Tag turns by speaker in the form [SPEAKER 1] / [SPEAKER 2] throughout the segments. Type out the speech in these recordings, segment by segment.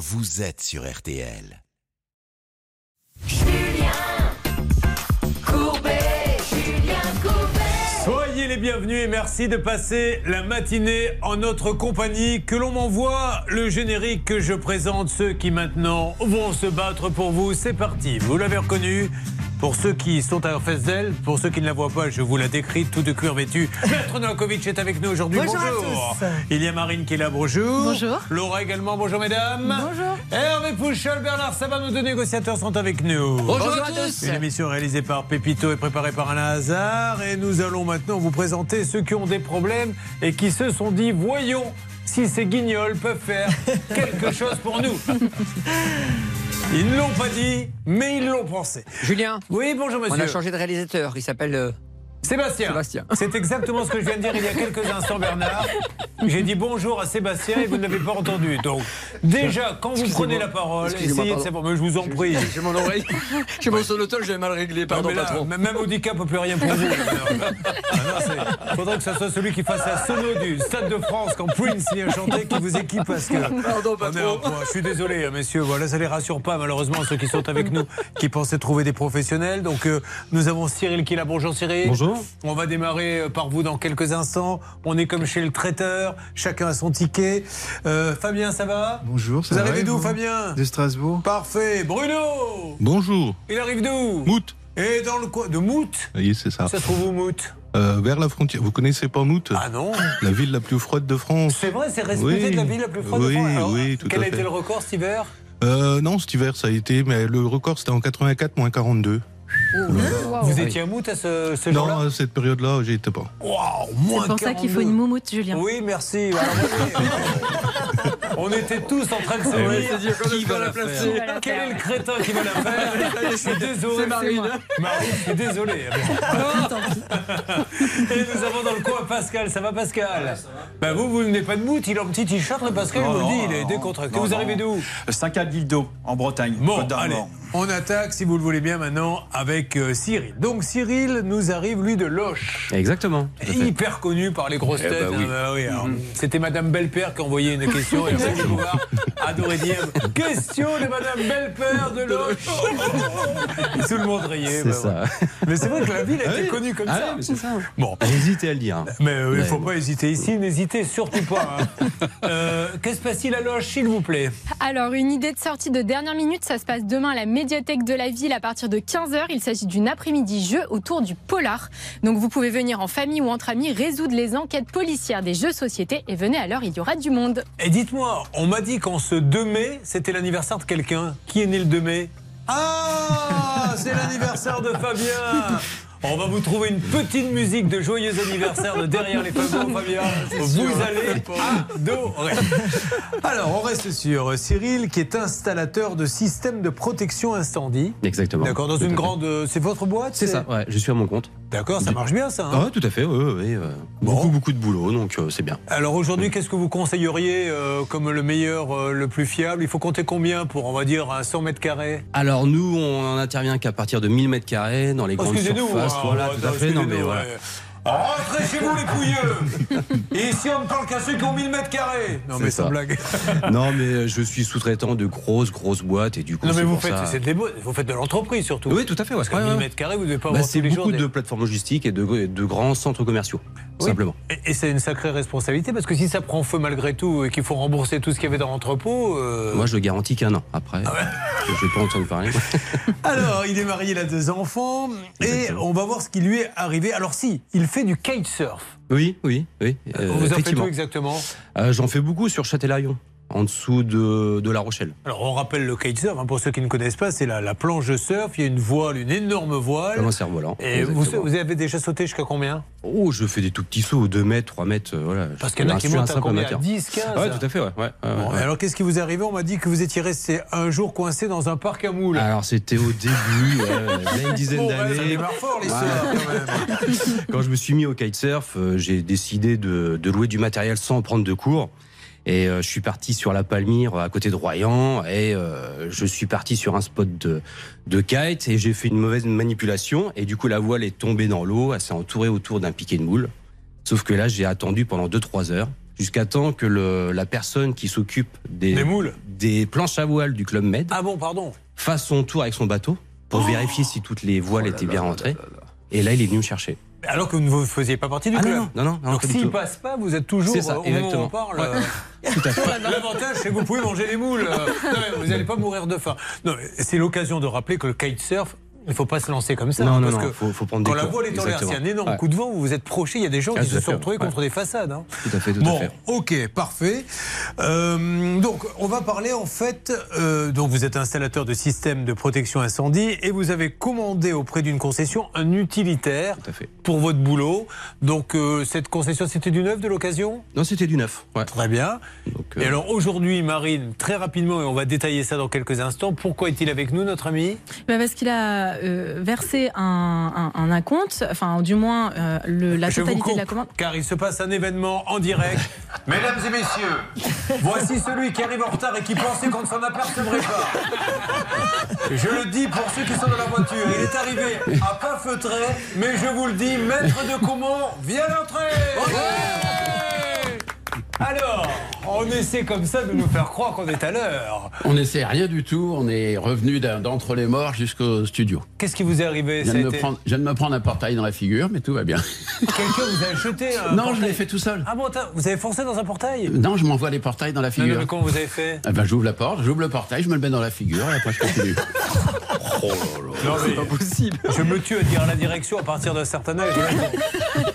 [SPEAKER 1] vous êtes sur RTL.
[SPEAKER 2] Soyez les bienvenus et merci de passer la matinée en notre compagnie. Que l'on m'envoie le générique que je présente ceux qui maintenant vont se battre pour vous. C'est parti. Vous l'avez reconnu. Pour ceux qui sont à face d'elle, pour ceux qui ne la voient pas, je vous la décris, tout de cuir vêtu. Maître Novakovic est avec nous aujourd'hui.
[SPEAKER 3] Bonjour à tous.
[SPEAKER 2] Il y a Marine qui est là, bonjour.
[SPEAKER 3] Bonjour.
[SPEAKER 2] Laura également, bonjour mesdames.
[SPEAKER 3] Bonjour.
[SPEAKER 2] Hervé Pouchol, Bernard Sabat, nos deux négociateurs sont avec nous.
[SPEAKER 3] Bonjour à tous.
[SPEAKER 2] Une émission réalisée par Pépito et préparée par Alain Hazard. Et nous allons maintenant vous présenter ceux qui ont des problèmes et qui se sont dit voyons si ces guignols peuvent faire quelque chose pour nous. Ils ne l'ont pas dit, mais ils l'ont pensé.
[SPEAKER 4] Julien,
[SPEAKER 2] Oui, bonjour monsieur.
[SPEAKER 4] on a changé de réalisateur. Il s'appelle.
[SPEAKER 2] Sébastien.
[SPEAKER 4] Sébastien.
[SPEAKER 2] C'est exactement ce que je viens de dire il y a quelques instants, Bernard. J'ai dit bonjour à Sébastien et vous ne l'avez pas entendu. Donc, déjà, quand vous prenez la parole, essayez de savoir. Mais je vous en prie.
[SPEAKER 4] J'ai mon oreille. J'ai mon sonotone, j'avais mal réglé. Pardon,
[SPEAKER 2] Non, là,
[SPEAKER 4] patron.
[SPEAKER 2] Même Audica peut plus rien pour vous. Il faudrait que ce soit celui qui fasse la sono du Stade de France quand Prince vient chanter qui vous équipe parce que.
[SPEAKER 4] Pardon,
[SPEAKER 2] en. Je suis désolé, hein, messieurs. Voilà, ça les rassure pas, malheureusement, ceux qui sont avec nous, qui pensaient trouver des professionnels. Donc, euh, nous avons Cyril qui est là. Bonjour, Cyril.
[SPEAKER 5] Bonjour.
[SPEAKER 2] On va démarrer euh, par vous dans quelques instants. On est comme chez le traiteur. Chacun a son ticket. Euh, Fabien, ça va?
[SPEAKER 5] Bonjour, ça
[SPEAKER 2] Vous
[SPEAKER 5] va,
[SPEAKER 2] arrivez
[SPEAKER 5] et
[SPEAKER 2] d'où,
[SPEAKER 5] vous?
[SPEAKER 2] Fabien?
[SPEAKER 5] De Strasbourg.
[SPEAKER 2] Parfait. Bruno
[SPEAKER 5] Bonjour.
[SPEAKER 2] Il arrive d'où?
[SPEAKER 5] Mout.
[SPEAKER 2] Et dans le coin de Mout?
[SPEAKER 5] Oui, c'est ça.
[SPEAKER 2] Ça se trouve où, Mout?
[SPEAKER 5] Euh, vers la frontière. Vous connaissez pas Mout?
[SPEAKER 2] Ah non
[SPEAKER 5] La ville la plus froide de France.
[SPEAKER 2] C'est vrai, c'est
[SPEAKER 5] Oui.
[SPEAKER 2] de la ville la plus froide de France. Alors,
[SPEAKER 5] oui, tout
[SPEAKER 2] Quel
[SPEAKER 5] à
[SPEAKER 2] a été
[SPEAKER 5] fait.
[SPEAKER 2] le record cet hiver?
[SPEAKER 5] Euh, non, cet hiver, ça a été, mais le record, c'était en 84, moins 42.
[SPEAKER 2] Vous étiez à Mout à ce, ce
[SPEAKER 5] Non,
[SPEAKER 2] jour-là
[SPEAKER 5] à cette période-là, j'y étais pas.
[SPEAKER 2] Waouh, moins
[SPEAKER 3] C'est pour ça qu'il
[SPEAKER 2] 42.
[SPEAKER 3] faut une moumoute, Julien.
[SPEAKER 2] Oui, merci. Alors, On était tous en train de se
[SPEAKER 5] oui.
[SPEAKER 2] dire
[SPEAKER 4] Qui va la placer
[SPEAKER 2] Quel est le crétin qui va la faire Je suis désolé.
[SPEAKER 4] C'est Marine.
[SPEAKER 2] Marine, je suis désolé. Et nous avons dans le coin Pascal. Ça va, Pascal Bah vous, vous venez pas de Mout. Il a un petit t-shirt, le Pascal, il me le dit. Il est décontracté. Vous arrivez d'où
[SPEAKER 6] Saint-Calvildo, en Bretagne,
[SPEAKER 2] Bon, allez. On attaque, si vous le voulez bien, maintenant avec euh, Cyril. Donc Cyril nous arrive, lui, de Loche.
[SPEAKER 7] Exactement.
[SPEAKER 2] Hyper connu par les grosses
[SPEAKER 7] Eh
[SPEAKER 2] têtes.
[SPEAKER 7] bah oui.
[SPEAKER 2] hein, bah oui, alors, C'était Madame Belpère qui a envoyé une question. Et Raphaël Bouvard adorait dire Question de Madame Belpère de Loche. Tout le monde riait.
[SPEAKER 7] C'est
[SPEAKER 2] bah,
[SPEAKER 7] ça.
[SPEAKER 2] ouais. Mais c'est vrai que la ville était connue comme
[SPEAKER 7] Ah
[SPEAKER 2] ça.
[SPEAKER 7] ouais, ça.
[SPEAKER 2] Bon.
[SPEAKER 7] Hésitez à le dire.
[SPEAKER 2] Mais euh, il ne faut pas hésiter ici, n'hésitez surtout pas. hein. Euh, Qu'est-ce qui se passe-t-il à Loche, s'il vous plaît?
[SPEAKER 8] Alors, une idée de sortie de dernière minute, ça se passe demain à la médiathèque de la ville à partir de 15h. Il s'agit d'une après-midi jeu autour du polar. Donc, vous pouvez venir en famille ou entre amis résoudre les enquêtes policières des jeux société et venez à l'heure, il y aura du monde.
[SPEAKER 2] Et dites-moi, on m'a dit qu'en ce 2 mai, c'était l'anniversaire de quelqu'un. Qui est né le 2 mai? Ah C'est l'anniversaire de Fabien on va vous trouver une petite musique de joyeux anniversaire de derrière les fagots, Fabien. Vous allez adorer. Alors, on reste sur Cyril, qui est installateur de systèmes de protection incendie.
[SPEAKER 7] Exactement.
[SPEAKER 2] D'accord, dans
[SPEAKER 7] Tout
[SPEAKER 2] une grande. euh, C'est votre boîte
[SPEAKER 7] C'est ça, ouais, je suis à mon compte.
[SPEAKER 2] D'accord, ça marche bien ça. hein
[SPEAKER 7] Ah ouais, tout à fait, ouais, ouais, ouais, euh,
[SPEAKER 2] Bon.
[SPEAKER 7] Beaucoup, beaucoup de boulot, donc euh, c'est bien.
[SPEAKER 2] Alors aujourd'hui, qu'est-ce que vous conseilleriez euh, comme le meilleur, euh, le plus fiable? Il faut compter combien pour, on va dire, un 100 mètres carrés?
[SPEAKER 7] Alors nous, on n'intervient qu'à partir de 1000 mètres carrés dans les
[SPEAKER 2] Oh,
[SPEAKER 7] grandes
[SPEAKER 2] Excusez-nous.
[SPEAKER 7] surfaces. Voilà,
[SPEAKER 2] ouais,
[SPEAKER 7] tout à fait. Non, mais voilà.
[SPEAKER 2] Ouais. Rentrez chez vous les pouilleux Et ici on ne parle qu'à ceux qui ont 1000 mètres carrés Non
[SPEAKER 7] C'est
[SPEAKER 2] mais
[SPEAKER 7] ça.
[SPEAKER 2] blague
[SPEAKER 7] non, mais euh, je suis sous-traitant de grosses, grosses boîtes et du coup,
[SPEAKER 2] Non mais
[SPEAKER 7] c'est
[SPEAKER 2] vous
[SPEAKER 7] pour
[SPEAKER 2] faites,
[SPEAKER 7] ça-
[SPEAKER 2] c'est des beaux- vous faites de l'entreprise surtout
[SPEAKER 7] Oui, tout à fait. Ouais.
[SPEAKER 2] Parce
[SPEAKER 7] Ouais,
[SPEAKER 2] 1000
[SPEAKER 7] ouais.
[SPEAKER 2] mètres carrés, vous ne devez pas
[SPEAKER 7] Bah,
[SPEAKER 2] avoir
[SPEAKER 7] c'est
[SPEAKER 2] tous les jours
[SPEAKER 7] beaucoup
[SPEAKER 2] des-
[SPEAKER 7] de plateformes logistiques et de, de grands centres commerciaux,
[SPEAKER 2] Oui.
[SPEAKER 7] simplement.
[SPEAKER 2] Et, et c'est une sacrée responsabilité parce que si ça prend feu malgré tout et qu'il faut rembourser tout ce qu'il y avait dans l'entrepôt... euh,
[SPEAKER 7] Moi, je le garantis qu'un an. Après,
[SPEAKER 2] Ah
[SPEAKER 7] je n'ai pas entendu parler.
[SPEAKER 2] Alors, il est marié, il a deux enfants, et
[SPEAKER 7] Exactement.
[SPEAKER 2] on va voir ce qui lui est arrivé. Alors si, il fait du kitesurf.
[SPEAKER 7] oui, oui, oui. euh,
[SPEAKER 2] vous en faites où exactement?
[SPEAKER 7] Euh, J'en fais beaucoup sur Châtellarion, en dessous de, de La Rochelle.
[SPEAKER 2] Alors, on rappelle le kitesurf, hein, pour ceux qui ne connaissent pas, c'est la, la planche de surf, il y a une voile, une énorme voile.
[SPEAKER 7] Un cerf-volant.
[SPEAKER 2] Et vous, vous avez déjà sauté jusqu'à combien?
[SPEAKER 7] Oh, je fais des tout petits sauts, 2 mètres, 3 mètres, euh, voilà.
[SPEAKER 2] Parce qu'il y en a qui
[SPEAKER 7] un
[SPEAKER 2] montent à combien?
[SPEAKER 7] amateur.
[SPEAKER 2] 10, 15
[SPEAKER 7] Ouais, tout à fait, ouais. ouais, ouais,
[SPEAKER 2] Bon,
[SPEAKER 7] ouais.
[SPEAKER 2] et Alors, qu'est-ce qui vous est arrivé? On m'a dit que vous étiez resté un jour coincé dans un parc à moules.
[SPEAKER 7] Alors, c'était au début, ouais, il y a une dizaine
[SPEAKER 2] Bon, ça
[SPEAKER 7] d'années.
[SPEAKER 2] fort l'histoire quand
[SPEAKER 7] je me suis mis au kitesurf, euh, j'ai décidé de, de louer du matériel sans prendre de cours. Et euh, je suis parti sur la Palmyre, à côté de Royan, et euh, je suis parti sur un spot de, de kite, et j'ai fait une mauvaise manipulation, et du coup la voile est tombée dans l'eau, elle s'est entourée autour d'un piquet de moule. Sauf que là, j'ai attendu pendant 2-3 heures, jusqu'à temps que le- la personne qui s'occupe des,
[SPEAKER 2] Des moules.
[SPEAKER 7] des planches à voile du Club Med
[SPEAKER 2] Ah bon, pardon.
[SPEAKER 7] fasse son tour avec son bateau pour vérifier si toutes les voiles étaient bien rentrées. Et là, il est venu me chercher.
[SPEAKER 2] Alors que vous ne faisiez pas partie du
[SPEAKER 7] Ah
[SPEAKER 2] club.
[SPEAKER 7] non, non, non, non,
[SPEAKER 2] Donc s'il passe pas, vous êtes toujours
[SPEAKER 7] ça,
[SPEAKER 2] au moment où on parle.
[SPEAKER 7] Ouais.
[SPEAKER 2] euh,
[SPEAKER 7] Tout à fait.
[SPEAKER 2] L'avantage, c'est que vous pouvez manger les moules. non, vous n'allez pas mourir de faim. C'est l'occasion de rappeler que le kitesurf, il ne faut pas se lancer comme ça.
[SPEAKER 7] Non,
[SPEAKER 2] hein,
[SPEAKER 7] non,
[SPEAKER 2] parce
[SPEAKER 7] non,
[SPEAKER 2] que
[SPEAKER 7] faut- faut prendre des
[SPEAKER 2] quand la
[SPEAKER 7] cours.
[SPEAKER 2] voile est en l'air, a un énorme
[SPEAKER 7] Ouais.
[SPEAKER 2] coup de vent, vous vous êtes projeté, il y a des gens
[SPEAKER 7] Ah,
[SPEAKER 2] qui se sont
[SPEAKER 7] fait,
[SPEAKER 2] retrouvés
[SPEAKER 7] ouais.
[SPEAKER 2] contre des façades. hein.
[SPEAKER 7] Tout à fait, tout
[SPEAKER 2] bon,
[SPEAKER 7] à fait.
[SPEAKER 2] ok, parfait. Euh, donc, on va parler en fait. euh, donc, vous êtes installateur de systèmes de protection incendie et vous avez commandé auprès d'une concession un utilitaire
[SPEAKER 7] Tout à fait.
[SPEAKER 2] pour votre boulot. Donc, euh, cette concession, c'était du neuf, de l'occasion?
[SPEAKER 7] Non, c'était du neuf. Ouais.
[SPEAKER 2] Très bien.
[SPEAKER 7] Donc, euh,
[SPEAKER 2] Et alors aujourd'hui, Marine, très rapidement, et on va détailler ça dans quelques instants, pourquoi est-il avec nous, notre ami?
[SPEAKER 3] Bah, parce qu'il a euh, versé un, un, un acompte, enfin du moins euh, le, la
[SPEAKER 2] Je vous
[SPEAKER 3] totalité
[SPEAKER 2] coupe,
[SPEAKER 3] de la commande.
[SPEAKER 2] car il se passe un événement en direct. Mesdames et messieurs, voici celui qui arrive en retard et qui pensait qu'on ne s'en apercevrait pas. Je le dis pour ceux qui sont dans la voiture, il est arrivé à pas feutrer, mais je vous le dis, maître de Comont, viens l'entrée Alors, on essaie comme ça de nous faire croire qu'on est à l'heure.
[SPEAKER 9] On n'essaie rien du tout, on est revenu d'entre les morts jusqu'au studio.
[SPEAKER 2] Qu'est-ce qui vous est arrivé?
[SPEAKER 9] Je viens, de me
[SPEAKER 2] été-
[SPEAKER 9] prendre, je viens de me prendre un portail dans la figure, mais tout va bien.
[SPEAKER 2] Quelqu'un vous a jeté un
[SPEAKER 9] non, je l'ai fait tout seul.
[SPEAKER 2] Ah bon, attends, vous avez foncé dans un portail?
[SPEAKER 9] Non, je m'envoie les portails dans la figure.
[SPEAKER 2] mais comment vous avez fait?
[SPEAKER 9] Ah ben, j'ouvre la porte, j'ouvre le portail, je me le mets dans la figure et après je continue.
[SPEAKER 2] Non, mais
[SPEAKER 4] Pas possible.
[SPEAKER 2] je me tue à dire la direction à partir d'un certain âge.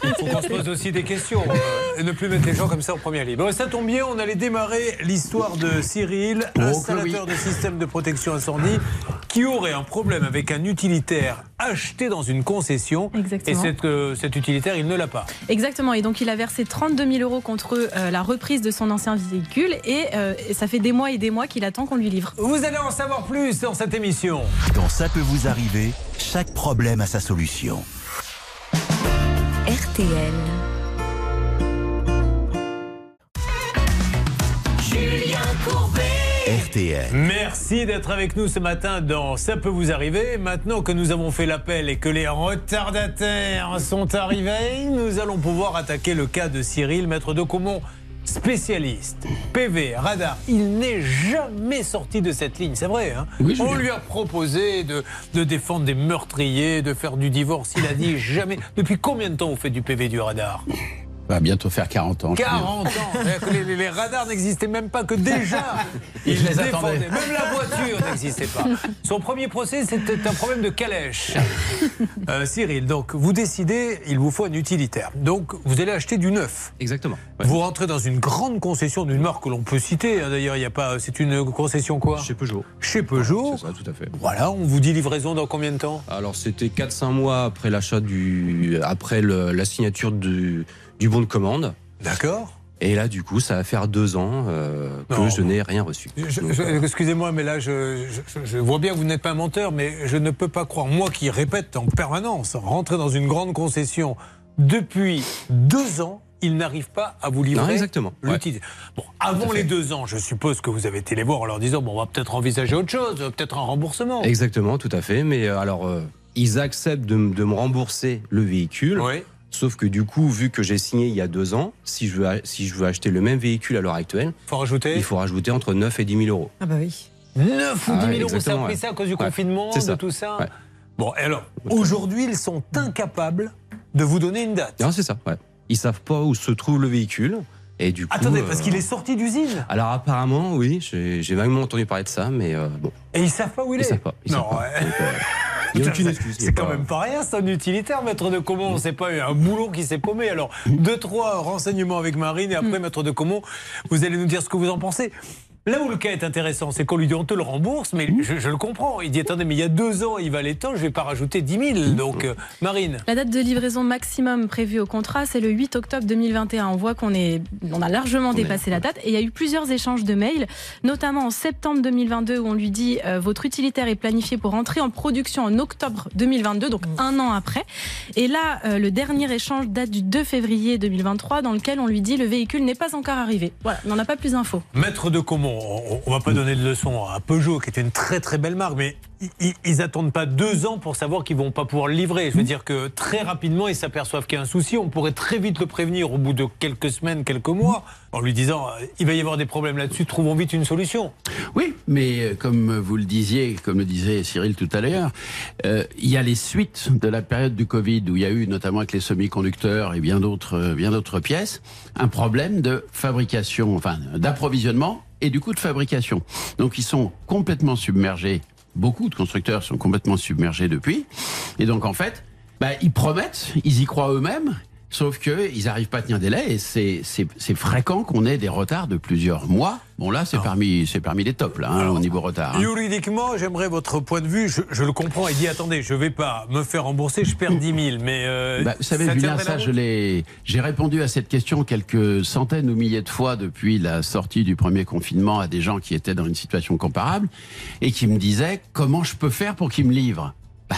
[SPEAKER 2] Il faut qu'on se pose aussi des questions euh, et ne plus mettre les gens comme ça en première ligne. Bon, ça tombe bien, on allait démarrer l'histoire de Cyril,
[SPEAKER 9] Oh,
[SPEAKER 2] installateur de système de protection incendie, qui aurait un problème avec un utilitaire acheté dans une concession.
[SPEAKER 3] Exactement.
[SPEAKER 2] Et cette, euh, cet utilitaire, il ne l'a pas.
[SPEAKER 3] Exactement, et donc il a versé 32 000 euros contre euh, la reprise de son ancien véhicule et, euh, et ça fait des mois et des mois qu'il attend qu'on lui livre.
[SPEAKER 2] Vous allez en savoir plus dans cette émission.
[SPEAKER 1] Dans Ça peut vous arriver, chaque problème a sa solution.
[SPEAKER 10] RTL.
[SPEAKER 1] RTL.
[SPEAKER 2] Merci d'être avec nous ce matin dans Ça peut vous arriver. Maintenant que nous avons fait l'appel et que les retardataires sont arrivés, nous allons pouvoir attaquer le cas de Cyril, maître de Comont, spécialiste, PV, radar. Il n'est jamais sorti de cette ligne, c'est vrai. hein
[SPEAKER 9] Oui,
[SPEAKER 2] On lui a proposé de, de défendre des meurtriers, de faire du divorce. Il a dit jamais. Depuis combien de temps vous faites du PV du radar?
[SPEAKER 9] Va bientôt faire 40 ans. je veux dire.
[SPEAKER 2] 40 ans les, les- les radars n'existaient même pas que déjà ils
[SPEAKER 9] Je les
[SPEAKER 2] défendaient.
[SPEAKER 9] attendais.
[SPEAKER 2] Même la voiture n'existait pas. Son premier procès, c'était un problème de calèche. Euh, Cyril, donc vous décidez, il vous faut un utilitaire. Donc vous allez acheter du neuf.
[SPEAKER 7] Exactement. Ouais.
[SPEAKER 2] Vous rentrez dans une grande concession d'une marque que l'on peut citer. hein, D'ailleurs, il y a pas. C'est une concession quoi?
[SPEAKER 7] Chez Peugeot.
[SPEAKER 2] Chez Peugeot.
[SPEAKER 7] C'est ça, tout à fait.
[SPEAKER 2] Voilà, on vous dit livraison dans combien de temps?
[SPEAKER 7] Alors c'était 4-5 mois après l'achat du, après le- la signature du, du bon de commande.
[SPEAKER 2] D'accord.
[SPEAKER 7] Et là, du coup, ça va faire deux ans euh, que
[SPEAKER 2] Non.
[SPEAKER 7] je n'ai rien reçu. Euh,
[SPEAKER 2] Excusez-moi, mais là, je, je- je vois bien que vous n'êtes pas un menteur, mais je ne peux pas croire, moi qui répète en permanence, rentrer dans une grande concession depuis deux ans, il n'arrive pas à vous livrer
[SPEAKER 7] Non, exactement. Ouais.
[SPEAKER 2] Bon, avant les deux ans, je suppose que vous avez été les voir en leur disant, bon, on va peut-être envisager autre chose, peut-être un remboursement.
[SPEAKER 7] Exactement, tout à fait. Mais euh, alors, ils acceptent de me rembourser le véhicule.
[SPEAKER 2] Oui.
[SPEAKER 7] Sauf que du coup, vu que j'ai signé il y a deux ans, si je veux, si je veux acheter le même véhicule à l'heure actuelle,
[SPEAKER 2] Faut rajouter
[SPEAKER 7] il faut rajouter entre 9 et 10 000 euros.
[SPEAKER 3] Ah bah oui.
[SPEAKER 2] 9 ou 10 000
[SPEAKER 7] Ah,
[SPEAKER 2] euros. Ça a pris
[SPEAKER 7] ouais.
[SPEAKER 2] ça à cause du
[SPEAKER 7] Ouais.
[SPEAKER 2] confinement, de
[SPEAKER 7] ça.
[SPEAKER 2] tout ça
[SPEAKER 7] Ouais.
[SPEAKER 2] Bon, et alors, aujourd'hui, ils sont incapables de vous donner une date.
[SPEAKER 7] Non, c'est ça. Ouais. Ils savent pas où se trouve le véhicule. Et du coup,
[SPEAKER 2] Attendez,
[SPEAKER 7] euh,
[SPEAKER 2] parce qu'il est sorti d'usine.
[SPEAKER 7] Alors apparemment, oui, j'ai j'ai vaguement entendu parler de ça, mais euh, bon,
[SPEAKER 2] Et ils savent pas où il
[SPEAKER 7] ils
[SPEAKER 2] est.
[SPEAKER 7] savent pas. Ils
[SPEAKER 2] non,
[SPEAKER 7] savent pas.
[SPEAKER 2] ouais.
[SPEAKER 7] Donc, euh,
[SPEAKER 2] C'est quand
[SPEAKER 7] pas-
[SPEAKER 2] même pas rien, c'est un utilitaire, maître de Comont. C'est pas un boulot qui s'est paumé. Alors, deux, trois renseignements avec Marine et après, maître de Comont, vous allez nous dire ce que vous en pensez. Là où le cas est intéressant, c'est qu'on lui dit on te le rembourse, mais je, je le comprends. Il dit attendez, mais il y a deux ans, il valait tant, je vais pas rajouter 10 000. Donc, euh, Marine.
[SPEAKER 3] La date de livraison maximum prévue au contrat, c'est le 8 octobre 2021. On voit qu'on est, on a largement dépassé la date et il y a eu plusieurs échanges de mails, notamment en septembre 2022 où on lui dit euh, votre utilitaire est planifié pour entrer en production en octobre 2022, donc un an après. Et là, euh, le dernier échange date du 2 février 2023 dans lequel on lui dit le véhicule n'est pas encore arrivé. Voilà, on n'en a pas plus d'infos.
[SPEAKER 2] Maître de Comont, on, on va pas donner de leçon à Peugeot, qui était une très très belle marque, mais i- i- ils attendent pas deux ans pour savoir qu'ils vont pas pouvoir le livrer. Je veux dire que très rapidement, ils s'aperçoivent qu'il y a un souci. On pourrait très vite le prévenir au bout de quelques semaines, quelques mois, en lui disant euh, il va y avoir des problèmes là-dessus, trouvons vite une solution.
[SPEAKER 9] Oui, mais euh, comme vous le disiez, comme le disait Cyril tout à l'heure, euh, il y a les suites de la période du Covid où il y a eu, notamment avec les semi-conducteurs et bien d'autres, bien d'autres pièces, un problème de fabrication, enfin d'approvisionnement et du coût de fabrication. Donc ils sont complètement submergés. Beaucoup de constructeurs sont complètement submergés depuis. Et donc en fait, bah, ils promettent, ils y croient eux-mêmes. Sauf qu'ils n'arrivent pas à tenir délai et c'est- fréquent qu'on ait des retards de plusieurs mois. Bon là, c'est parmi, c'est parmi les tops là, hein, au niveau retard. hein.
[SPEAKER 2] Juridiquement, j'aimerais votre point de vue. Je, je le comprends. Il dit attendez, je vais pas me faire rembourser, je perds 10 000. Mais euh,
[SPEAKER 9] Bah, vous savez, Julien, ça, je
[SPEAKER 2] route
[SPEAKER 9] l'ai, j'ai répondu à cette question quelques centaines ou milliers de fois depuis la sortie du premier confinement à des gens qui étaient dans une situation comparable et qui me disaient comment je peux faire pour qu'ils me livrent? Bah,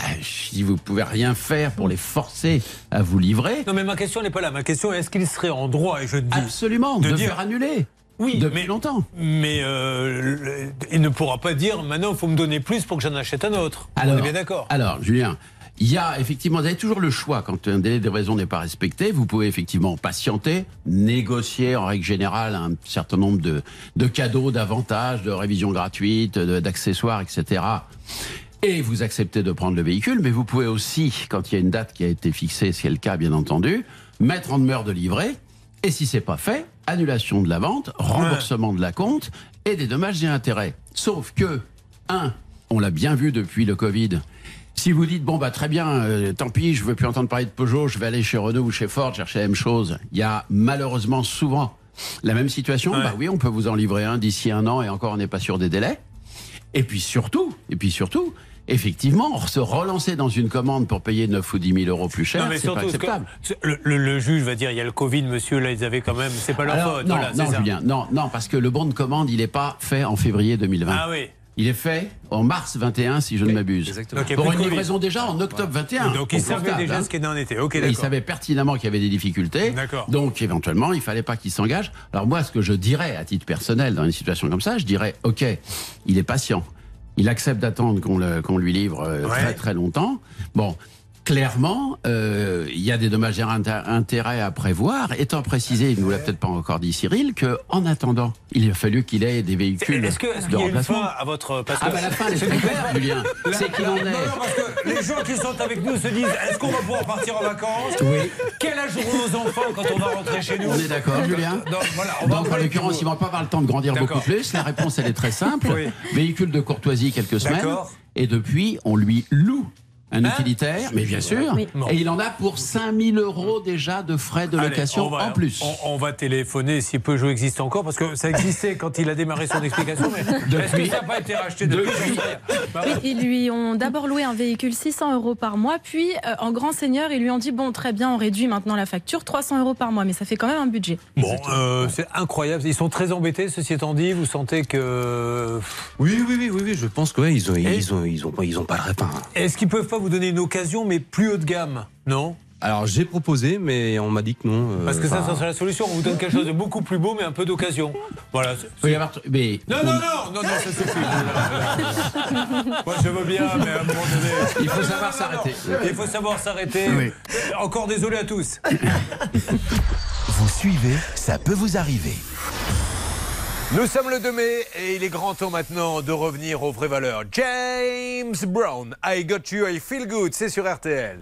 [SPEAKER 9] dis, vous pouvez rien faire pour les forcer à vous livrer.
[SPEAKER 2] Non, mais ma question n'est pas là. Ma question est est-ce qu'il serait en droit, et je dis,
[SPEAKER 9] Absolument,
[SPEAKER 2] de
[SPEAKER 9] de,
[SPEAKER 2] dire-
[SPEAKER 9] faire annuler.
[SPEAKER 2] Oui,
[SPEAKER 9] depuis
[SPEAKER 2] mais-
[SPEAKER 9] longtemps.
[SPEAKER 2] mais euh, il ne pourra pas dire maintenant il faut me donner plus pour que j'en achète un autre. On est bien d'accord.
[SPEAKER 9] Alors, Julien, il y a effectivement, vous avez toujours le choix quand un délai de livraison n'est pas respecté. Vous pouvez effectivement patienter, négocier en règle générale un certain nombre de, de cadeaux, d'avantages, de révisions gratuites, d'accessoires, etc. Et vous acceptez de prendre le véhicule, mais vous pouvez aussi, quand il y a une date qui a été fixée, c'est le cas bien entendu, mettre en demeure de livrer. Et si c'est pas fait, annulation de la vente, remboursement de la compte et des dommages et intérêts. Sauf que, un, on l'a bien vu depuis le Covid. Si vous dites bon bah très bien, euh, tant pis, je veux plus entendre parler de Peugeot, je vais aller chez Renault ou chez Ford chercher la même chose. Il y a malheureusement souvent la même situation.
[SPEAKER 2] Ouais.
[SPEAKER 9] Bah oui, on peut vous en livrer un d'ici un an et encore on n'est pas sûr des délais. Et puis surtout, et puis surtout, effectivement, se relancer dans une commande pour payer 9 ou 10 000 euros plus cher, c'est pas acceptable.
[SPEAKER 2] le, le- le juge va dire il y a le Covid, monsieur, là, ils avaient quand même. C'est pas leur
[SPEAKER 9] Alors,
[SPEAKER 2] faute.
[SPEAKER 9] non,
[SPEAKER 2] voilà,
[SPEAKER 9] non. Julien, non, non, parce que le bon de commande, il n'est pas fait en février 2020.
[SPEAKER 2] Ah oui.
[SPEAKER 9] Il est fait en mars 21, si je ne m'abuse.
[SPEAKER 2] Il
[SPEAKER 9] Pour une livraison déjà en octobre 21.
[SPEAKER 2] Donc ils savaient
[SPEAKER 9] Confortable,
[SPEAKER 2] déjà
[SPEAKER 9] hein.
[SPEAKER 2] ce qu'il en était. Ok,
[SPEAKER 9] Et il savait pertinemment qu'il y avait des difficultés.
[SPEAKER 2] D'accord.
[SPEAKER 9] Donc éventuellement, il fallait pas qu'il s'engage. Alors moi, ce que je dirais à titre personnel dans une situation comme ça, je dirais, ok, il est patient. Il accepte d'attendre qu'on lui livre euh,
[SPEAKER 2] Ouais.
[SPEAKER 9] très très longtemps. Bon. Clairement, euh, il y a des dommages et inté- intérêts à prévoir, étant précisé, il ne nous l'a peut-être pas encore dit Cyril, que en attendant, il a fallu qu'il ait des véhicules
[SPEAKER 2] Est-ce que- est-ce
[SPEAKER 9] de
[SPEAKER 2] qu'il y a une
[SPEAKER 9] remplacement.
[SPEAKER 2] fin à votre. Parce
[SPEAKER 9] Ah
[SPEAKER 2] que-
[SPEAKER 9] bah la fin, elle est très claire, Julien. C'est qu'il en est.
[SPEAKER 2] non, parce que les gens qui sont avec nous se disent est-ce qu'on va pouvoir partir en vacances?
[SPEAKER 9] Oui.
[SPEAKER 2] Quel âge auront nos enfants quand on va rentrer chez nous?
[SPEAKER 9] On est d'accord, Julien
[SPEAKER 2] Donc, voilà, on va
[SPEAKER 9] Donc, en l'occurrence, ils vont pas avoir le temps de grandir
[SPEAKER 2] D'accord.
[SPEAKER 9] beaucoup plus. La réponse, elle est très simple.
[SPEAKER 2] Oui.
[SPEAKER 9] Véhicule de courtoisie quelques semaines.
[SPEAKER 2] D'accord.
[SPEAKER 9] Et depuis, on lui loue un
[SPEAKER 2] Hein
[SPEAKER 9] utilitaire, mais bien sûr.
[SPEAKER 3] Oui.
[SPEAKER 9] Et il en a pour 5000 euros déjà de frais de location
[SPEAKER 2] on va-
[SPEAKER 9] en plus.
[SPEAKER 2] On, on va téléphoner si Peugeot existe encore, parce que ça existait quand il a démarré son explication. Mais est-ce que ça n'a pas été racheté depuis. Bah,
[SPEAKER 3] Oui, ils lui ont d'abord loué un véhicule 600 euros par mois, puis euh, en grand seigneur, ils lui ont dit bon, très bien, on réduit maintenant la facture 300 euros par mois, mais ça fait quand même un budget.
[SPEAKER 2] Bon, euh, c'est incroyable. Ils sont très embêtés, ceci étant dit. Vous sentez que.
[SPEAKER 7] Oui, oui, oui, oui, oui, je pense que ouais, ils ont, ils ont, ils ont, pas- ils ont pas. Enfin,
[SPEAKER 2] Est-ce qu'ils peuvent pas vous donner une occasion, mais plus haut de gamme Non?
[SPEAKER 7] Alors j'ai proposé, mais on m'a dit que non. euh,
[SPEAKER 2] Parce que ça, ça serait la solution. On vous donne quelque chose de beaucoup plus beau, mais un peu d'occasion. Voilà.
[SPEAKER 9] avoir- mais
[SPEAKER 2] Non, non, non, non, non, ça suffit. Moi, je veux bien, mais à un moment donné.
[SPEAKER 9] il faut savoir s'arrêter.
[SPEAKER 2] Il faut savoir s'arrêter.
[SPEAKER 9] Oui.
[SPEAKER 2] Encore désolé à tous.
[SPEAKER 1] Vous suivez, ça peut vous arriver.
[SPEAKER 2] Nous sommes le 2 mai et il est grand temps maintenant de revenir aux vraies valeurs. James Brown, I Got You, I Feel Good, c'est sur RTL.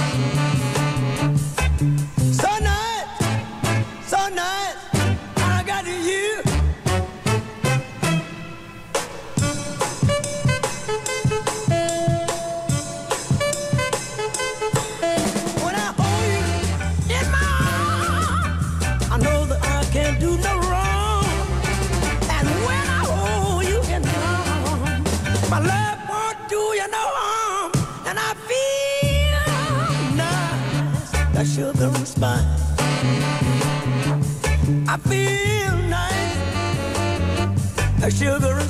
[SPEAKER 10] Like sugar and spice. I feel nice, like sugar and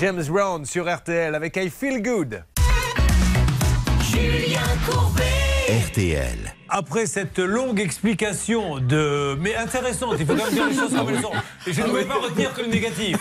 [SPEAKER 2] James Brown sur RTL avec I Feel Good.
[SPEAKER 10] Julien Courbet.
[SPEAKER 1] RTL.
[SPEAKER 2] Après cette longue explication de. Mais intéressante, il faut quand même dire les choses comme elles sont. Et je ne vais pas retenir que le négatif.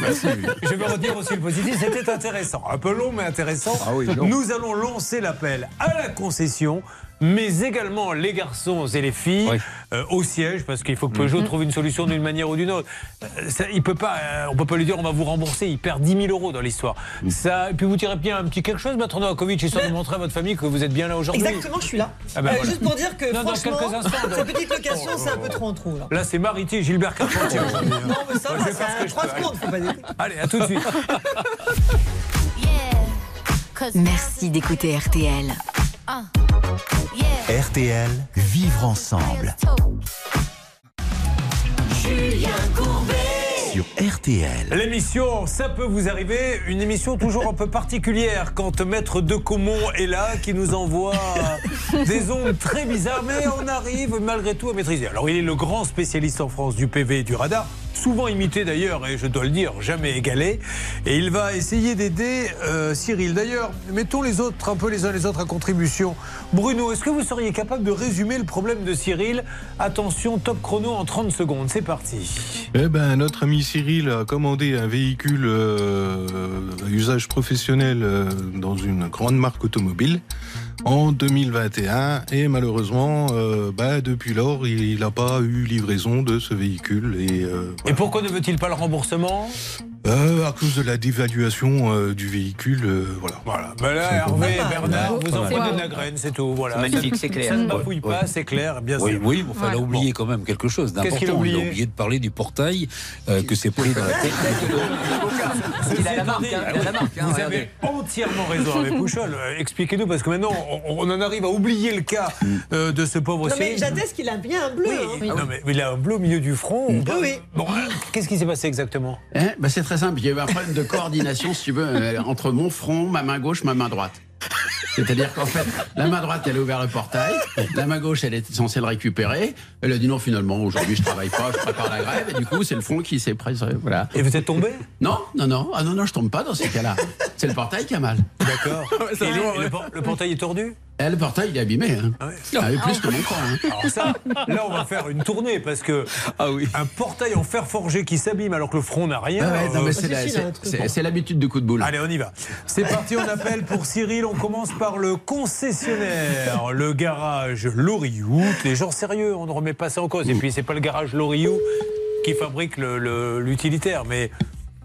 [SPEAKER 2] Je vais retenir aussi le positif. C'était intéressant. Un peu long, mais intéressant. Nous allons lancer l'appel à la concession. Mais également les garçons et les filles euh, au siège, parce qu'il faut que Peugeot trouve une solution d'une manière ou d'une autre. Euh, ça, il peut pas, euh, on peut pas lui dire on va vous rembourser. Il perd 10 000 euros dans l'histoire. Ça, et puis vous tirez bien un petit quelque chose, Maître Novakovic, histoire de montrer à votre famille que vous êtes bien là aujourd'hui.
[SPEAKER 11] Exactement, je suis là.
[SPEAKER 2] Ah ben
[SPEAKER 11] Euh,
[SPEAKER 2] voilà.
[SPEAKER 11] Juste pour dire que
[SPEAKER 2] Non, dans
[SPEAKER 11] franchement,
[SPEAKER 2] quelques instants, donc.
[SPEAKER 11] cette petite location, c'est un peu trop en trop. Là.
[SPEAKER 2] Là, c'est Mariti et Gilbert Carpentier.
[SPEAKER 11] Non, mais ça c'est
[SPEAKER 2] faire ce
[SPEAKER 11] un
[SPEAKER 2] que je
[SPEAKER 11] 3
[SPEAKER 2] peux.
[SPEAKER 11] secondes, faut pas déconner.
[SPEAKER 2] Allez, à tout de suite.
[SPEAKER 12] Merci d'écouter RTL.
[SPEAKER 1] RTL, vivre ensemble.
[SPEAKER 10] Julien Courbet.
[SPEAKER 1] Sur RTL.
[SPEAKER 2] L'émission, ça peut vous arriver, une émission toujours un peu particulière quand Maître de Caumont est là, qui nous envoie des ondes très bizarres, mais on arrive malgré tout à maîtriser. Alors il est le grand spécialiste en France du PV et du radar, souvent imité d'ailleurs, et je dois le dire, jamais égalé, et il va essayer d'aider euh, Cyril. D'ailleurs, mettons les autres un peu les uns les autres à contribution. Bruno, est-ce que vous seriez capable de résumer le problème de Cyril? Attention, top chrono en 30 secondes, c'est parti.
[SPEAKER 5] Eh ben, notre ami Cyril a commandé un véhicule euh, à usage professionnel euh, dans une grande marque automobile en 2021 et malheureusement, euh, bah, depuis lors, il n'a pas eu livraison de ce véhicule. Et euh,
[SPEAKER 2] Et pourquoi ne veut-il pas le remboursement?
[SPEAKER 5] Euh, à cause de la dévaluation euh, du véhicule, euh, voilà.
[SPEAKER 2] Voilà. Ben là, Hervé et Bernard, vous en prenez de la graine, c'est tout. Voilà.
[SPEAKER 4] C'est magnifique, c'est clair.
[SPEAKER 2] Ça ne bafouille pas, c'est clair, bien
[SPEAKER 13] Oui,
[SPEAKER 2] sûr.
[SPEAKER 13] oui, mais enfin, il a oublié quand même quelque chose
[SPEAKER 2] Qu'est-ce qu'il a
[SPEAKER 13] d'important. Il a
[SPEAKER 2] oublié
[SPEAKER 13] oublié de parler du portail euh, que c'est pris dans la tête.
[SPEAKER 4] Il a la marque, hein, il a la marque. hein,
[SPEAKER 2] Vous
[SPEAKER 4] regardez.
[SPEAKER 2] avez entièrement raison avec Pouchol. Expliquez-nous, parce que maintenant, on, on en arrive à oublier le cas euh, de ce pauvre
[SPEAKER 11] Non, mais j'atteste qu'il a bien un bleu. hein.
[SPEAKER 2] Non, mais il a un bleu au milieu du front. ou pas
[SPEAKER 11] oui.
[SPEAKER 2] Bon, qu'est-ce qui s'est passé exactement?
[SPEAKER 9] Bah, c'est très simple. Il y a eu un problème de coordination, si tu veux, euh, entre mon front, ma main gauche, ma main droite. C'est-à-dire qu'en fait, la main droite, elle a ouvert le portail, la main gauche, elle était censée le récupérer. Elle a dit non, finalement, aujourd'hui, je travaille pas, je prépare la grève, et du coup, c'est le front qui s'est pris. Voilà.
[SPEAKER 2] Et vous êtes tombé?
[SPEAKER 9] Non, non, non. Ah non, non, je tombe pas dans ces cas-là. C'est le portail qui a mal.
[SPEAKER 2] D'accord. Et le portail est tordu?
[SPEAKER 9] Eh, le portail, il est abîmé. Hein.
[SPEAKER 2] Ah ouais.
[SPEAKER 9] Ah plus que mon. Hein.
[SPEAKER 2] Alors ça, là, on va faire une tournée parce que un portail en fer forgé qui s'abîme alors que le front n'a rien.
[SPEAKER 9] Ah ouais,
[SPEAKER 2] euh,
[SPEAKER 9] c'est l'habitude du coup de boule.
[SPEAKER 2] Allez, on y va. C'est parti, on appelle pour Cyril. On commence par le concessionnaire, le garage Loriou. Les gens sérieux, on ne remet pas ça en cause. Et puis, c'est pas le garage Loriou qui fabrique le- le- l'utilitaire, mais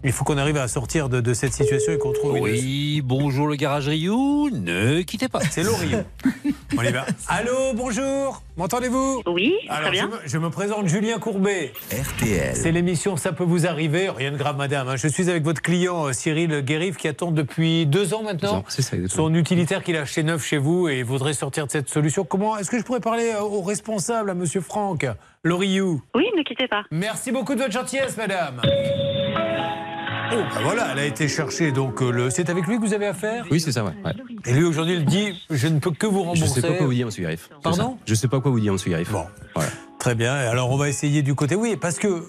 [SPEAKER 2] Il faut qu'on arrive à sortir de, de cette situation et qu'on trouve une-
[SPEAKER 13] Oui, bonjour le garage Rio, ne quittez pas.
[SPEAKER 2] C'est Laurie. On y va. Allô, bonjour. M'entendez-vous?
[SPEAKER 14] Oui,
[SPEAKER 2] Alors,
[SPEAKER 14] très bien.
[SPEAKER 2] Je, me, je me présente Julien Courbet.
[SPEAKER 1] RTL.
[SPEAKER 2] C'est l'émission Ça peut vous arriver. Rien de grave, madame. hein. Je suis avec votre client euh, Cyril Guérif qui attend depuis deux ans maintenant.
[SPEAKER 7] C'est ça.
[SPEAKER 2] Son utilitaire qu'il a acheté neuf chez vous et voudrait sortir de cette solution. Comment est-ce que je pourrais parler euh, au responsable, à Monsieur Franck Loriou
[SPEAKER 14] Oui, ne quittez pas.
[SPEAKER 2] Merci beaucoup de votre gentillesse, madame. Oh, ben voilà, elle a été cherchée. Donc, euh, le... c'est avec lui que vous avez affaire?
[SPEAKER 7] Oui, c'est ça, ouais. ouais.
[SPEAKER 2] Et lui, aujourd'hui, il dit Je ne peux que vous
[SPEAKER 7] Je
[SPEAKER 2] rembourser.
[SPEAKER 7] sais pas quoi vous dire, monsieur Garif. C'est
[SPEAKER 2] Pardon?
[SPEAKER 7] Je sais pas quoi vous dire, monsieur Garif.
[SPEAKER 2] Bon.
[SPEAKER 7] Voilà.
[SPEAKER 2] Très bien. Alors, on va essayer du côté. Oui, parce que euh,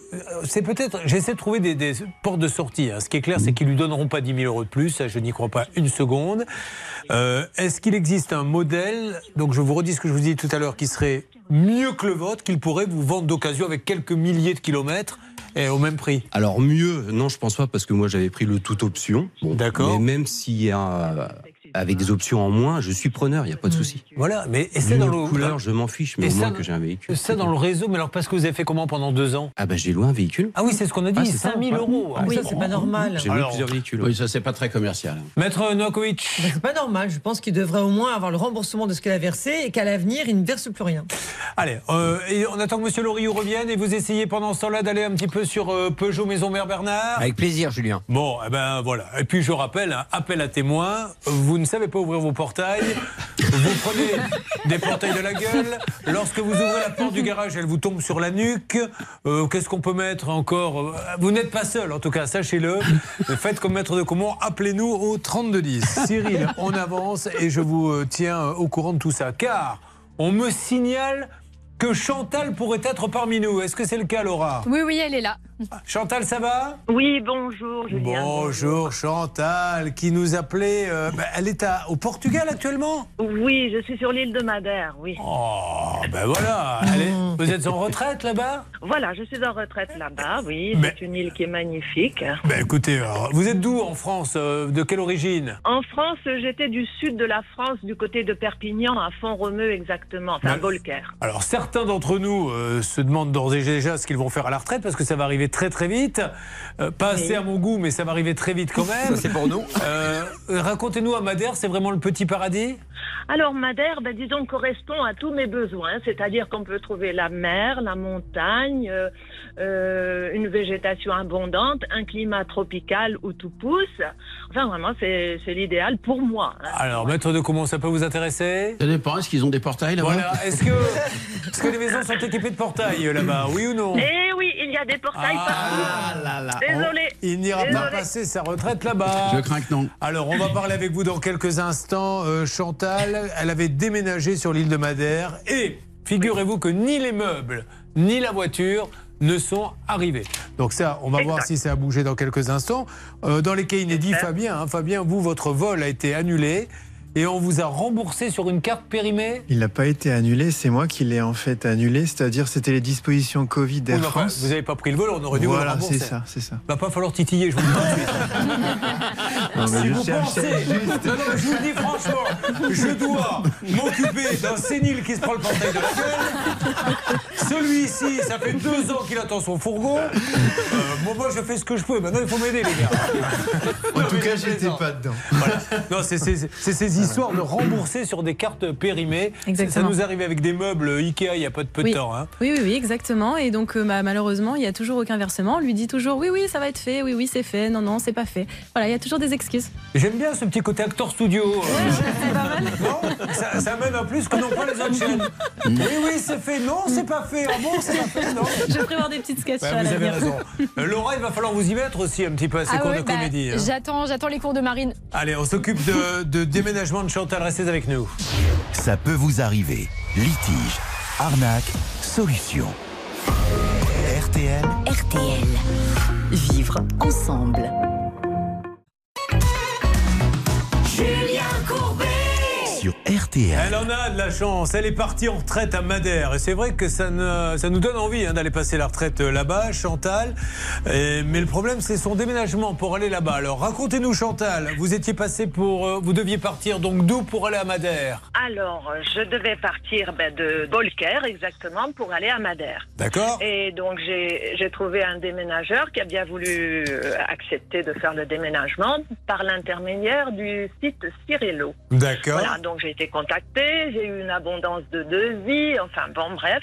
[SPEAKER 2] c'est peut-être. J'essaie de trouver des, des portes de sortie. hein. Ce qui est clair, c'est qu'ils lui donneront pas 10 000 euros de plus. Ça, je n'y crois pas une seconde. Euh, Est-ce qu'il existe un modèle Donc, je vous redis ce que je vous ai dit tout à l'heure, qui serait mieux que le vôtre, qu'il pourrait vous vendre d'occasion avec quelques milliers de kilomètres et au même prix
[SPEAKER 7] Alors mieux, non, je pense pas parce que moi j'avais pris le tout option. Bon,
[SPEAKER 2] D'accord.
[SPEAKER 7] Mais même s'il y a avec des options en moins, je suis preneur, il n'y a pas de souci.
[SPEAKER 2] Voilà. Mais et c'est
[SPEAKER 7] Une
[SPEAKER 2] dans le
[SPEAKER 7] couleur, je m'en fiche, mais
[SPEAKER 2] Et
[SPEAKER 7] au
[SPEAKER 2] ça,
[SPEAKER 7] moins que j'ai un véhicule.
[SPEAKER 2] Ça dans le réseau, mais alors parce que vous avez fait comment pendant deux ans?
[SPEAKER 7] Ah bah j'ai loué un véhicule.
[SPEAKER 2] Ah oui, c'est ce qu'on a dit,
[SPEAKER 7] Ah, c'est ça,
[SPEAKER 2] 5 000
[SPEAKER 7] ouais.
[SPEAKER 2] euros.
[SPEAKER 7] Ah,
[SPEAKER 11] Oui,
[SPEAKER 7] ça,
[SPEAKER 11] c'est pas normal.
[SPEAKER 7] J'ai loué plusieurs véhicules.
[SPEAKER 9] Oui, ça, c'est pas très commercial.
[SPEAKER 2] Maître Novakovic.
[SPEAKER 11] Ben, c'est pas normal. Je pense qu'il devrait au moins avoir le remboursement de ce qu'il a versé et qu'à l'avenir, il ne verse plus rien.
[SPEAKER 2] Allez, euh, et on attend que Monsieur Loriot revienne et vous essayez pendant ce temps-là d'aller un petit peu sur euh, Peugeot Maison Mère Bernard.
[SPEAKER 4] Avec plaisir, Julien.
[SPEAKER 2] Bon, eh ben voilà. Et puis je rappelle, hein, appel à témoins. Vous ne savez pas ouvrir vos portails. Vous prenez des portails de la gueule. Lorsque vous ouvrez la porte du garage, elle vous tombe sur la nuque. Euh, Qu'est-ce qu'on peut mettre encore Euh, Vous n'êtes pas seul, en tout cas, sachez-le. Faites comme maître de Comont. Appelez-nous au 3210. Cyril, on avance et je vous euh, tiens au courant de tout ça. Car on me signale que Chantal pourrait être parmi nous. Est-ce que c'est le cas, Laura?
[SPEAKER 8] Oui, oui, elle est là.
[SPEAKER 2] Chantal, ça va?
[SPEAKER 14] Oui, bonjour, Julien.
[SPEAKER 2] Bonjour Chantal, qui nous appelait. euh, bah, elle est à- au Portugal actuellement?
[SPEAKER 14] Oui, je suis sur l'île de Madère, oui.
[SPEAKER 2] Oh, ben voilà. Elle est- Vous êtes en retraite là-bas?
[SPEAKER 14] Voilà, je suis en retraite là-bas, oui.
[SPEAKER 2] Mais-
[SPEAKER 14] C'est une île qui est magnifique.
[SPEAKER 2] Ben écoutez, alors, vous êtes d'où en France euh, De quelle origine?
[SPEAKER 14] En France, j'étais du sud de la France, du côté de Perpignan, à Font-Romeu exactement, enfin. Volcaire.
[SPEAKER 2] Alors certains d'entre nous euh, se demandent d'ores et déjà ce qu'ils vont faire à la retraite parce que ça va arriver très très vite. Euh, pas assez à mon goût, mais ça va arriver très vite quand même.
[SPEAKER 4] Ça, c'est pour nous.
[SPEAKER 2] Euh, Racontez-nous à Madère, c'est vraiment le petit paradis?
[SPEAKER 14] Alors Madère, ben, disons, correspond à tous mes besoins, c'est-à-dire qu'on peut trouver la mer, la montagne, euh, euh, une végétation abondante, un climat tropical où tout pousse. Enfin, vraiment, c'est l'idéal pour moi. hein.
[SPEAKER 2] Alors, maître de comment ça peut vous intéresser?
[SPEAKER 9] Ça dépend, est-ce qu'ils ont des portails là-bas?
[SPEAKER 2] Voilà, est-ce que, que les maisons sont équipées de portails euh, là-bas, oui ou non?
[SPEAKER 14] Eh oui, il y a des portails
[SPEAKER 2] Ah
[SPEAKER 14] partout.
[SPEAKER 2] là là.
[SPEAKER 14] Désolé.
[SPEAKER 2] Il n'ira pas passer sa retraite là-bas.
[SPEAKER 9] Je crains que non.
[SPEAKER 2] Alors, on va parler avec vous dans quelques instants. Euh, Chantal, elle avait déménagé sur l'île de Madère et figurez-vous que ni les meubles ni la voiture ne sont arrivés. Donc ça, on va voir si ça a bougé dans quelques instants. Euh, dans les cas inédits, Fabien, hein, Fabien, vous, votre vol a été annulé et on vous a remboursé sur une carte périmée.
[SPEAKER 15] Il n'a pas été annulé, c'est moi qui l'ai en fait annulé, c'est-à-dire c'était les dispositions Covid
[SPEAKER 2] Oui,
[SPEAKER 15] France.
[SPEAKER 2] vous n'avez pas pris le vol, on aurait dû vous le
[SPEAKER 15] Voilà,
[SPEAKER 2] rembourser.
[SPEAKER 15] c'est ça, c'est ça.
[SPEAKER 2] Va pas falloir titiller, je vous le dis.
[SPEAKER 15] Non, mais
[SPEAKER 2] si
[SPEAKER 15] je
[SPEAKER 2] vous pensez, non, non, je vous le dis franchement, je dois m'occuper d'un sénile qui se prend le portail de la gueule. Celui-ci, ça fait deux ans qu'il attend son fourgon. Euh, bon, moi, je fais ce que je peux. Maintenant, il faut m'aider, les gars.
[SPEAKER 15] En tout cas, j'étais pas dedans.
[SPEAKER 2] Voilà. Non, c'est ces histoires de rembourser sur des cartes périmées. Ça
[SPEAKER 3] Exactement.
[SPEAKER 2] nous arrive avec des meubles Ikea il y a pas de peu de temps. hein.
[SPEAKER 3] Oui, oui, oui, exactement. Et donc, euh, bah, malheureusement, il n'y a toujours aucun versement. On lui dit toujours oui, oui, ça va être fait, oui, oui, c'est fait, non, non, c'est pas fait. Voilà, il y a toujours des excuses.
[SPEAKER 2] J'aime bien ce petit côté acteur studio. Non, ça, ça amène en plus que non pas les autres chaînes. Oui, oui, c'est fait. Non, c'est pas fait. Ah bon, c'est pas fait. Non.
[SPEAKER 3] Je vais prévoir des petites sketchs à
[SPEAKER 2] vous avez raison. Euh, Laura, il va falloir vous y mettre aussi un petit peu à ces
[SPEAKER 8] Ah
[SPEAKER 2] cours
[SPEAKER 8] ouais,
[SPEAKER 2] de
[SPEAKER 8] bah,
[SPEAKER 2] comédie. hein.
[SPEAKER 8] J'attends, j'attends les cours de Marine.
[SPEAKER 2] Allez, on s'occupe de, de de Chantal. Restez avec nous.
[SPEAKER 1] Ça peut vous arriver. Litige, arnaque, solution. RTL.
[SPEAKER 12] RTL. Vivre ensemble.
[SPEAKER 1] Sur RTL.
[SPEAKER 2] Elle en a de la chance. Elle est partie en retraite à Madère. Et c'est vrai que ça, ne- ça nous donne envie hein, d'aller passer la retraite euh, là-bas, Chantal. Et- mais le problème, c'est son déménagement pour aller là-bas. Alors, racontez-nous, Chantal. Vous étiez passé pour. euh, vous deviez partir donc d'où pour aller à Madère?
[SPEAKER 14] Alors, euh, je devais partir ben, de Bolker exactement pour aller à Madère.
[SPEAKER 2] D'accord.
[SPEAKER 14] Et donc, j'ai trouvé un déménageur qui a bien voulu accepter de faire le déménagement par l'intermédiaire du site Cirillo.
[SPEAKER 2] D'accord.
[SPEAKER 14] Voilà, donc j'ai été contactée, j'ai eu une abondance de devis, enfin bon, bref.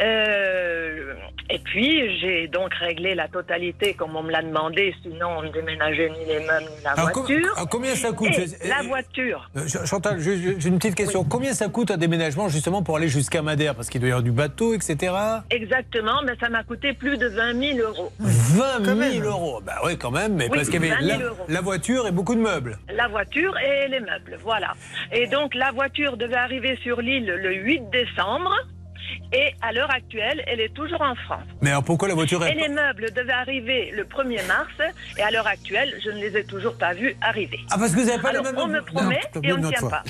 [SPEAKER 14] Euh, et puis, j'ai donc réglé la totalité comme on me l'a demandé, sinon on ne déménageait ni les meubles ni la
[SPEAKER 2] Alors, com-
[SPEAKER 14] voiture.
[SPEAKER 2] alors, combien ça coûte
[SPEAKER 14] Et La voiture.
[SPEAKER 2] Euh, Ch- Chantal, j'ai une petite question. Combien ça coûte un déménagement justement pour aller jusqu'à Madère? Parce qu'il doit y avoir du bateau, etc.
[SPEAKER 14] Exactement, mais ça m'a coûté plus de 20 000 euros.
[SPEAKER 2] 20 000 euros. Bah oui, quand même, mais
[SPEAKER 14] Oui,
[SPEAKER 2] parce qu'il y avait
[SPEAKER 14] 20 000
[SPEAKER 2] la,
[SPEAKER 14] euros.
[SPEAKER 2] la voiture et beaucoup de meubles.
[SPEAKER 14] La voiture et les meubles, voilà. Et donc la voiture devait arriver sur l'île le 8 décembre. Et à l'heure actuelle, elle est toujours en France.
[SPEAKER 2] Mais alors pourquoi la voiture est
[SPEAKER 14] Et les meubles devaient arriver le 1er mars. Et à l'heure actuelle, je ne les ai toujours pas vus arriver.
[SPEAKER 2] Ah, parce que vous n'avez pas
[SPEAKER 14] Alors,
[SPEAKER 2] les mêmes
[SPEAKER 14] On me promet
[SPEAKER 2] Non,
[SPEAKER 14] et on ne tient pas.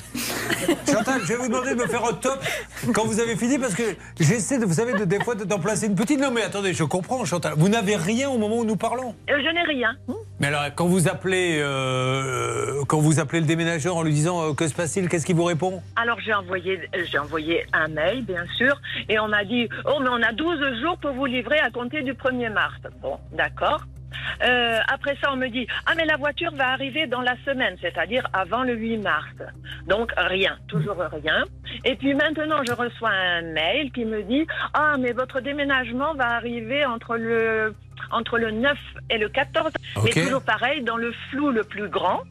[SPEAKER 2] Chantal, je vais vous demander de me faire un top quand vous avez fini parce que j'essaie, de, vous savez, de, des fois d'en placer une petite. Non, mais attendez, je comprends, Chantal. Vous n'avez rien au moment où nous parlons.
[SPEAKER 14] Euh, Je n'ai rien.
[SPEAKER 2] Mais alors, quand vous appelez, euh, quand vous appelez le déménageur en lui disant euh, que se passe-t-il, qu'est-ce qu'il vous répond?
[SPEAKER 14] Alors j'ai envoyé, j'ai envoyé un mail, bien sûr, et on m'a dit Oh, mais on a 12 jours pour vous livrer à compter du 1er mars. Bon, d'accord. Euh, après ça, on me dit Ah, mais la voiture va arriver dans la semaine, c'est-à-dire avant le 8 mars. Donc rien, toujours rien. Et puis maintenant, je reçois un mail qui me dit Ah, mais votre déménagement va arriver entre le, entre le 9 et le 14. Mais toujours pareil, dans le flou le plus grand.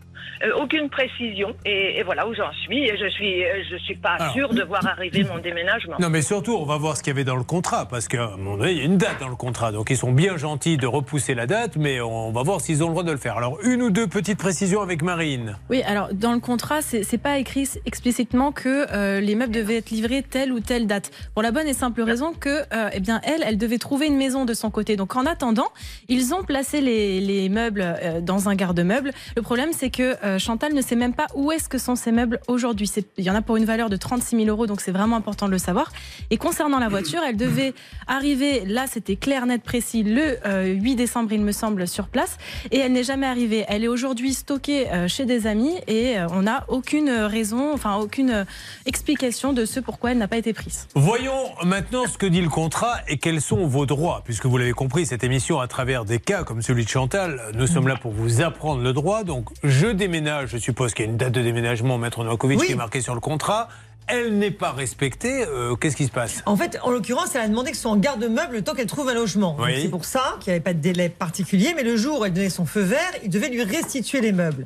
[SPEAKER 14] Euh, aucune précision et, et voilà où j'en suis et je suis euh, je suis pas
[SPEAKER 2] Alors.
[SPEAKER 14] sûre de voir arriver mon déménagement.
[SPEAKER 2] Non, mais surtout, on va voir ce qu'il y avait dans le contrat, parce qu'à un moment donné, il y a une date dans le contrat. Donc, ils sont bien gentils de repousser la date, mais on va voir s'ils ont le droit de le faire. Alors, une ou deux petites précisions avec Marine.
[SPEAKER 3] Oui, alors dans le contrat, c'est c'est pas écrit explicitement que euh, les meubles devaient être livrés telle ou telle date. Pour la bonne et simple raison que, euh, eh bien, elle, elle devait trouver une maison de son côté. Donc en attendant, ils ont placé les, les meubles euh, dans un garde-meuble. Le problème, c'est que euh, Chantal ne sait même pas où est-ce que sont ces meubles aujourd'hui. Il y en a pour une valeur de 36 000 euros, donc c'est vraiment important de le savoir. Et concernant la voiture, elle devait arriver, là c'était clair, net, précis, le euh, 8 décembre, il me semble, sur place. Et elle n'est jamais arrivée. Elle est aujourd'hui stockée euh, chez des amis et euh, on n'a aucune raison, enfin aucune euh, explication de ce pourquoi elle n'a pas été prise.
[SPEAKER 2] Voyons maintenant ce que dit le contrat et quels sont vos droits. Puisque vous l'avez compris, cette émission, à travers des cas comme celui de Chantal, nous sommes là pour vous apprendre le droit. Donc, je déménage, je suppose qu'il y a une date de déménagement, Maître Novakovic,
[SPEAKER 11] Oui.
[SPEAKER 2] qui est marquée sur le contrat. Elle n'est pas respectée. euh, Qu'est-ce qui se passe?
[SPEAKER 11] En fait, en l'occurrence, elle a demandé que ce soit en garde-meuble le temps qu'elle trouve un logement.
[SPEAKER 2] Oui.
[SPEAKER 11] C'est pour ça qu'il n'y avait pas de délai particulier, mais le jour où elle donnait son feu vert, il devait lui restituer les meubles.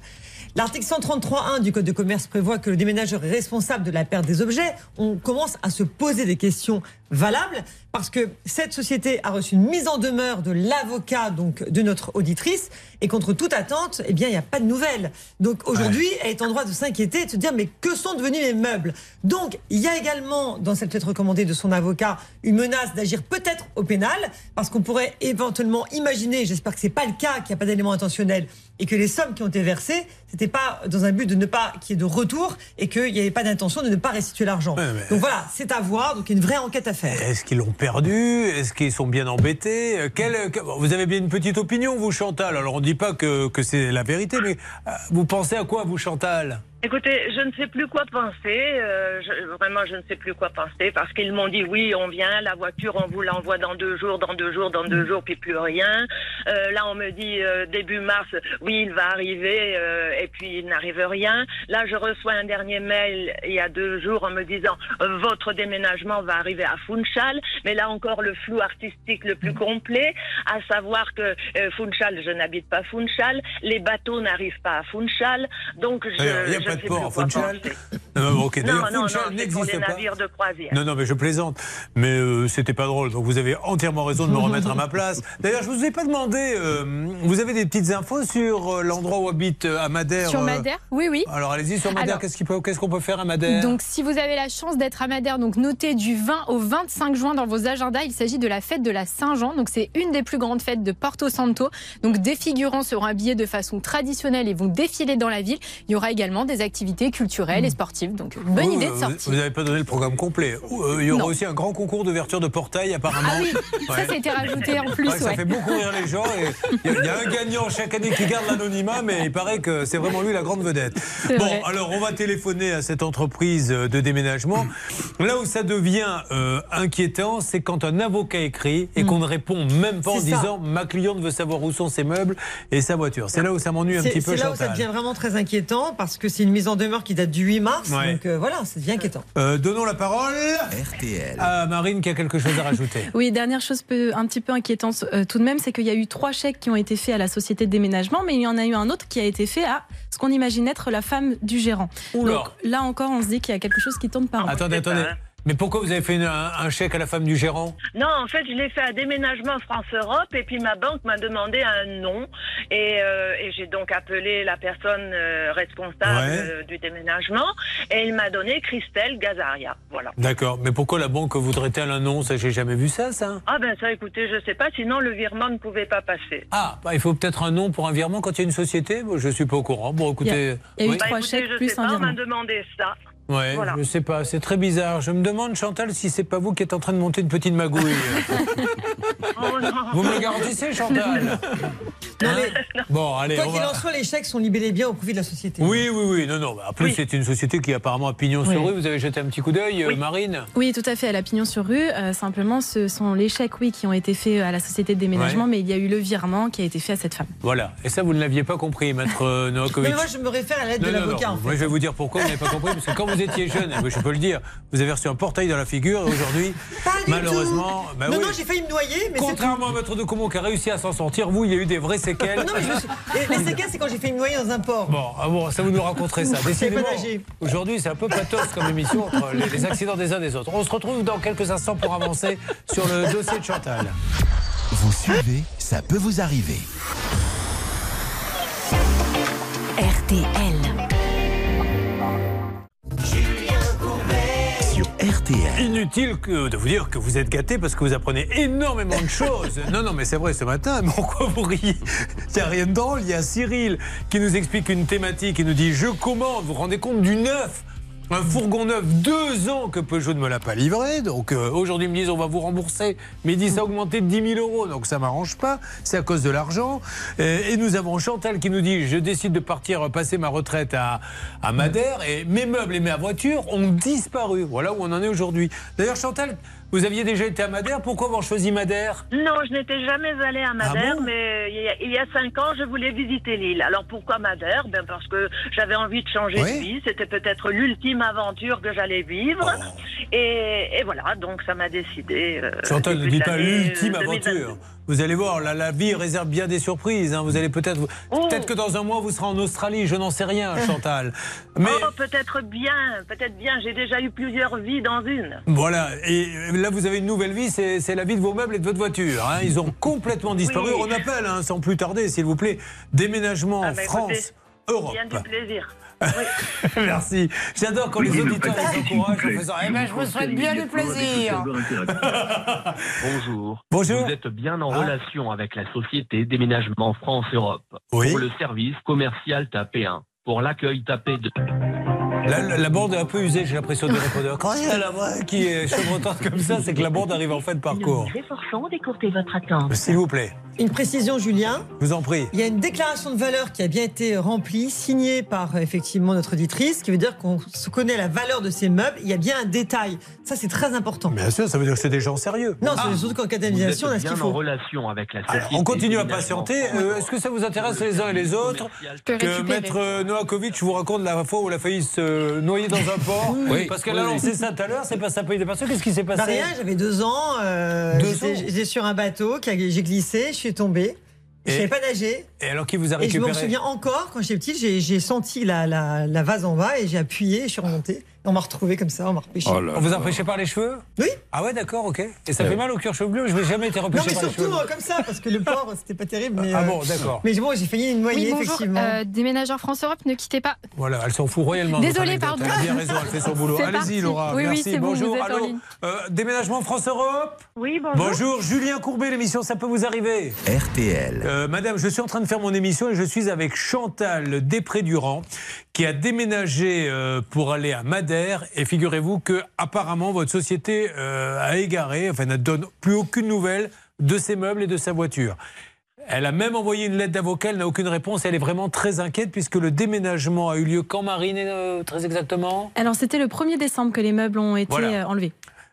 [SPEAKER 11] L'article 133.1 du Code de commerce prévoit que le déménageur est responsable de la perte des objets. On commence à se poser des questions valables parce que cette société a reçu une mise en demeure de l'avocat donc de notre auditrice et contre toute attente, eh bien il n'y a pas de nouvelles. Donc aujourd'hui, elle est en droit de s'inquiéter et de se dire mais que sont devenus mes meubles? Donc il y a également dans cette lettre recommandée de son avocat une menace d'agir peut-être au pénal parce qu'on pourrait éventuellement imaginer, j'espère que c'est pas le cas, qu'il n'y a pas d'éléments intentionnels et que les sommes qui ont été versées, c'était pas dans un but de ne pas qu'il y ait de retour et qu'il n'y avait pas d'intention de ne pas restituer l'argent.
[SPEAKER 2] Ouais,
[SPEAKER 11] Donc voilà, c'est à voir, donc il y a une vraie enquête à faire.
[SPEAKER 2] Est-ce qu'ils l'ont perdu? Est-ce qu'ils sont bien embêtés? Euh, quel- que- Vous avez bien une petite opinion, vous, Chantal? Alors, on ne dit pas que, que c'est la vérité, mais euh, vous pensez à quoi, vous, Chantal?
[SPEAKER 14] Écoutez, je ne sais plus quoi penser. euh, je- vraiment, je ne sais plus quoi penser parce qu'ils m'ont dit oui, on vient, la voiture, on vous l'envoie dans deux jours, dans deux jours, dans deux jours, puis plus rien. Euh, là, on me dit euh, début mars, oui, il va arriver, euh, et puis il n'arrive rien. Là, je reçois un dernier mail il y a deux jours en me disant euh, votre déménagement va arriver à Funchal, mais là encore le flou artistique le plus complet, à savoir que euh, Funchal, je n'habite pas Funchal, les bateaux n'arrivent pas à Funchal, donc je,
[SPEAKER 2] Pas
[SPEAKER 14] ne
[SPEAKER 2] de port à Funchal. Non,
[SPEAKER 14] Non, non, non,
[SPEAKER 2] Funchal
[SPEAKER 14] c'est pour des
[SPEAKER 2] n'existe pas.
[SPEAKER 14] navires de croisière.
[SPEAKER 2] Non, non, mais je plaisante. Mais euh, c'était pas drôle. Donc vous avez entièrement raison de me remettre à ma place. D'ailleurs, je vous ai pas demandé. euh, vous avez des petites infos sur euh, l'endroit où habite euh, à Madère
[SPEAKER 8] Sur
[SPEAKER 2] euh,
[SPEAKER 8] Madère Oui, oui.
[SPEAKER 2] Alors allez-y sur Madère. Peut- qu'est-ce qu'on peut faire à Madère?
[SPEAKER 8] Donc, si vous avez la chance d'être à Madère, donc notez du 20 au 25 juin dans vos agendas. Il s'agit de la fête de la Saint-Jean. Donc, c'est une des plus grandes fêtes de Porto Santo. Donc, des figurants seront habillés de façon traditionnelle et vont défiler dans la ville. Il y aura également des activités culturelles et sportives sportive. Donc bonne idée de
[SPEAKER 2] vous-
[SPEAKER 8] sortie.
[SPEAKER 2] Vous n'avez pas donné le programme complet. Euh, il y aura
[SPEAKER 8] Non.
[SPEAKER 2] aussi un grand concours d'ouverture de portail, apparemment.
[SPEAKER 8] Ah oui, ça, ça a été rajouté en plus,
[SPEAKER 2] Ouais, Ça
[SPEAKER 8] ouais.
[SPEAKER 2] fait beaucoup rire les gens. Il y, a- il y a un gagnant chaque année qui garde l'anonymat, mais il paraît que c'est vraiment lui la grande vedette. Bon,
[SPEAKER 8] vrai.
[SPEAKER 2] alors on va téléphoner à cette entreprise de déménagement. Là où ça devient euh, inquiétant, c'est quand un avocat écrit et qu'on ne répond même pas en
[SPEAKER 11] ça.
[SPEAKER 2] disant ma cliente veut savoir où sont ses meubles et sa voiture. C'est là où ça m'ennuie un petit peu.
[SPEAKER 11] c'est là où ça devient vraiment très inquiétant parce que c'est une mise en demeure qui date du 8 mars.
[SPEAKER 2] Ouais.
[SPEAKER 11] Donc euh, voilà, ça devient inquiétant.
[SPEAKER 2] Euh, donnons la parole
[SPEAKER 1] RTL.
[SPEAKER 2] à Marine qui a quelque chose à rajouter.
[SPEAKER 3] Oui, dernière chose peu, un petit peu inquiétante euh, tout de même, c'est qu'il y a eu trois chèques qui ont été faits à la société de déménagement, mais il y en a eu un autre qui a été fait à ce qu'on imagine être la femme du gérant.
[SPEAKER 2] Oula.
[SPEAKER 3] Donc là encore, on se dit qu'il y a quelque chose qui tourne par rond.
[SPEAKER 2] Attendez, attendez. Mais pourquoi vous avez fait une- un, un chèque à la femme du gérant?
[SPEAKER 14] Non, en fait, je l'ai fait à Déménagement France-Europe et puis ma banque m'a demandé un nom et, euh, et j'ai donc appelé la personne euh, responsable
[SPEAKER 2] Ouais.
[SPEAKER 14] euh, du déménagement et il m'a donné Christelle Gazaria. Voilà.
[SPEAKER 2] D'accord, mais pourquoi la banque voudrait-elle un nom? Ça, j'ai jamais vu ça, ça.
[SPEAKER 14] Ah ben ça, écoutez, je sais pas, sinon le virement ne pouvait pas passer.
[SPEAKER 2] Ah, bah, il faut peut-être un nom pour un virement quand il y a une société? Je suis pas au courant. Bon, écoutez. oui.
[SPEAKER 14] Bah, écoutez, je sais pas, on m'a demandé ça.
[SPEAKER 2] Ouais,
[SPEAKER 14] Voilà.
[SPEAKER 2] je sais pas, c'est très bizarre. Je me demande, Chantal, si c'est pas vous qui êtes en train de monter une petite magouille. vous me le garantissez, Chantal Hein Bon, allez,
[SPEAKER 11] Quoi
[SPEAKER 2] on
[SPEAKER 11] qu'il
[SPEAKER 2] va.
[SPEAKER 11] en soit, les chèques sont libellés bien au profit de la société.
[SPEAKER 2] Oui, oui, oui, non, non. En plus,
[SPEAKER 11] Oui.
[SPEAKER 2] c'est une société qui apparemment a pignon
[SPEAKER 3] Oui.
[SPEAKER 2] sur rue. Vous avez jeté un petit coup d'œil, euh, Marine
[SPEAKER 3] Oui, tout à fait, à la pignon sur rue. Euh, simplement, ce sont les chèques, oui, qui ont été faits à la société de déménagement,
[SPEAKER 2] Ouais.
[SPEAKER 3] mais il y a eu le virement qui a été fait à cette femme.
[SPEAKER 2] Voilà. Et ça, vous ne l'aviez pas compris, maître euh, Novakovic
[SPEAKER 11] Mais moi, je me réfère à l'aide de l'avocat. en fait.
[SPEAKER 2] Moi, je vais vous dire pourquoi vous n'avez pas compris. Parce que quand vous étiez jeune, je peux le dire, vous avez reçu un portail dans la figure et aujourd'hui, malheureusement.
[SPEAKER 11] tout.
[SPEAKER 2] bah
[SPEAKER 11] non,
[SPEAKER 2] oui.
[SPEAKER 11] non, j'ai failli me noyer, mais c'est
[SPEAKER 2] Contrairement à maître de Comont qui a réussi à s'en sortir, vous, il y a eu des vraies séquelles.
[SPEAKER 11] Non, mais je Les, les séquelles, c'est quand j'ai fait me noyer dans un port.
[SPEAKER 2] Bon, ah bon, ça vous nous raconterez ça. Décidément, aujourd'hui, c'est un peu pathos comme émission entre les, les accidents des uns des autres. On se retrouve dans quelques instants pour avancer sur le dossier de Chantal.
[SPEAKER 1] Vous suivez, ça peut vous arriver.
[SPEAKER 12] RTL.
[SPEAKER 1] RTL.
[SPEAKER 2] Inutile que de vous dire que vous êtes gâté parce que vous apprenez énormément de choses. Non, non, mais c'est vrai ce matin. Mais pourquoi vous riez? Il n'y a rien de drôle. Il y a Cyril qui nous explique une thématique. Il nous dit Je commande. Vous vous rendez compte du neuf un fourgon neuf, deux ans que Peugeot ne me l'a pas livré. Donc euh, aujourd'hui, ils me disent on va vous rembourser. Mais ils disent ça a augmenté de 10 000 euros. Donc ça m'arrange pas. C'est à cause de l'argent. Euh, et nous avons Chantal qui nous dit je décide de partir passer ma retraite à, à Madère. Et mes meubles et ma voiture ont disparu. Voilà où on en est aujourd'hui. D'ailleurs, Chantal, vous aviez déjà été à Madère. Pourquoi avoir choisi Madère?
[SPEAKER 14] Non, je n'étais jamais allée à Madère,
[SPEAKER 2] Ah bon?
[SPEAKER 14] mais il y, a, il y a cinq ans, je voulais visiter l'île. Alors pourquoi Madère? Ben parce que j'avais envie de changer
[SPEAKER 2] Oui.
[SPEAKER 14] de vie. C'était peut-être l'ultime aventure que j'allais vivre. Et, et voilà, donc ça m'a décidé. euh,
[SPEAKER 2] Chantal, ne
[SPEAKER 14] de
[SPEAKER 2] pas l'ultime
[SPEAKER 14] euh, 2022.
[SPEAKER 2] aventure. Vous allez voir, la, la vie réserve bien des surprises. hein. Vous allez peut-être,
[SPEAKER 14] Oh.
[SPEAKER 2] peut-être que dans un mois vous serez en Australie. Je n'en sais rien, Chantal. Mais
[SPEAKER 14] Oh, peut-être bien, peut-être bien. J'ai déjà eu plusieurs vies dans une.
[SPEAKER 2] voilà. Et là, vous avez une nouvelle vie. C'est la vie de vos meubles et de votre voiture. hein. Ils ont complètement disparu.
[SPEAKER 14] Oui.
[SPEAKER 2] On appelle, hein, sans plus tarder, s'il vous plaît, déménagement
[SPEAKER 14] Ah, bah,
[SPEAKER 2] France.
[SPEAKER 14] écoutez,
[SPEAKER 2] Europe.
[SPEAKER 14] Bien du plaisir.
[SPEAKER 2] Merci. J'adore quand les auditeurs les encouragent en faisant Eh ben, je vous souhaite bien du plaisir.
[SPEAKER 16] Bonjour.
[SPEAKER 2] Bonjour.
[SPEAKER 16] Vous êtes bien en
[SPEAKER 2] Ah.
[SPEAKER 16] relation avec la société Déménagement France-Europe.
[SPEAKER 2] Oui.
[SPEAKER 16] Pour le service commercial tapez 1. Pour l'accueil tapez 2.
[SPEAKER 2] La, la- la bande est un peu usée, j'ai l'impression des répondeurs. Quand il y a la voix qui est chevrotante comme ça, c'est que la bande arrive en fin de parcours.
[SPEAKER 11] efforçons d'écourter votre attente.
[SPEAKER 2] S'il vous plaît,
[SPEAKER 11] Une précision, Julien.
[SPEAKER 2] je vous en prie.
[SPEAKER 11] Il y a une déclaration de valeur qui a bien été remplie, signée par euh, effectivement notre auditrice, ce qui veut dire qu'on se connaît la valeur de ces meubles. Il y a bien un détail. Ça, c'est très important.
[SPEAKER 2] Bien sûr, ça veut dire que c'est des gens sérieux.
[SPEAKER 11] Non, c'est surtout qu'en d'indemnisation, on a ce qu'il
[SPEAKER 16] en
[SPEAKER 11] faut.
[SPEAKER 16] relation avec la société
[SPEAKER 2] On continue à patienter. Euh, Est-ce que ça vous intéresse les uns et les autres que. Maître euh, Novakovic vous raconte la fois où il a failli se noyer dans un port
[SPEAKER 7] Oui.
[SPEAKER 2] Parce qu'elle a lancé ça tout à l'heure, c'est pas ça pas. Qu'est-ce qui s'est passé?
[SPEAKER 11] Bah rien, j'avais deux ans. euh,
[SPEAKER 2] Deux ans?
[SPEAKER 11] J'étais sur un bateau, j'ai glissé, je suis tombée. Je
[SPEAKER 2] Et-
[SPEAKER 11] savais pas nager.
[SPEAKER 2] Et alors qui vous a
[SPEAKER 11] Et je me
[SPEAKER 2] récupéré?
[SPEAKER 11] souviens encore, quand j'étais petite, j'ai senti la, la, la vase en bas et j'ai appuyé, je suis remontée. On m'a retrouvé comme ça, on m'a repêché.
[SPEAKER 2] On vous a repêché par les cheveux
[SPEAKER 11] Oui.
[SPEAKER 2] Ah ouais, d'accord, ok. Et ça
[SPEAKER 11] Euh.
[SPEAKER 2] fait mal au cuir chevelu Je n'ai jamais été
[SPEAKER 11] Non,
[SPEAKER 2] repêché
[SPEAKER 11] mais
[SPEAKER 2] par les
[SPEAKER 11] surtout
[SPEAKER 2] cheveux.
[SPEAKER 11] euh, comme ça, parce que le port, c'était pas terrible. Mais,
[SPEAKER 2] Ah
[SPEAKER 11] euh,
[SPEAKER 2] bon, d'accord.
[SPEAKER 11] Mais bon, j'ai failli une noyer,
[SPEAKER 8] Oui, bonjour.
[SPEAKER 11] effectivement.
[SPEAKER 8] Euh, déménageurs France-Europe, ne quittez pas.
[SPEAKER 2] Voilà, elle s'en fout royalement.
[SPEAKER 8] Désolée, pardon.
[SPEAKER 2] Elle a bien raison, elle fait son boulot. Allez-y. Laura.
[SPEAKER 8] Oui, oui,
[SPEAKER 2] merci.
[SPEAKER 8] c'est bon,
[SPEAKER 2] bonjour.
[SPEAKER 8] vous êtes en
[SPEAKER 2] Allô
[SPEAKER 8] ligne.
[SPEAKER 2] Euh, déménagement France-Europe
[SPEAKER 14] Oui, bonjour.
[SPEAKER 2] Bonjour, Julien Courbet, l'émission Ça peut vous arriver
[SPEAKER 1] RTL.
[SPEAKER 2] Euh, madame, je suis en train de faire mon émission et je suis avec Chantal Després-Durand qui a déménagé euh, pour aller à Et figurez-vous que apparemment votre société euh, a égaré, enfin ne donne plus aucune nouvelle de ses meubles et de sa voiture. Elle a même envoyé une lettre d'avocat, elle n'a aucune réponse, elle est vraiment très inquiète puisque le déménagement a eu lieu quand Marine, euh, très exactement?
[SPEAKER 3] Alors c'était le 1er décembre que les meubles ont été
[SPEAKER 2] Voilà.
[SPEAKER 3] euh, enlevés.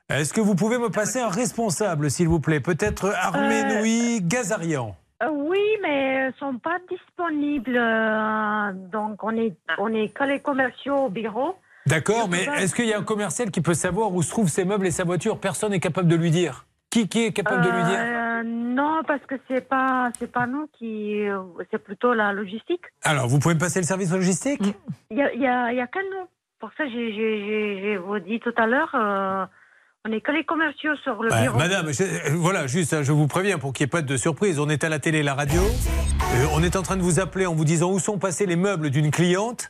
[SPEAKER 2] Est-ce que vous pouvez me passer un responsable, s'il vous plaît? Peut-être Arménoui Gazarian
[SPEAKER 17] Euh, oui, mais ne sont pas disponibles. euh, donc, on est, on est que les commerciaux au bureau.
[SPEAKER 2] D'accord, mais est-ce qu'il y a un commercial qui peut savoir où se trouvent ses meubles et sa voiture Personne n'est capable de lui dire. Qui, qui est capable de lui dire?
[SPEAKER 17] Euh, non, parce que c'est pas, c'est pas nous qui, euh, c'est plutôt la logistique.
[SPEAKER 2] Alors, vous pouvez me passer le service logistique?
[SPEAKER 17] Il y a, y a, y a qu'à nous. Pour ça, j'ai, vous dit tout à l'heure, euh, on est que les commerciaux sur le
[SPEAKER 2] Ouais,
[SPEAKER 17] bureau.
[SPEAKER 2] Madame, je- voilà, juste, hein, je vous préviens pour qu'il n'y ait pas de surprise. On est à la télé, la radio. Euh, on est en train de vous appeler en vous disant où sont passés les meubles d'une cliente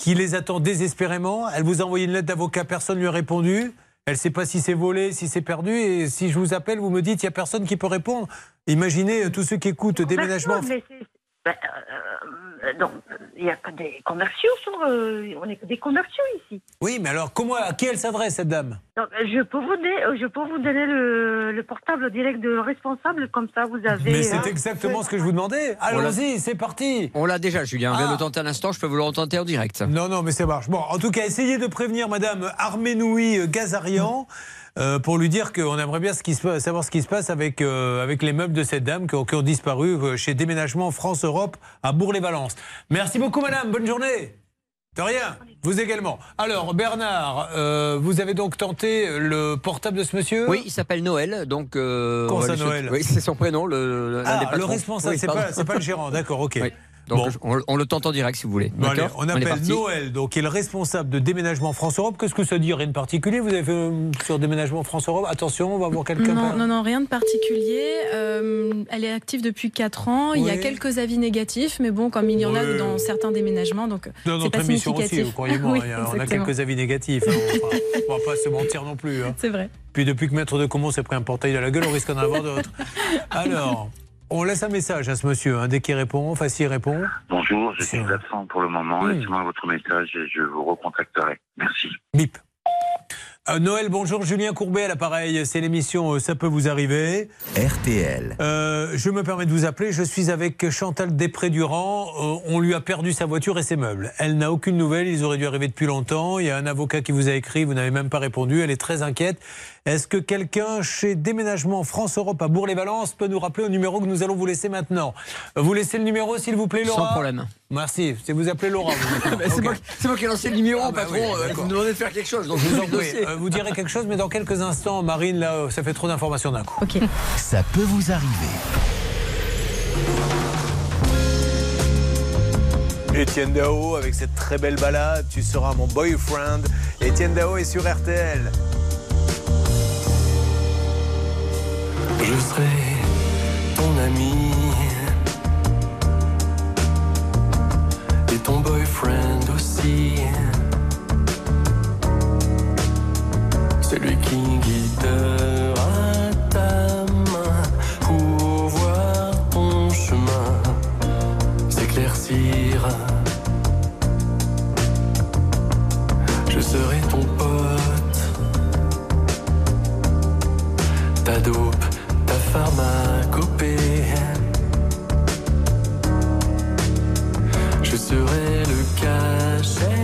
[SPEAKER 2] qui les attend désespérément. Elle vous a envoyé une lettre d'avocat, personne ne lui a répondu. Elle ne sait pas si c'est volé, si c'est perdu. Et si je vous appelle, vous me dites il n'y a personne qui peut répondre. Imaginez euh, tous ceux qui écoutent déménagement.
[SPEAKER 17] D'accord, ben, euh, donc, il n'y a que des commerciaux sur, euh, on est que des commerciaux ici.
[SPEAKER 2] Oui, mais alors comment, à qui elle s'adresse cette dame?
[SPEAKER 17] Donc, je peux vous, dé- je peux vous donner le, le portable direct de responsable, comme ça vous avez.
[SPEAKER 2] Mais c'est
[SPEAKER 17] hein.
[SPEAKER 2] exactement ce que je vous demandais. Allons-y, c'est parti.
[SPEAKER 4] On l'a déjà, Julien. On vient
[SPEAKER 2] Ah.
[SPEAKER 4] de tenter un instant, je peux vous le retenter en direct.
[SPEAKER 2] Non, non, mais ça marche. Bon, en tout cas, essayez de prévenir Madame Arménoui euh, Gazarian. Euh, pour lui dire qu'on aimerait bien ce qui se passe- savoir ce qui se passe avec, euh, avec les meubles de cette dame qui ont, qui ont disparu euh, chez Déménagement France-Europe à Bourg-les-Valences. Merci beaucoup, Madame. Bonne journée. De rien. Vous également. Alors, Bernard, euh, vous avez donc tenté le portable de ce monsieur?
[SPEAKER 4] Oui, il s'appelle Noël, donc. euh,
[SPEAKER 2] Comment ça, Noël?
[SPEAKER 4] Oui, c'est son prénom, le,
[SPEAKER 2] Ah, le responsable,
[SPEAKER 4] Oui,
[SPEAKER 2] c'est pas, le gérant. D'accord, ok.
[SPEAKER 4] Oui. Donc, on, on le tente en direct si vous voulez.
[SPEAKER 2] Bon, allez,
[SPEAKER 4] D'accord
[SPEAKER 2] on appelle. Noël, donc qui est le responsable de déménagement France-Europe. Qu'est-ce que ça dit Rien de particulier Vous avez fait euh, sur déménagement France-Europe Attention, on va voir quelqu'un.
[SPEAKER 3] Non, non, non, rien de particulier. Euh, elle est active depuis 4 ans. Il y a quelques avis négatifs, mais bon, comme il y en a
[SPEAKER 2] Oui.
[SPEAKER 3] dans certains déménagements, donc
[SPEAKER 2] Dans
[SPEAKER 3] c'est
[SPEAKER 2] notre
[SPEAKER 3] pas
[SPEAKER 2] émission aussi.
[SPEAKER 3] Oui,
[SPEAKER 2] y a- on a quelques avis négatifs. hein. On va pas se mentir non plus. hein.
[SPEAKER 3] C'est vrai.
[SPEAKER 2] Puis depuis que Maître de Comont s'est pris un portail à la gueule, on risque d'en avoir d'autres. Alors, on laisse un message à ce monsieur. hein. Dès qu'il répond, enfin s'il répond.
[SPEAKER 18] Bonjour, je suis absent pour le moment. Laissez-moi votre message et je vous recontacterai. Merci.
[SPEAKER 2] Bip. Euh, Noël, bonjour, Julien Courbet à l'appareil. C'est l'émission euh, Ça peut vous arriver.
[SPEAKER 1] RTL.
[SPEAKER 2] Euh, je me permets de vous appeler. Je suis avec Chantal Després-Durand. Euh, on lui a perdu sa voiture et ses meubles. Elle n'a aucune nouvelle. Ils auraient dû arriver depuis longtemps. Il y a un avocat qui vous a écrit. Vous n'avez même pas répondu. Elle est très inquiète. Est-ce que quelqu'un chez Déménagement France-Europe à Bourg-les-Valences peut nous rappeler au numéro que nous allons vous laisser maintenant? Vous laissez le numéro, s'il vous plaît, Laura?
[SPEAKER 4] Sans problème.
[SPEAKER 2] Merci. C'est vous appelez Laura.
[SPEAKER 4] c'est moi, c'est moi qui ai lancé le numéro,
[SPEAKER 2] Ah bah
[SPEAKER 4] patron.
[SPEAKER 2] oui,
[SPEAKER 4] euh, vous me demandez de faire quelque chose, donc je vous
[SPEAKER 2] vous
[SPEAKER 4] en
[SPEAKER 2] prie. Euh, vous direz quelque chose, mais dans quelques instants, Marine, là, euh, ça fait trop d'informations d'un coup.
[SPEAKER 3] Ok.
[SPEAKER 1] Ça peut vous arriver.
[SPEAKER 2] Étienne Dao avec cette très belle balade, tu seras mon boyfriend. Étienne Dao est sur RTL.
[SPEAKER 10] Je serai ton ami et ton boyfriend aussi. Celui qui guidera ta main pour voir ton chemin s'éclaircir. Je serai ton pote ta dope, pharmacopée. Je serai le cachet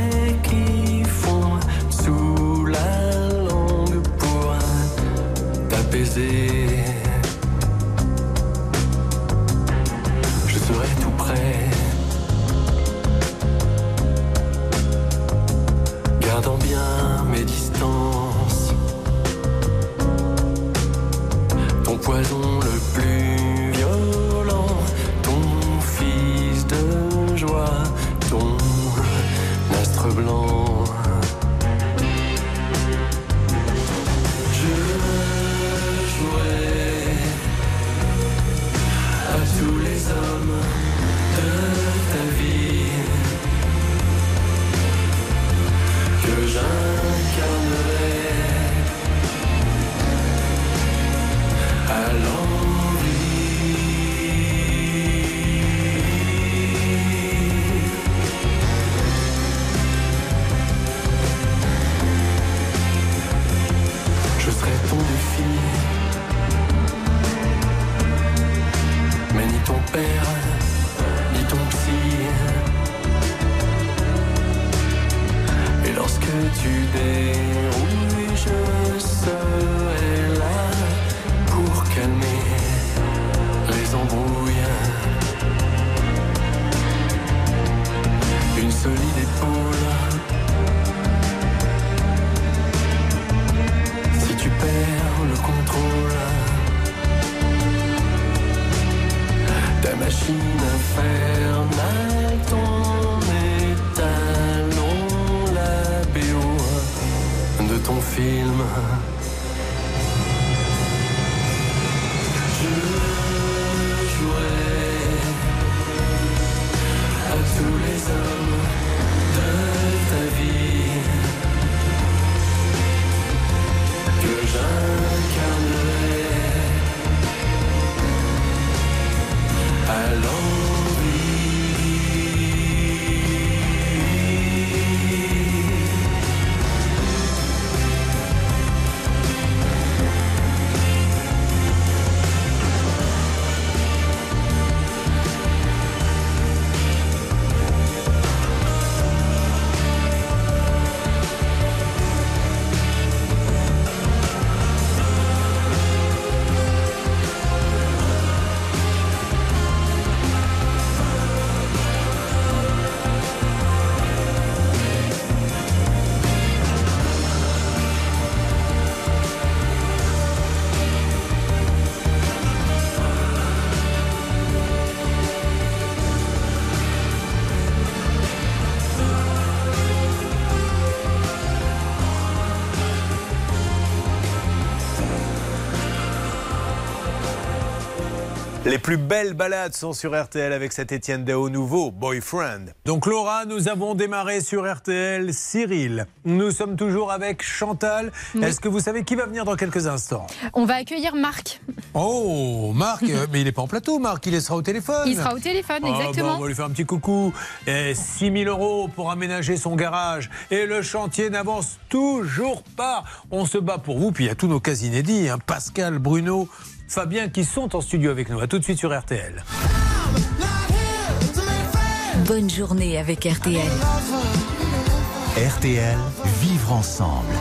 [SPEAKER 10] plus
[SPEAKER 2] belles balades sont sur RTL avec cet Étienne Dao nouveau, Boyfriend. Donc Laura, nous avons démarré sur RTL Cyril. Nous sommes toujours avec Chantal. Est-ce que vous savez qui va venir dans quelques instants?
[SPEAKER 8] On va accueillir Marc.
[SPEAKER 2] Oh, Marc, euh, mais il n'est pas en plateau, Marc, il sera au téléphone.
[SPEAKER 8] Il sera au téléphone,
[SPEAKER 2] Ah, bah,
[SPEAKER 8] exactement.
[SPEAKER 2] on va lui faire un petit coucou. Et 6 000 euros pour aménager son garage. Et le chantier n'avance toujours pas. On se bat pour vous. Puis il y a tous nos cas inédits. hein. Pascal, Bruno, Fabien qui sont en studio avec nous. A tout de suite sur RTL.
[SPEAKER 12] Bonne journée avec RTL.
[SPEAKER 1] RTL, vivre ensemble.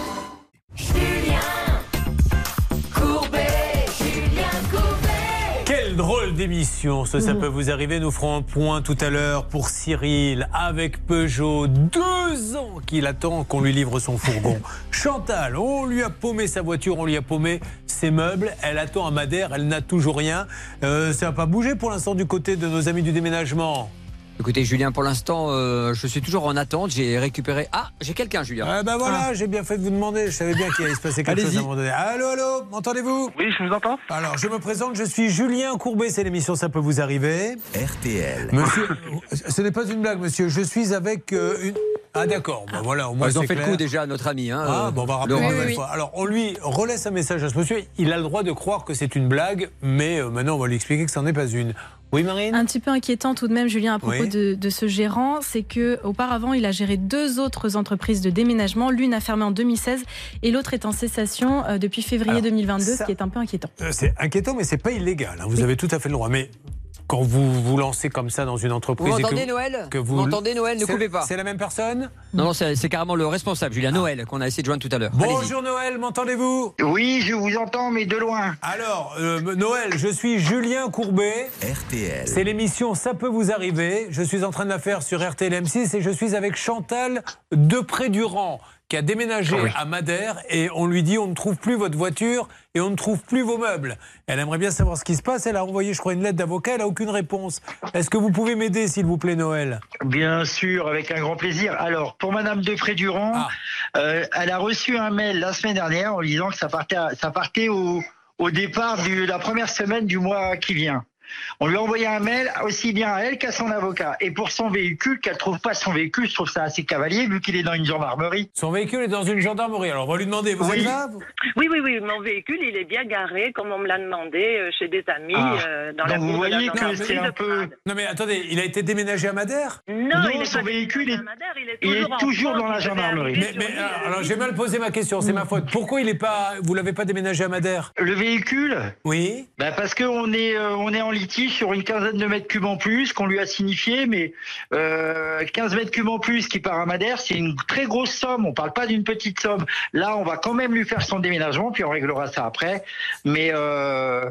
[SPEAKER 2] Quelle drôle d'émission, ce, ça peut vous arriver. Nous ferons un point tout à l'heure pour Cyril avec Peugeot. Deux ans qu'il attend qu'on lui livre son fourgon. Chantal, on lui a paumé sa voiture, on lui a paumé ses meubles. Elle attend un Madère, elle n'a toujours rien. Euh, ça n'a pas bougé pour l'instant du côté de nos amis du déménagement?
[SPEAKER 4] Écoutez, Julien, pour l'instant, euh, je suis toujours en attente. J'ai récupéré. Ah, j'ai quelqu'un, Julien.
[SPEAKER 2] Ah ben voilà, j'ai bien fait de vous demander. Je savais bien qu'il allait se passer quelque chose à un moment donné. Allô, allô, m'entendez-vous?
[SPEAKER 16] Oui, je vous entends.
[SPEAKER 2] Alors, je me présente, je suis Julien Courbet, c'est l'émission Ça peut vous arriver.
[SPEAKER 1] RTL.
[SPEAKER 2] Monsieur, ce n'est pas une blague, monsieur. Je suis avec euh, une. Ah d'accord, Bon, voilà, au moins
[SPEAKER 4] Ils ont fait le coup déjà à notre ami. Hein,
[SPEAKER 2] Ah,
[SPEAKER 4] euh,
[SPEAKER 2] bon, on va rappeler
[SPEAKER 4] Laurent.
[SPEAKER 2] une nouvelle fois. Alors, on lui relaisse un message à ce monsieur. Il a le droit de croire que c'est une blague, mais euh, maintenant, on va lui expliquer que ça n'en est pas une. Oui, Marine
[SPEAKER 3] Un petit peu inquiétant tout de même, Julien, à propos
[SPEAKER 2] Oui.
[SPEAKER 3] de, de ce gérant, c'est que auparavant, il a géré deux autres entreprises de déménagement. L'une a fermé en 2016 et l'autre est en cessation euh, depuis février
[SPEAKER 2] Alors,
[SPEAKER 3] 2022,
[SPEAKER 2] ça-
[SPEAKER 3] ce qui est un peu inquiétant.
[SPEAKER 2] Euh, C'est inquiétant, mais c'est pas illégal. hein. Vous avez tout à fait le droit. Mais quand vous vous lancez comme ça dans une entreprise.
[SPEAKER 4] Vous
[SPEAKER 2] et que-
[SPEAKER 4] m'entendez, Noël
[SPEAKER 2] que
[SPEAKER 4] Vous m'entendez, Noël Ne coupez pas.
[SPEAKER 2] C'est la même personne?
[SPEAKER 4] Non, non, c'est carrément le responsable, Julien Noël, qu'on a essayé de joindre tout à l'heure.
[SPEAKER 2] Bonjour Noël, m'entendez-vous?
[SPEAKER 19] Oui, je vous entends, mais de loin.
[SPEAKER 2] Alors, euh, Noël, je suis Julien Courbet.
[SPEAKER 1] RTL.
[SPEAKER 2] C'est l'émission Ça peut vous arriver. Je suis en train de la faire sur RTL M6 et je suis avec Chantal Depré-Durand qui a déménagé à Madère et on lui dit on ne trouve plus votre voiture et on ne trouve plus vos meubles. Elle aimerait bien savoir ce qui se passe. Elle a envoyé, je crois, une lettre d'avocat. Elle n'a aucune réponse. Est-ce que vous pouvez m'aider, s'il vous plaît, Noël?
[SPEAKER 19] Bien sûr, avec un grand plaisir. Alors, pour Madame Depré-Durand,
[SPEAKER 2] Ah.
[SPEAKER 19] euh, elle a reçu un mail la semaine dernière en lui disant que ça partait, à- ça partait au, au départ de la première semaine du mois qui vient. On lui a envoyé un mail aussi bien à elle qu'à son avocat. Et pour son véhicule, qu'elle trouve pas son véhicule, je trouve ça assez cavalier vu qu'il est dans une gendarmerie.
[SPEAKER 2] Son véhicule est dans une gendarmerie. Alors, on va lui demander, vous
[SPEAKER 19] Oui.
[SPEAKER 2] êtes là vous
[SPEAKER 14] Oui, oui, oui, mon véhicule, il est bien garé, comme on me l'a demandé, euh, chez des amis,
[SPEAKER 2] Ah.
[SPEAKER 14] euh, dans la
[SPEAKER 19] Donc, vous
[SPEAKER 14] de la
[SPEAKER 19] voyez que
[SPEAKER 14] gendarmerie
[SPEAKER 19] c'est un peu...
[SPEAKER 2] Non, mais attendez, il a été déménagé à Madère
[SPEAKER 14] Non,
[SPEAKER 19] Non,
[SPEAKER 14] il est
[SPEAKER 19] son véhicule est,
[SPEAKER 14] Madère, il est
[SPEAKER 19] il est
[SPEAKER 14] toujours France,
[SPEAKER 19] dans la gendarmerie.
[SPEAKER 2] Mais, mais, alors, alors, j'ai mal posé ma question, c'est ma faute. Pourquoi il est pas, vous l'avez pas déménagé à Madère
[SPEAKER 19] Le véhicule
[SPEAKER 2] Oui.
[SPEAKER 19] bah Parce qu'on est, euh, on est en sur une quinzaine de mètres cubes en plus qu'on lui a signifié, mais euh, 15 mètres cubes en plus qui part à Madère, c'est une très grosse somme. On parle pas d'une petite somme. Là, on va quand même lui faire son déménagement, puis on réglera ça après. Mais euh,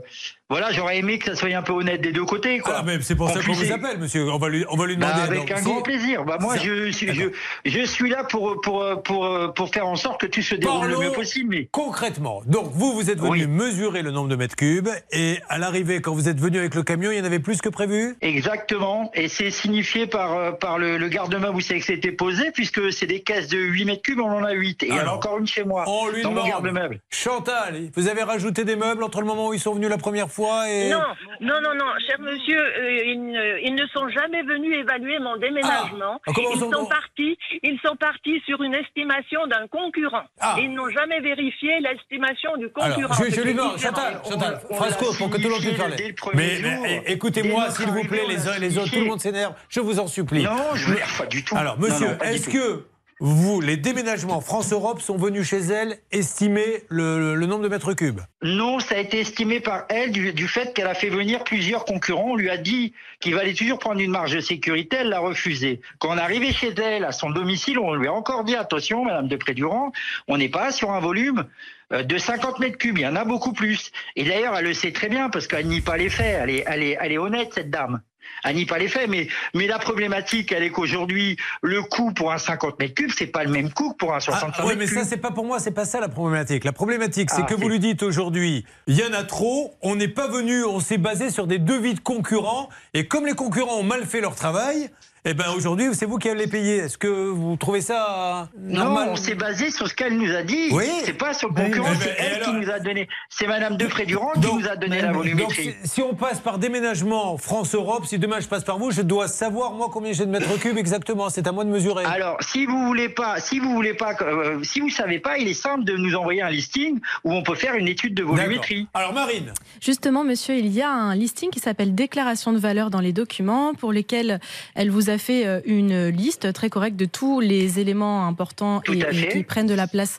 [SPEAKER 19] voilà, j'aurais aimé que ça soit un peu honnête des deux côtés. Quoi.
[SPEAKER 2] Ah, mais c'est pour ça qu'on vous appelle, monsieur. On va lui, on va lui
[SPEAKER 19] Bah,
[SPEAKER 2] demander.
[SPEAKER 19] avec un
[SPEAKER 2] si-
[SPEAKER 19] grand plaisir. Bah, moi, je, suis- je, je suis là pour, pour, pour, pour faire en sorte que tout se déroule le mieux possible. Mais...
[SPEAKER 2] Concrètement, donc vous, vous êtes venu mesurer le nombre de mètres cubes et à l'arrivée, quand vous êtes venu avec le camion, il y en avait plus que prévu?
[SPEAKER 19] Exactement, et c'est signifié par, euh, par le, le garde-meuble où c'est que c'était posé, puisque c'est des caisses de 8 mètres cubes, on en a 8. Et il y en a encore une chez moi,
[SPEAKER 2] On lui
[SPEAKER 19] dans mon
[SPEAKER 2] demande.
[SPEAKER 19] garde-meuble.
[SPEAKER 2] Chantal, vous avez rajouté des meubles entre le moment où ils sont venus la première fois et.
[SPEAKER 14] Non, non, non, non, cher monsieur, euh, ils, ne, ils ne sont jamais venus évaluer mon déménagement.
[SPEAKER 2] Ah,
[SPEAKER 14] ils
[SPEAKER 2] sont-
[SPEAKER 14] partis, ils sont partis sur une estimation d'un concurrent. Ils n'ont jamais vérifié l'estimation du
[SPEAKER 2] Alors,
[SPEAKER 14] concurrent.
[SPEAKER 2] je, lui demande. Chantal, Chantal, pour que tout le monde puisse parler. Mais, mais,
[SPEAKER 19] Dès
[SPEAKER 2] écoutez-moi, s'il vous plaît, les uns et les autres, tout le monde s'énerve, je vous en supplie.
[SPEAKER 19] Non, je ne pas du tout.
[SPEAKER 2] Alors, monsieur, est-ce que vous, les déménagements France-Europe, sont venus chez elle estimer le, nombre de mètres cubes
[SPEAKER 19] Non, ça a été estimé par elle du, fait qu'elle a fait venir plusieurs concurrents. On lui a dit qu'il valait toujours prendre une marge de sécurité. Elle l'a refusé. Quand on est arrivé chez elle, à son domicile, on lui a encore dit attention, Madame de Prédurant, on n'est pas sur un volume euh, de 50 mètres cubes. Il y en a beaucoup plus. Et d'ailleurs, elle le sait très bien parce qu'elle nie pas les faits. Elle est honnête cette dame. Elle nie pas les faits, mais, mais la problématique, elle est qu'aujourd'hui, le coût pour un 50 mètres cubes, c'est pas le même coût que pour un 65
[SPEAKER 2] Ah,
[SPEAKER 19] mètres
[SPEAKER 2] mais
[SPEAKER 19] cubes.
[SPEAKER 2] ça, c'est pas pour moi, c'est pas ça la problématique. La problématique, c'est
[SPEAKER 19] Ah,
[SPEAKER 2] que vous lui dites aujourd'hui, il y en a trop, on n'est pas venu, on s'est basé sur des devis de concurrents, et comme les concurrents ont mal fait leur travail, eh ben aujourd'hui, c'est vous qui allez les payer. Est-ce que vous trouvez ça normal
[SPEAKER 19] Non, on s'est basé sur ce qu'elle nous a dit.
[SPEAKER 2] Oui.
[SPEAKER 19] C'est pas sur le
[SPEAKER 2] Oui,
[SPEAKER 19] concurrent,
[SPEAKER 2] oui.
[SPEAKER 19] c'est
[SPEAKER 2] Et
[SPEAKER 19] elle
[SPEAKER 2] alors-
[SPEAKER 19] qui nous a donné. C'est Madame de Prédurant qui nous a donné la
[SPEAKER 2] Donc,
[SPEAKER 19] volumétrie.
[SPEAKER 2] si, si on passe par déménagement France-Europe, si demain je passe par vous, je dois savoir moi combien j'ai de mètres cubes exactement. C'est à moi de mesurer.
[SPEAKER 19] Alors, si vous voulez pas, si vous voulez pas, euh, si vous savez pas, il est simple de nous envoyer un listing où on peut faire une étude de volumétrie.
[SPEAKER 2] Alors, Marine.
[SPEAKER 3] Justement, monsieur, il y a un listing qui s'appelle déclaration de valeur dans les documents pour lesquels elle vous a fait euh, une liste très correcte de tous les éléments importants et,
[SPEAKER 19] à
[SPEAKER 3] qui prennent de la place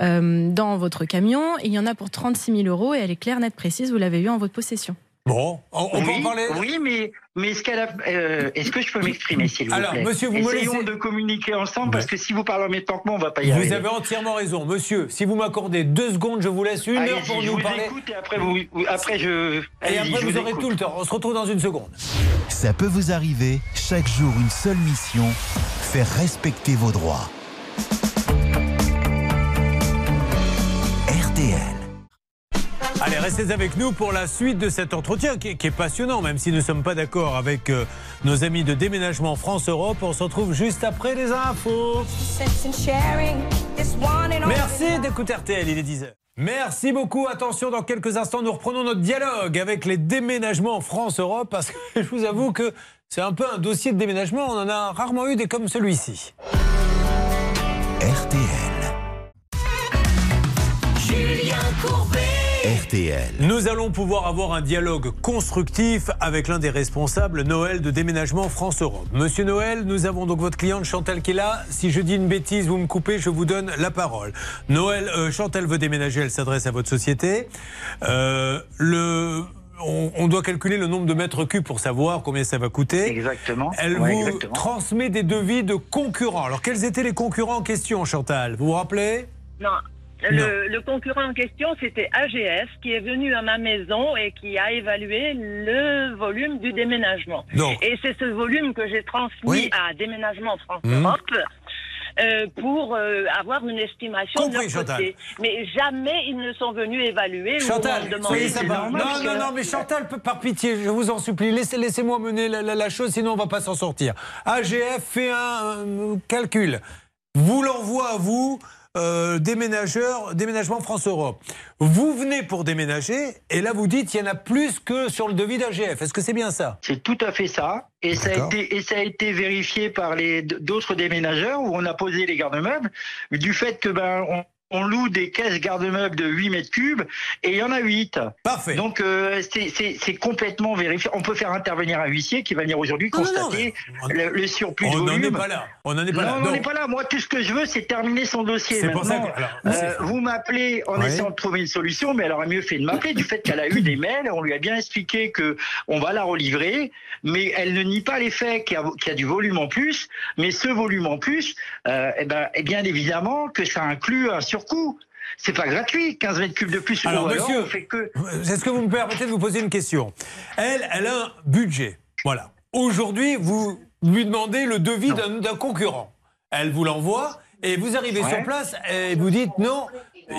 [SPEAKER 3] euh, dans votre camion. Il y en a pour 36 000 euros et elle est claire, nette, précise. Vous l'avez eu en votre possession.
[SPEAKER 2] Bon, on, on peut
[SPEAKER 19] oui,
[SPEAKER 2] en parler
[SPEAKER 19] Oui, mais, mais ce qu'elle a, euh, est-ce que je peux m'exprimer, s'il vous
[SPEAKER 2] Alors,
[SPEAKER 19] plaît
[SPEAKER 2] monsieur, vous me
[SPEAKER 19] Essayons
[SPEAKER 2] laissez-
[SPEAKER 19] de communiquer ensemble parce que si vous parlez en même temps que moi, on va pas y
[SPEAKER 2] Vous
[SPEAKER 19] arriver.
[SPEAKER 2] avez entièrement raison. Monsieur, si vous m'accordez deux secondes, je vous laisse une heure pour
[SPEAKER 19] je
[SPEAKER 2] nous
[SPEAKER 19] vous
[SPEAKER 2] parler.
[SPEAKER 19] écoute et après, vous, après je.
[SPEAKER 2] Et après,
[SPEAKER 19] je
[SPEAKER 2] vous aurez tout le temps. On se retrouve dans une seconde.
[SPEAKER 1] Ça peut vous arriver, chaque jour une seule mission, faire respecter vos droits.
[SPEAKER 2] Allez, restez avec nous pour la suite de cet entretien qui est, qui est passionnant, même si nous ne sommes pas d'accord avec euh, nos amis de déménagement France-Europe. On se retrouve juste après les infos. Merci d'écouter RTL, il est 10h. Merci beaucoup. Attention, dans quelques instants, nous reprenons notre dialogue avec les déménagements France-Europe parce que je vous avoue que c'est un peu un dossier de déménagement. On en a rarement eu des comme celui-ci.
[SPEAKER 1] RTL.
[SPEAKER 10] Julien Courbet.
[SPEAKER 1] RTL.
[SPEAKER 2] Nous allons pouvoir avoir un dialogue constructif avec l'un des responsables Noël de déménagement France-Europe. Monsieur Noël, nous avons donc votre cliente Chantal qui est là. Si je dis une bêtise, vous me coupez, je vous donne la parole. Noël, euh, Chantal veut déménager, elle s'adresse à votre société. Euh, le on, doit calculer le nombre de mètres cubes pour savoir combien ça va coûter.
[SPEAKER 19] Exactement.
[SPEAKER 2] Elle
[SPEAKER 19] Ouais,
[SPEAKER 2] vous
[SPEAKER 19] exactement.
[SPEAKER 2] transmet des devis de concurrents. Alors, quels étaient les concurrents en question, Chantal? Vous vous rappelez?
[SPEAKER 14] Non. Le, le concurrent en question, c'était AGF, qui est venu à ma maison et qui a évalué le volume du déménagement.
[SPEAKER 2] Donc.
[SPEAKER 14] Et c'est ce volume que j'ai transmis
[SPEAKER 2] Oui.
[SPEAKER 14] à Déménagement France
[SPEAKER 2] Mhm.
[SPEAKER 14] Europe. euh, pour euh, avoir une estimation
[SPEAKER 2] Compris,
[SPEAKER 14] de leur côté. Mais jamais ils ne sont venus évaluer
[SPEAKER 2] Chantal,
[SPEAKER 14] ou.
[SPEAKER 2] Non, non, non, mais Chantal, par pitié, je vous en supplie, laissez- laissez-moi mener la, la- la chose, sinon on va pas s'en sortir. AGF fait un, euh, calcul, vous l'envoie à vous. Euh, déménageur, déménagement France-Europe. Vous venez pour déménager et là vous dites il y en a plus que sur le devis d'AGF. Est-ce que c'est bien ça?
[SPEAKER 19] C'est tout à fait ça. Et ça, a été, et ça a été vérifié par les d'autres déménageurs où on a posé les garde-meubles du fait que ben on on loue des caisses garde-meubles de 8 mètres cubes et il y en a 8.
[SPEAKER 2] Parfait.
[SPEAKER 19] Donc euh, c'est- complètement vérifié. On peut faire intervenir un huissier qui va venir aujourd'hui
[SPEAKER 2] Non, non, non,
[SPEAKER 19] constater le, le surplus
[SPEAKER 2] On
[SPEAKER 19] de
[SPEAKER 2] n'en
[SPEAKER 19] volume.
[SPEAKER 2] est pas là. On n'en est pas là.
[SPEAKER 19] on n'en
[SPEAKER 2] Donc-
[SPEAKER 19] est pas là. Moi, tout ce que je veux, c'est terminer son dossier.
[SPEAKER 2] C'est pour ça
[SPEAKER 19] Maintenant,
[SPEAKER 2] que- alors,
[SPEAKER 19] euh, vous m'appelez en essayant de trouver une solution, mais elle aurait mieux fait de m'appeler du fait qu'elle a eu des mails. On lui a bien expliqué que on va la relivrer, mais elle ne nie pas les faits qu'il y, a- qu'il y a du volume en plus. Mais ce volume en plus, euh, eh ben, eh bien évidemment que ça inclut un C'est pas gratuit, 15 mètres cubes de plus.
[SPEAKER 2] Alors,
[SPEAKER 19] ou alors
[SPEAKER 2] monsieur,
[SPEAKER 19] on fait que.
[SPEAKER 2] est-ce que vous me permettez de vous poser une question? Elle, elle a un budget. Voilà. Aujourd'hui, vous lui demandez le devis d'un concurrent. Elle vous l'envoie et vous arrivez
[SPEAKER 19] Ouais.
[SPEAKER 2] sur place et vous dites non,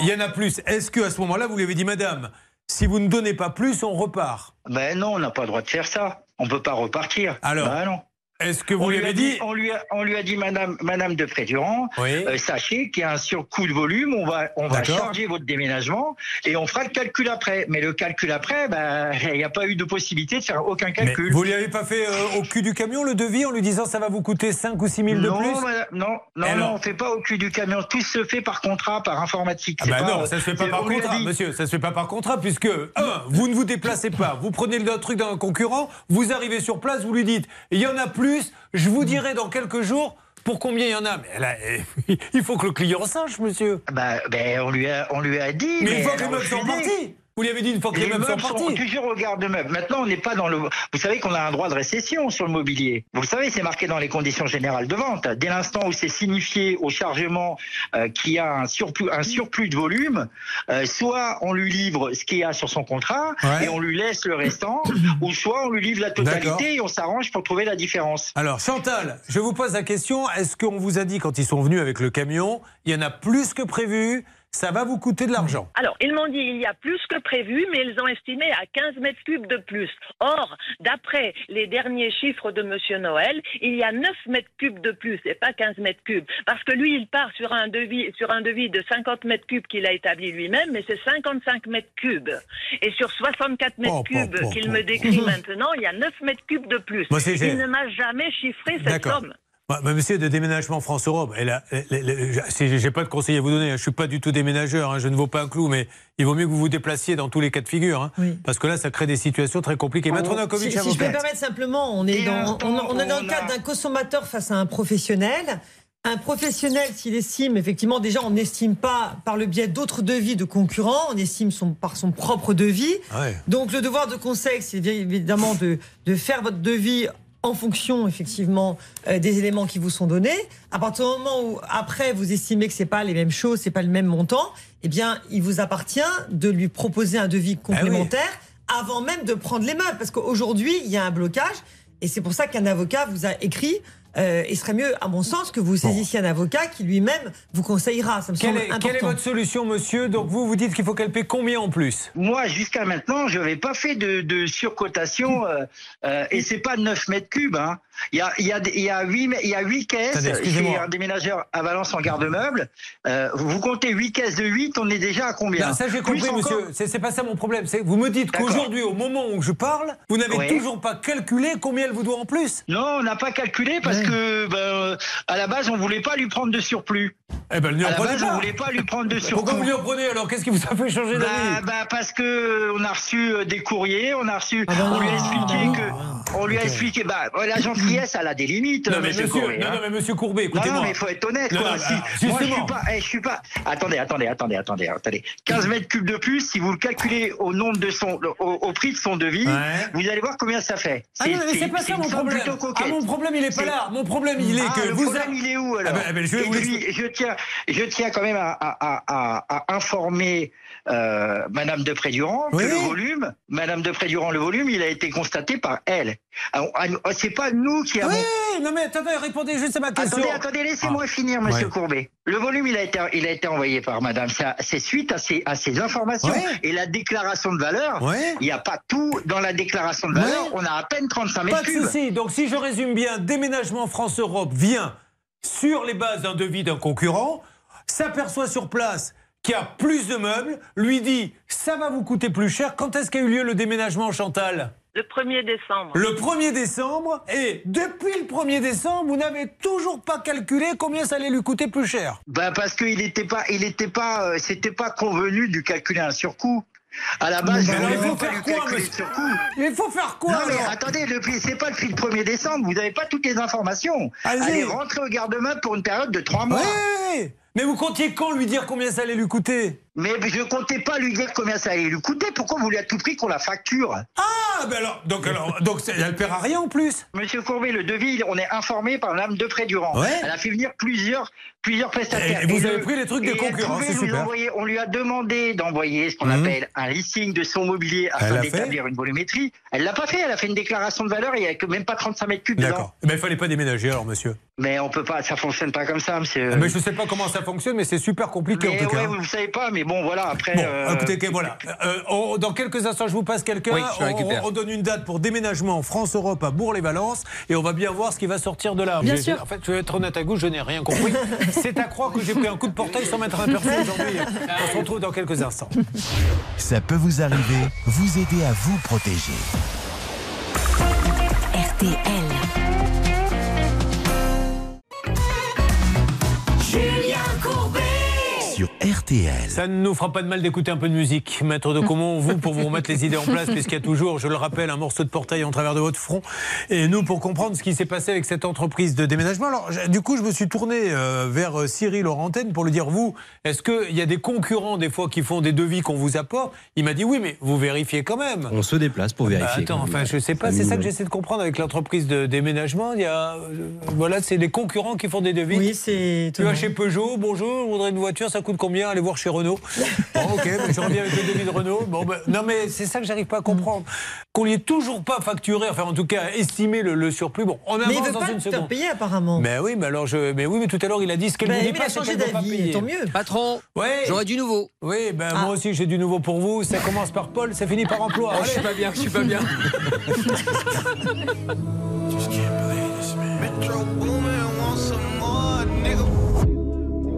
[SPEAKER 2] il y en a plus. Est-ce que à ce moment-là, vous lui avez dit, Madame, si vous ne donnez pas plus, on repart?
[SPEAKER 19] Ben non, on n'a pas le droit de faire ça. On peut pas repartir.
[SPEAKER 2] Alors,
[SPEAKER 19] Ben non.
[SPEAKER 2] Est-ce que vous
[SPEAKER 19] on
[SPEAKER 2] lui
[SPEAKER 19] a
[SPEAKER 2] avez dit
[SPEAKER 19] on lui a, on lui a dit Madame Madame de Prédurant,
[SPEAKER 2] Oui.
[SPEAKER 19] euh, sachez qu'il y a un surcoût de volume, on va on va charger votre déménagement et on fera le calcul après. Mais le calcul après, ben il n'y a pas eu de possibilité de faire aucun
[SPEAKER 2] Mais
[SPEAKER 19] calcul.
[SPEAKER 2] vous lui avez pas fait euh, au cul du camion le devis en lui disant ça va vous coûter 5 ou 6 000 de
[SPEAKER 19] non,
[SPEAKER 2] plus?
[SPEAKER 19] madame, non, non,
[SPEAKER 2] Alors
[SPEAKER 19] non, on fait pas au cul du camion. Tout se fait par contrat, par informatique.
[SPEAKER 2] Ah bah
[SPEAKER 19] pas,
[SPEAKER 2] non, ça se fait pas par contrat, monsieur. Ça se fait pas par contrat, puisque, un, vous ne vous déplacez pas, vous prenez le truc d'un concurrent, vous arrivez sur place, vous lui dites, il y en a plus, je vous dirai dans quelques jours pour combien il y en a. Mais là, il faut que le client sache, monsieur.
[SPEAKER 19] Bah, ben, on lui a, on lui a dit.
[SPEAKER 2] Mais une fois que les meubles sont partis. Vous lui avez dit une fois que les,
[SPEAKER 19] Les
[SPEAKER 2] meubles sont
[SPEAKER 19] meubles sont
[SPEAKER 2] partis.
[SPEAKER 19] toujours au garde-meubles. Maintenant, on n'est pas dans le. Vous savez qu'on a un droit de récession sur le mobilier. Vous le savez, c'est marqué dans les conditions générales de vente. Dès l'instant où c'est signifié au chargement euh, qu'il y a un surplus, un surplus de volume, euh, soit on lui livre ce qu'il y a sur son contrat
[SPEAKER 2] Ouais.
[SPEAKER 19] et on lui laisse le restant, ou soit on lui livre la totalité et on s'arrange pour trouver la différence.
[SPEAKER 2] Alors, Chantal, je vous pose la question est-ce qu'on vous a dit quand ils sont venus avec le camion, il y en a plus que prévu, ça va vous coûter de l'argent
[SPEAKER 14] Alors, ils m'ont dit il y a plus que prévu, mais ils ont estimé à 15 mètres cubes de plus. Or, d'après les derniers chiffres de Monsieur Noël, il y a 9 mètres cubes de plus et pas 15 mètres cubes. Parce que lui, il part sur un devis, sur un devis de 50 mètres cubes qu'il a établi lui-même, mais c'est 55 mètres cubes. Et sur 64 mètres
[SPEAKER 2] Oh,
[SPEAKER 14] cubes
[SPEAKER 2] oh, oh,
[SPEAKER 14] qu'il me décrit maintenant, il y a 9 mètres cubes de plus.
[SPEAKER 2] Moi,
[SPEAKER 14] il ne m'a jamais chiffré cette somme.
[SPEAKER 2] Bah, bah, monsieur de déménagement France-Europe, j'ai pas de conseil à vous donner. hein. Je suis pas du tout déménageur, hein, je ne vaux pas un clou, mais il vaut mieux que vous vous déplaciez dans tous les cas de figure, hein, parce que là, ça crée des situations très compliquées. Maître
[SPEAKER 11] Si,
[SPEAKER 2] Nakovic,
[SPEAKER 11] si je peux me permettre simplement, on est dans,
[SPEAKER 19] instant,
[SPEAKER 11] on, on est dans le cadre
[SPEAKER 19] a-
[SPEAKER 11] d'un consommateur face à un professionnel. Un professionnel, s'il estime, effectivement, déjà, on n'estime pas par le biais d'autres devis de concurrents, on estime son, par son propre devis.
[SPEAKER 2] Ouais.
[SPEAKER 11] Donc, le devoir de conseil, c'est évidemment de, de faire votre devis en fonction, effectivement, euh, des éléments qui vous sont donnés. À partir du moment où, après, vous estimez que c'est pas les mêmes choses, c'est pas le même montant, eh bien, il vous appartient de lui proposer un devis complémentaire avant même de prendre les meubles. Parce qu'aujourd'hui, il y a un blocage. Et c'est pour ça qu'un avocat vous a écrit. Euh, il serait mieux, à mon sens, que vous saisissiez un avocat qui lui-même vous conseillera. Ça me
[SPEAKER 2] Quelle
[SPEAKER 11] semble
[SPEAKER 2] est,
[SPEAKER 11] important.
[SPEAKER 2] quelle est votre solution, monsieur Donc vous, vous dites qu'il faut qu'elle paie combien en plus
[SPEAKER 19] Moi, jusqu'à maintenant, je n'avais pas fait de, de surcotation euh, euh, et c'est pas 9 mètres cubes. Hein. Il y a, il y a, il y a 8, il y a 8 caisses chez un déménageur à Valence en garde-meuble. Euh, vous comptez 8 caisses de 8, on est déjà à combien?
[SPEAKER 2] Non, ça j'ai
[SPEAKER 19] Plus
[SPEAKER 2] compris,
[SPEAKER 19] encore-
[SPEAKER 2] monsieur. C'est pas ça mon problème. Vous me dites qu'aujourd'hui, au moment où je parle, vous n'avez toujours pas calculé combien elle vous doit en plus.
[SPEAKER 19] Non, on n'a pas calculé parce que ben, euh, à la base, on voulait pas lui prendre de surplus.
[SPEAKER 2] Eh ben, ne lui
[SPEAKER 19] à
[SPEAKER 2] en
[SPEAKER 19] la
[SPEAKER 2] prenez
[SPEAKER 19] base,
[SPEAKER 2] pas.
[SPEAKER 19] on voulait pas lui prendre de surcoût.
[SPEAKER 2] Pourquoi vous lui en prenez alors? Qu'est-ce qui vous a fait changer
[SPEAKER 19] Bah,
[SPEAKER 2] d'avis?
[SPEAKER 19] bah, parce que euh, a reçu euh, des courriers, on a reçu,
[SPEAKER 2] Ah
[SPEAKER 19] on lui a expliqué que, on lui a expliqué, bah, la gentillesse, elle a des limites,
[SPEAKER 2] Non, mais
[SPEAKER 19] monsieur Courbet,
[SPEAKER 2] non,
[SPEAKER 19] hein.
[SPEAKER 2] non, mais monsieur Courbet,
[SPEAKER 19] Non,
[SPEAKER 2] écoutez-moi.
[SPEAKER 19] non, mais il faut être honnête,
[SPEAKER 2] Non,
[SPEAKER 19] quoi.
[SPEAKER 2] non,
[SPEAKER 19] Si-
[SPEAKER 2] alors,
[SPEAKER 19] moi, je suis pas, eh, je suis pas. Attendez, attendez, attendez, attendez, attendez. 15 mètres cubes de plus, si vous le calculez au nombre de son, au, au prix de son devis,
[SPEAKER 2] Ouais.
[SPEAKER 19] vous allez voir combien ça fait.
[SPEAKER 2] Ah non, mais c'est pas ça mon problème. Ah, mon problème, il est pas là. Mon problème, il est
[SPEAKER 19] Ah,
[SPEAKER 2] que
[SPEAKER 19] le
[SPEAKER 2] vous
[SPEAKER 19] problème,
[SPEAKER 2] avez-
[SPEAKER 19] il est où alors
[SPEAKER 2] Ah ben, ah ben, je vais
[SPEAKER 19] Et
[SPEAKER 2] vous
[SPEAKER 19] puis,
[SPEAKER 2] l'expliquer.
[SPEAKER 19] je tiens, je tiens quand même à, à- à- à- à informer euh, Madame de Prédurant
[SPEAKER 2] Oui.
[SPEAKER 19] que le volume, Madame de Prédurant, le volume, il a été constaté par elle. Nous- C'est pas nous qui avons.
[SPEAKER 2] Oui, non mais attendez, répondez juste à ma question.
[SPEAKER 19] Attendez, attendez, laissez-moi finir, Monsieur
[SPEAKER 2] Ouais.
[SPEAKER 19] Courbet. Le volume, il a été, il a été envoyé par Madame. C'est suite à ces, à ces informations
[SPEAKER 2] Ouais.
[SPEAKER 19] et la déclaration de valeur.
[SPEAKER 2] Ouais.
[SPEAKER 19] Il n'y a pas tout dans la déclaration de valeur.
[SPEAKER 2] Ouais.
[SPEAKER 19] On a à peine 35
[SPEAKER 2] Pas
[SPEAKER 19] mètres
[SPEAKER 2] de
[SPEAKER 19] cubes.
[SPEAKER 2] souci. Donc si je résume bien, déménagement France-Europe vient sur les bases d'un devis d'un concurrent, s'aperçoit sur place qu'il y a plus de meubles, lui dit ça va vous coûter plus cher. Quand est-ce qu'a eu lieu le déménagement, Chantal?
[SPEAKER 14] Le 1er décembre.
[SPEAKER 2] Le 1er décembre, et depuis le 1er décembre, vous n'avez toujours pas calculé combien ça allait lui coûter plus cher.
[SPEAKER 19] Bah parce qu'il n'était pas, il était pas, euh, c'était pas convenu de lui calculer un surcoût. À la base,
[SPEAKER 2] Mais
[SPEAKER 19] il
[SPEAKER 2] faut faire quoi. Il faut faire quoi
[SPEAKER 19] Non mais
[SPEAKER 2] alors?
[SPEAKER 19] attendez, le prix, c'est pas le prix le 1er décembre. Vous n'avez pas toutes les informations.
[SPEAKER 2] Allez-y.
[SPEAKER 19] Allez rentrer au garde-main pour une période de trois mois.
[SPEAKER 2] Oui, mais vous comptiez quand lui dire combien ça allait lui coûter?
[SPEAKER 19] Mais je comptais pas lui dire combien ça allait lui coûter. Pourquoi vous voulez à tout prix qu'on la facture?
[SPEAKER 2] Ah, ben alors, donc, alors, donc elle paiera rien en plus.
[SPEAKER 19] Monsieur Courbet, le devis, on est informé par Madame Depré Durand.
[SPEAKER 2] Ouais.
[SPEAKER 19] Elle a fait venir plusieurs, plusieurs prestataires.
[SPEAKER 2] Et vous avez pris les trucs des concurrents, c'est super.
[SPEAKER 19] envoyer- on lui a demandé d'envoyer ce qu'on
[SPEAKER 2] Mhm.
[SPEAKER 19] appelle un listing de son mobilier afin d'établir une volumétrie. Elle l'a pas fait. Elle a fait une déclaration de valeur et il n'y a même pas 35 mètres cubes.
[SPEAKER 2] D'accord. Mais il fallait pas déménager alors, monsieur.
[SPEAKER 19] Mais on peut pas, ça fonctionne pas comme ça, monsieur.
[SPEAKER 2] Ah, Mais je sais pas comment ça fonctionne, mais c'est super compliqué
[SPEAKER 19] Mais
[SPEAKER 2] en tout
[SPEAKER 19] ouais,
[SPEAKER 2] cas.
[SPEAKER 19] vous, vous savez pas, mais bon, voilà, après.
[SPEAKER 2] Bon,
[SPEAKER 19] euh,
[SPEAKER 2] écoutez, que voilà. Euh, on- dans quelques instants, je vous passe quelqu'un.
[SPEAKER 4] Oui,
[SPEAKER 2] on, donne une date pour déménagement France-Europe à Bourg-les-Valences et on va bien voir ce qui va sortir de là.
[SPEAKER 3] Bien
[SPEAKER 2] J'ai-
[SPEAKER 3] sûr.
[SPEAKER 2] En fait, je vais être honnête à gauche, je n'ai rien compris. C'est à croire que j'ai pris un coup de portail sans mettre un aperçu aujourd'hui. On se retrouve dans quelques instants.
[SPEAKER 1] Ça peut vous arriver, vous aider à vous protéger.
[SPEAKER 20] RTL.
[SPEAKER 1] RTL.
[SPEAKER 2] Ça ne nous fera pas de mal d'écouter un peu de musique. Maître de Comont, vous, pour vous remettre les idées en place, puisqu'il y a toujours, je le rappelle, un morceau de portail en travers de votre front. Et nous, pour comprendre ce qui s'est passé avec cette entreprise de déménagement. Alors, du coup, je me suis tourné euh, vers euh, Cyril Laurentaine pour lui dire, vous, est-ce qu'il y a des concurrents, des fois, qui font des devis qu'on vous apporte? Il m'a dit, oui, mais vous vérifiez quand même.
[SPEAKER 7] On se déplace pour
[SPEAKER 2] Bah,
[SPEAKER 7] vérifier.
[SPEAKER 2] attends,
[SPEAKER 7] quand même.
[SPEAKER 2] enfin, je sais pas, c'est ça que j'essaie de comprendre avec l'entreprise de déménagement. Il y a, euh, voilà, c'est les concurrents qui font des devis.
[SPEAKER 11] Oui, c'est
[SPEAKER 2] Tu vas chez Peugeot, bonjour, je voudrais une voiture, ça coûte combien? Allez voir chez Renault. Bon, ok, mais je reviens avec le devis de Renault. Bon, ben, non, mais c'est ça que j'arrive pas à comprendre. Qu'on n'y ait toujours pas facturé, enfin, en tout cas, estimé le, le surplus. Bon, on avance
[SPEAKER 11] Mais il veut
[SPEAKER 2] dans
[SPEAKER 11] pas
[SPEAKER 2] une seconde.
[SPEAKER 11] payer apparemment.
[SPEAKER 2] Mais oui, mais alors je, mais oui, mais tout à l'heure il a dit ce qu'elle
[SPEAKER 11] Ben,
[SPEAKER 2] ne dit pas,
[SPEAKER 11] a
[SPEAKER 2] c'est
[SPEAKER 11] changé
[SPEAKER 2] qu'elle pas
[SPEAKER 11] d'avis,
[SPEAKER 2] payer.
[SPEAKER 11] tant mieux.
[SPEAKER 4] Patron,
[SPEAKER 2] Ouais.
[SPEAKER 4] j'aurais du nouveau.
[SPEAKER 2] Oui, ben
[SPEAKER 11] Ah.
[SPEAKER 2] moi aussi j'ai du nouveau pour vous. Ça commence par Paul, ça finit par emploi.
[SPEAKER 4] Oh, je suis pas bien, je suis pas bien.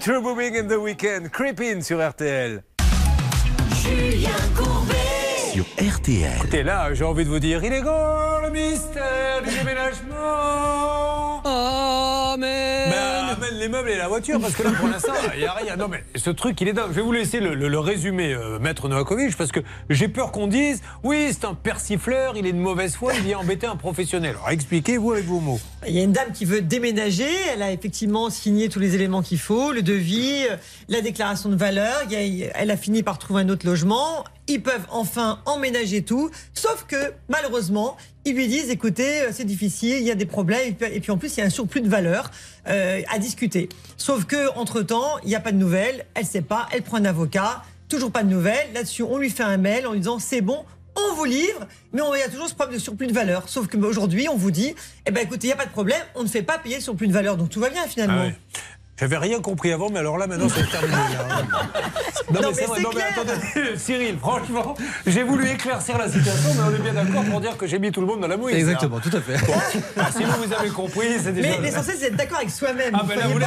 [SPEAKER 2] Metro Booming in the Weekend, Creepin sur RTL.
[SPEAKER 21] Julien Courbet.
[SPEAKER 1] Sur RTL.
[SPEAKER 2] Écoutez, là, j'ai envie de vous dire, il est grand le mystère du déménagement. Meubles et la voiture parce que là, pour l'instant, il n'y a rien. Non, mais ce truc, il est dingue. Je vais vous laisser le, le- le résumer, euh, Maître Novakovic, parce que j'ai peur qu'on dise oui, c'est un persifleur, il est de mauvaise foi, il vient embêter un professionnel. Alors expliquez-vous avec vos mots.
[SPEAKER 11] Il y a une dame qui veut déménager. Elle a effectivement signé tous les éléments qu'il faut, le devis, euh, la déclaration de valeur. Elle a fini par trouver un autre logement. Ils peuvent enfin emménager tout. Sauf que, malheureusement, ils lui disent écoutez, euh, c'est difficile, il y a des problèmes. Et puis, en plus, il y a un surplus de valeur euh, à discuter. Sauf que, entre-temps, il n'y a pas de nouvelles. Elle ne sait pas. Elle prend un avocat. Toujours pas de nouvelles. Là-dessus, on lui fait un mail en lui disant c'est bon, on vous livre, mais il y a toujours ce problème de surplus de valeur. Sauf qu'aujourd'hui, on vous dit, eh ben écoutez, il n'y a pas de problème, on ne fait pas payer le surplus de valeur. Donc tout va bien finalement.
[SPEAKER 2] Ah. J'avais rien compris avant, mais alors là, maintenant, c'est terminé. là. Non,
[SPEAKER 11] Non,
[SPEAKER 2] mais
[SPEAKER 11] mais
[SPEAKER 2] vrai. Non, mais attendez, Cyril, franchement, j'ai voulu éclaircir la situation, mais on est bien d'accord pour dire que j'ai mis tout le monde dans la mouise.
[SPEAKER 22] Exactement,
[SPEAKER 2] hein.
[SPEAKER 22] tout à fait.
[SPEAKER 2] Bon, si vous, vous avez compris, c'est déjà.
[SPEAKER 11] Mais l'essentiel, c'est d'être d'accord avec soi-même.
[SPEAKER 2] Ah, ben là, vous.